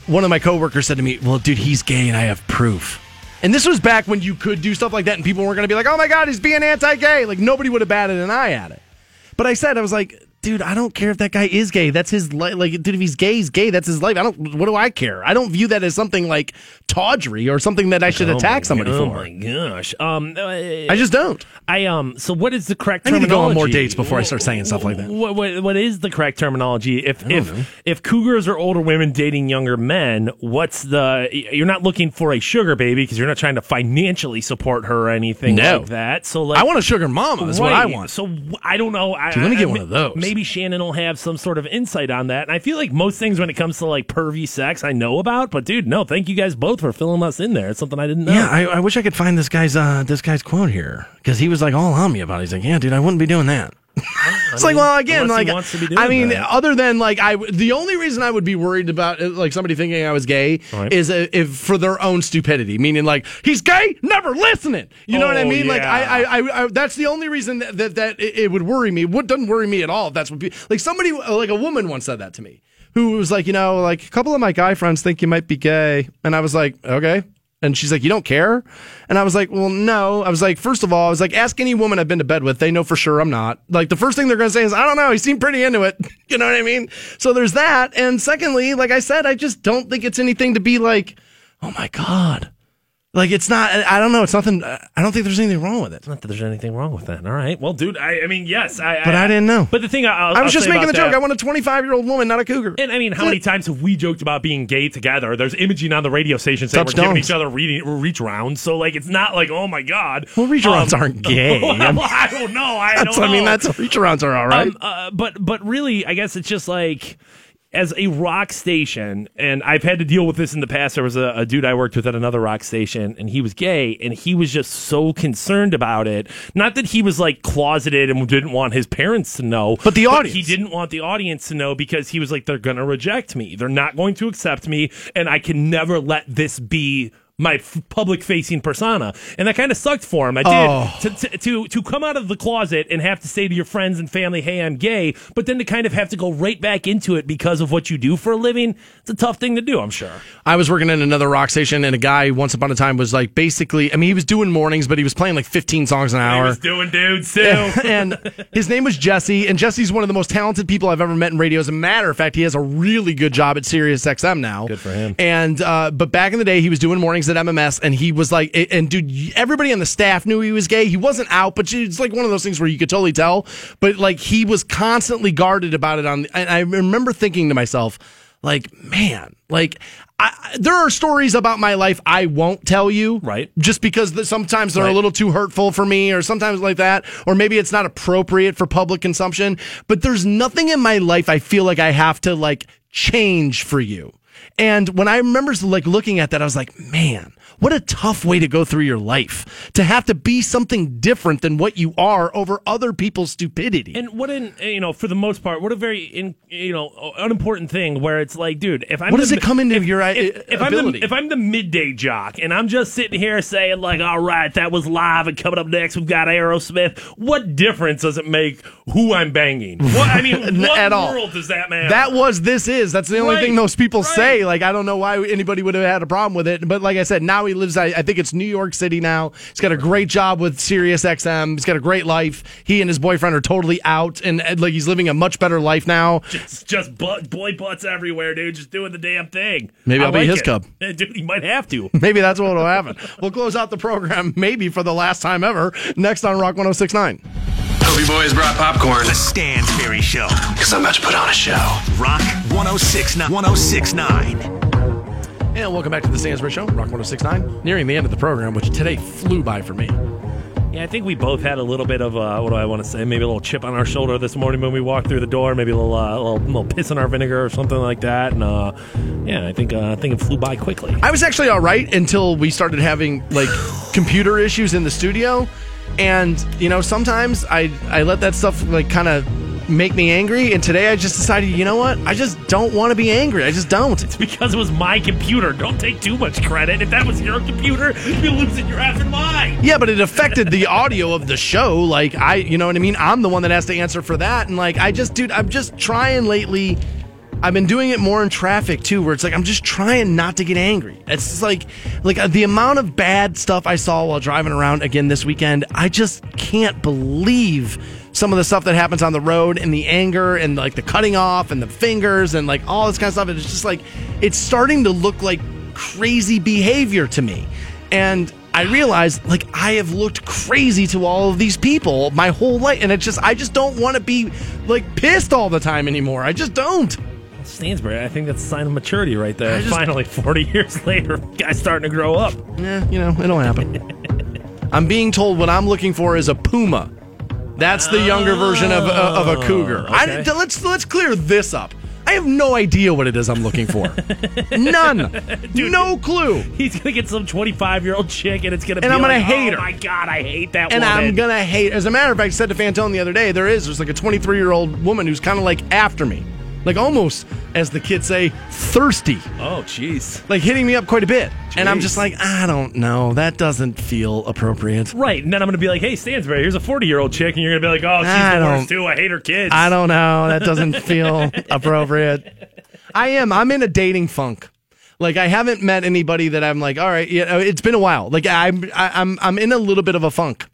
Speaker 1: one of my coworkers said to me, "Well, dude, he's gay, and I have proof." And this was back when you could do stuff like that, and people weren't going to be like, "Oh my god, he's being anti-gay." Like nobody would have batted an eye at it. But I said, I was like, dude, I don't care if that guy is gay. That's his life. Like, dude, if he's gay, he's gay. That's his life. I don't. What do I care? I don't view that as something like tawdry or something that I should
Speaker 2: Oh
Speaker 1: attack somebody
Speaker 2: oh
Speaker 1: for.
Speaker 2: Oh my gosh. Um,
Speaker 1: I just don't.
Speaker 2: I um. So what is the correct?
Speaker 1: I need to go on more dates before I start saying stuff like that.
Speaker 2: What, what what is the correct terminology? If if if cougars are older women dating younger men, what's the? You're not looking for a sugar baby because you're not trying to financially support her or anything
Speaker 1: No.
Speaker 2: like that. So like,
Speaker 1: I want a sugar mama. Is what I want.
Speaker 2: So I don't know. I,
Speaker 1: let me
Speaker 2: I-
Speaker 1: get
Speaker 2: I-
Speaker 1: one of those.
Speaker 2: Maybe Shannon will have some sort of insight on that. And I feel like most things when it comes to like pervy sex, I know about. But dude, no, thank you guys both for filling us in there. It's something I didn't know.
Speaker 1: Yeah, I, I wish I could find this guy's uh, this guy's quote here because he was like all on me about. it. He's like, "Yeah, dude, I wouldn't be doing that." It's like, well, again, like,
Speaker 2: wants to be doing
Speaker 1: I mean,
Speaker 2: that.
Speaker 1: other than like, I the only reason I would be worried about uh, like somebody thinking I was gay
Speaker 2: Right.
Speaker 1: is uh, if for their own stupidity, meaning like he's gay, never listening. You know what I
Speaker 2: Oh,
Speaker 1: mean? Like. I, I, I, I, that's the only reason that that, that it, it would worry me. What doesn't worry me at all? That's what pe- like somebody like a woman once said that to me, who was like, you know, like a couple of my guy friends think you might be gay, and I was like, okay. And she's like, You don't care? And I was like, Well, no. I was like, First of all, I was like, Ask any woman I've been to bed with. They know for sure I'm not. Like, the first thing they're going to say is, I don't know. He seemed pretty into it. you know what I mean? So there's that. And secondly, like I said, I just don't think it's anything to be like, Oh my God. Like, it's not, I don't know. It's nothing, I don't think there's anything wrong with it.
Speaker 2: Not that there's anything wrong with that. All right. Well, dude, I, I mean, yes, I,
Speaker 1: But I didn't know.
Speaker 2: But the thing, I, I'll,
Speaker 1: I was
Speaker 2: I'll
Speaker 1: just making the joke. I want a 25 year old woman, not a cougar.
Speaker 2: And I mean, how many times have we joked about being gay together? There's imaging on the radio station saying we're giving each other reading, reach rounds. So like, it's not like, oh my god.
Speaker 1: Well, reach arounds aren't gay.
Speaker 2: well, I don't know. I don't
Speaker 1: I mean, that's reach rounds are all right.
Speaker 2: Um, uh, but but really, I guess it's just like as a rock station, and I've had to deal with this in the past. There was a, a dude I worked with at another rock station, and he was gay, and he was just so concerned about it. Not that he was like closeted and didn't want his parents to know,
Speaker 1: But the audience.
Speaker 2: He didn't want the audience to know because he was like, they're gonna reject me. They're not going to accept me, and I can never let this be. My f- public-facing persona, and that kind of sucked for him. I did
Speaker 1: Oh.
Speaker 2: to, to to to come out of the closet and have to say to your friends and family, "Hey, I'm gay," but then to kind of have to go right back into it because of what you do for a living. It's a tough thing to do, I'm sure.
Speaker 1: I was working in another rock station, and a guy once upon a time was like basically. I mean, he was doing mornings, but he was playing like 15 songs an hour.
Speaker 2: was doing dudes too.
Speaker 1: and his name was Jesse, and Jesse's one of the most talented people I've ever met in radio. As a matter of fact, he has a really good job at Sirius XM now.
Speaker 2: Good for him.
Speaker 1: And uh, but back in the day, he was doing mornings at MMS, and he was like, and dude, everybody on the staff knew he was gay. He wasn't out, but it's like one of those things where you could totally tell. But like he was constantly guarded about it. On, and I remember thinking to myself, like, man, like. I, there are stories about my life I won't tell you,
Speaker 2: Right.
Speaker 1: Just because the, sometimes they're a little too hurtful for me, or sometimes like that, or maybe it's not appropriate for public consumption. But there's nothing in my life I feel like I have to like change for you. And when I remember like looking at that, I was like, man, what a tough way to go through your life to have to be something different than what you are over other people's stupidity.
Speaker 2: And what an you know, for the most part, what a very in, you know unimportant thing. Where it's like, dude, if I'm
Speaker 1: What does
Speaker 2: the-
Speaker 1: it come into
Speaker 2: if,
Speaker 1: your, uh,
Speaker 2: if, if I'm the, if I'm the midday jock and I'm just sitting here saying like, all right, that was live, and coming up next we've got Aerosmith. What difference does it make who I'm banging? What I mean, what
Speaker 1: At all.
Speaker 2: world does that matter?
Speaker 1: That was this is. That's the only
Speaker 2: Right,
Speaker 1: thing those people
Speaker 2: right.
Speaker 1: say. Like I don't know why anybody would have had a problem with it. But like I said, now he lives. I, I think it's New York City now. He's got a great job with Sirius XM. He's got a great life. He and his boyfriend are totally out, and, and, like he's living a much better life now.
Speaker 2: It's just butt, boy butts everywhere, dude. Just doing the damn thing.
Speaker 1: Maybe
Speaker 2: I
Speaker 1: I'll be his
Speaker 2: it.
Speaker 1: cub.
Speaker 2: Dude, he might have to.
Speaker 1: Maybe that's what will happen. we'll close out the program maybe for the last time ever next on Rock 1069.
Speaker 4: Hope you boys brought popcorn.
Speaker 3: The Stansbury Show.
Speaker 4: Because I'm about to put on a show.
Speaker 3: Rock 1069. 1069.
Speaker 1: And welcome back to the Stansbury Show, Rock 1069. Nearing the end of the program, which today flew by for me.
Speaker 2: Yeah, I think we both had a little bit of uh, what do I want to say? Maybe a little chip on our shoulder this morning when we walked through the door. Maybe a little, uh, little, little piss in our vinegar or something like that. And uh, yeah, I think uh, I think it flew by quickly.
Speaker 1: I was actually all right until we started having like computer issues in the studio. And, you know, sometimes I, I let that stuff like kind of make me angry. And today I just decided, you know what? I just don't want to be angry. I just don't.
Speaker 2: It's because it was my computer. Don't take too much credit. If that was your computer, you'd be losing your effing mind.
Speaker 1: Yeah, but it affected the audio of the show. Like I, you know what I mean? I'm the one that has to answer for that. And like I just, dude, I'm just trying lately. I've been doing it more in traffic too, where it's like I'm just trying not to get angry. It's just like, like uh, the amount of bad stuff I saw while driving around again this weekend. I just can't believe some of the stuff that happens on the road and the anger and like the cutting off and the fingers and like all this kind of stuff. It's just like it's starting to look like crazy behavior to me. And I realized like I have looked crazy to all of these people my whole life. And it's just, I just don't want to be like pissed all the time anymore. I just don't.
Speaker 2: Stansbury, I think that's a sign of maturity right there.
Speaker 1: Just-
Speaker 2: Finally, 40 years later, guy's starting to grow up.
Speaker 1: Yeah, you know, it'll happen. I'm being told what I'm looking for is a puma. That's the younger version of, uh, of a cougar. I,
Speaker 2: okay.
Speaker 1: let's let's clear this up. I have no idea what it is I'm looking for. None. no clue.
Speaker 2: He's gonna get some 25 year old chick, and it's gonna. Be And
Speaker 1: I'm gonna
Speaker 2: like,
Speaker 1: hate
Speaker 2: oh
Speaker 1: her.
Speaker 2: my god, I hate that
Speaker 1: And
Speaker 2: woman.
Speaker 1: I'm gonna hate. As a matter of fact, I said to Fantone the other day, there is there's like a 23 year old woman who's kind of like after me, like almost, as the kids say, thirsty,
Speaker 2: Oh, jeez.
Speaker 1: like hitting me up quite a bit. And I'm just like, I don't know. That doesn't feel appropriate.
Speaker 2: Right, and then I'm gonna be like, "Hey, Stansbury, here's a 40 year old chick," and you're gonna be like, "Oh, she's
Speaker 1: I
Speaker 2: the worst too. I hate her kids."
Speaker 1: I don't know. That doesn't feel appropriate. I am. I'm in a dating funk. Like I haven't met anybody that I'm like, all right, you know, it's been a while. Like I'm, I, I'm, I'm in a little bit of a funk.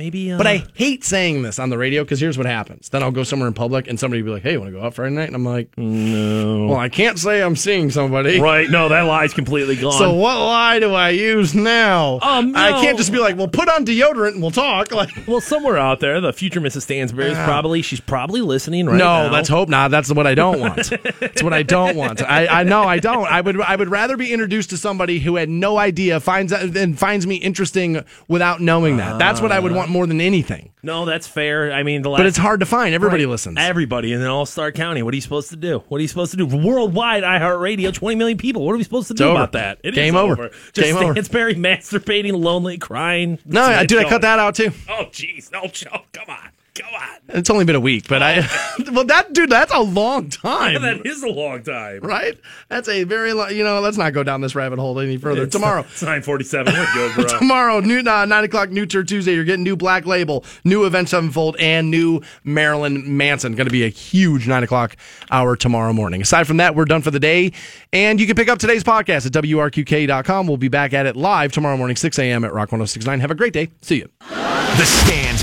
Speaker 2: Maybe, uh,
Speaker 1: But I hate saying this on the radio because here's what happens. Then I'll go somewhere in public and somebody will be like, hey, you want to go out Friday night? And I'm like, no. Well, I can't say I'm seeing somebody.
Speaker 2: Right? No, that lie's completely gone.
Speaker 1: So what lie do I use now?
Speaker 2: Um,
Speaker 1: I can't just be like, well, put on deodorant and we'll talk. Like,
Speaker 2: well, somewhere out there, the future Mrs. Stansbury is probably she's probably listening right
Speaker 1: no,
Speaker 2: now.
Speaker 1: let's hope not. That's what I don't want. That's what I don't want. I, I know I don't. I would I would rather be introduced to somebody who had no idea finds that and finds me interesting without knowing that. That's what I would want more than anything.
Speaker 2: No, that's fair. I mean, the last
Speaker 1: But it's hard to find. Everybody
Speaker 2: Right.
Speaker 1: listens.
Speaker 2: Everybody in All Stark County. What are you supposed to do? What are you supposed to do? Worldwide, iHeartRadio, 20 million people. What are we supposed to do
Speaker 1: over.
Speaker 2: about that? It is
Speaker 1: Game over.
Speaker 2: Just
Speaker 1: Game over.
Speaker 2: Stansbury masturbating, lonely, crying.
Speaker 1: no, dude, I cut that out too.
Speaker 2: Oh, jeez. No, Joe. Come on. Come on.
Speaker 1: It's only been a week, but I. well, that dude, that's a long time.
Speaker 2: that is a long time.
Speaker 1: Right? That's a very long. You know, let's not go down this rabbit hole any further. Tomorrow,
Speaker 2: It's 947. We're good, bro.
Speaker 1: Tomorrow, new uh, nine o'clock, new tour Tuesday. You're getting new Black Label, new Avenged Sevenfold, and new Marilyn Manson. Going to be a huge nine o'clock hour tomorrow morning. Aside from that, we're done for the day, and you can pick up today's podcast at wrqk.com. We'll be back at it live tomorrow morning, six a.m. at Rock 106.9. Have a great day. See you.
Speaker 3: The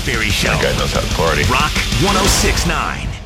Speaker 3: Stansbury Show.
Speaker 4: Guy knows how to party.
Speaker 3: Rock 1069.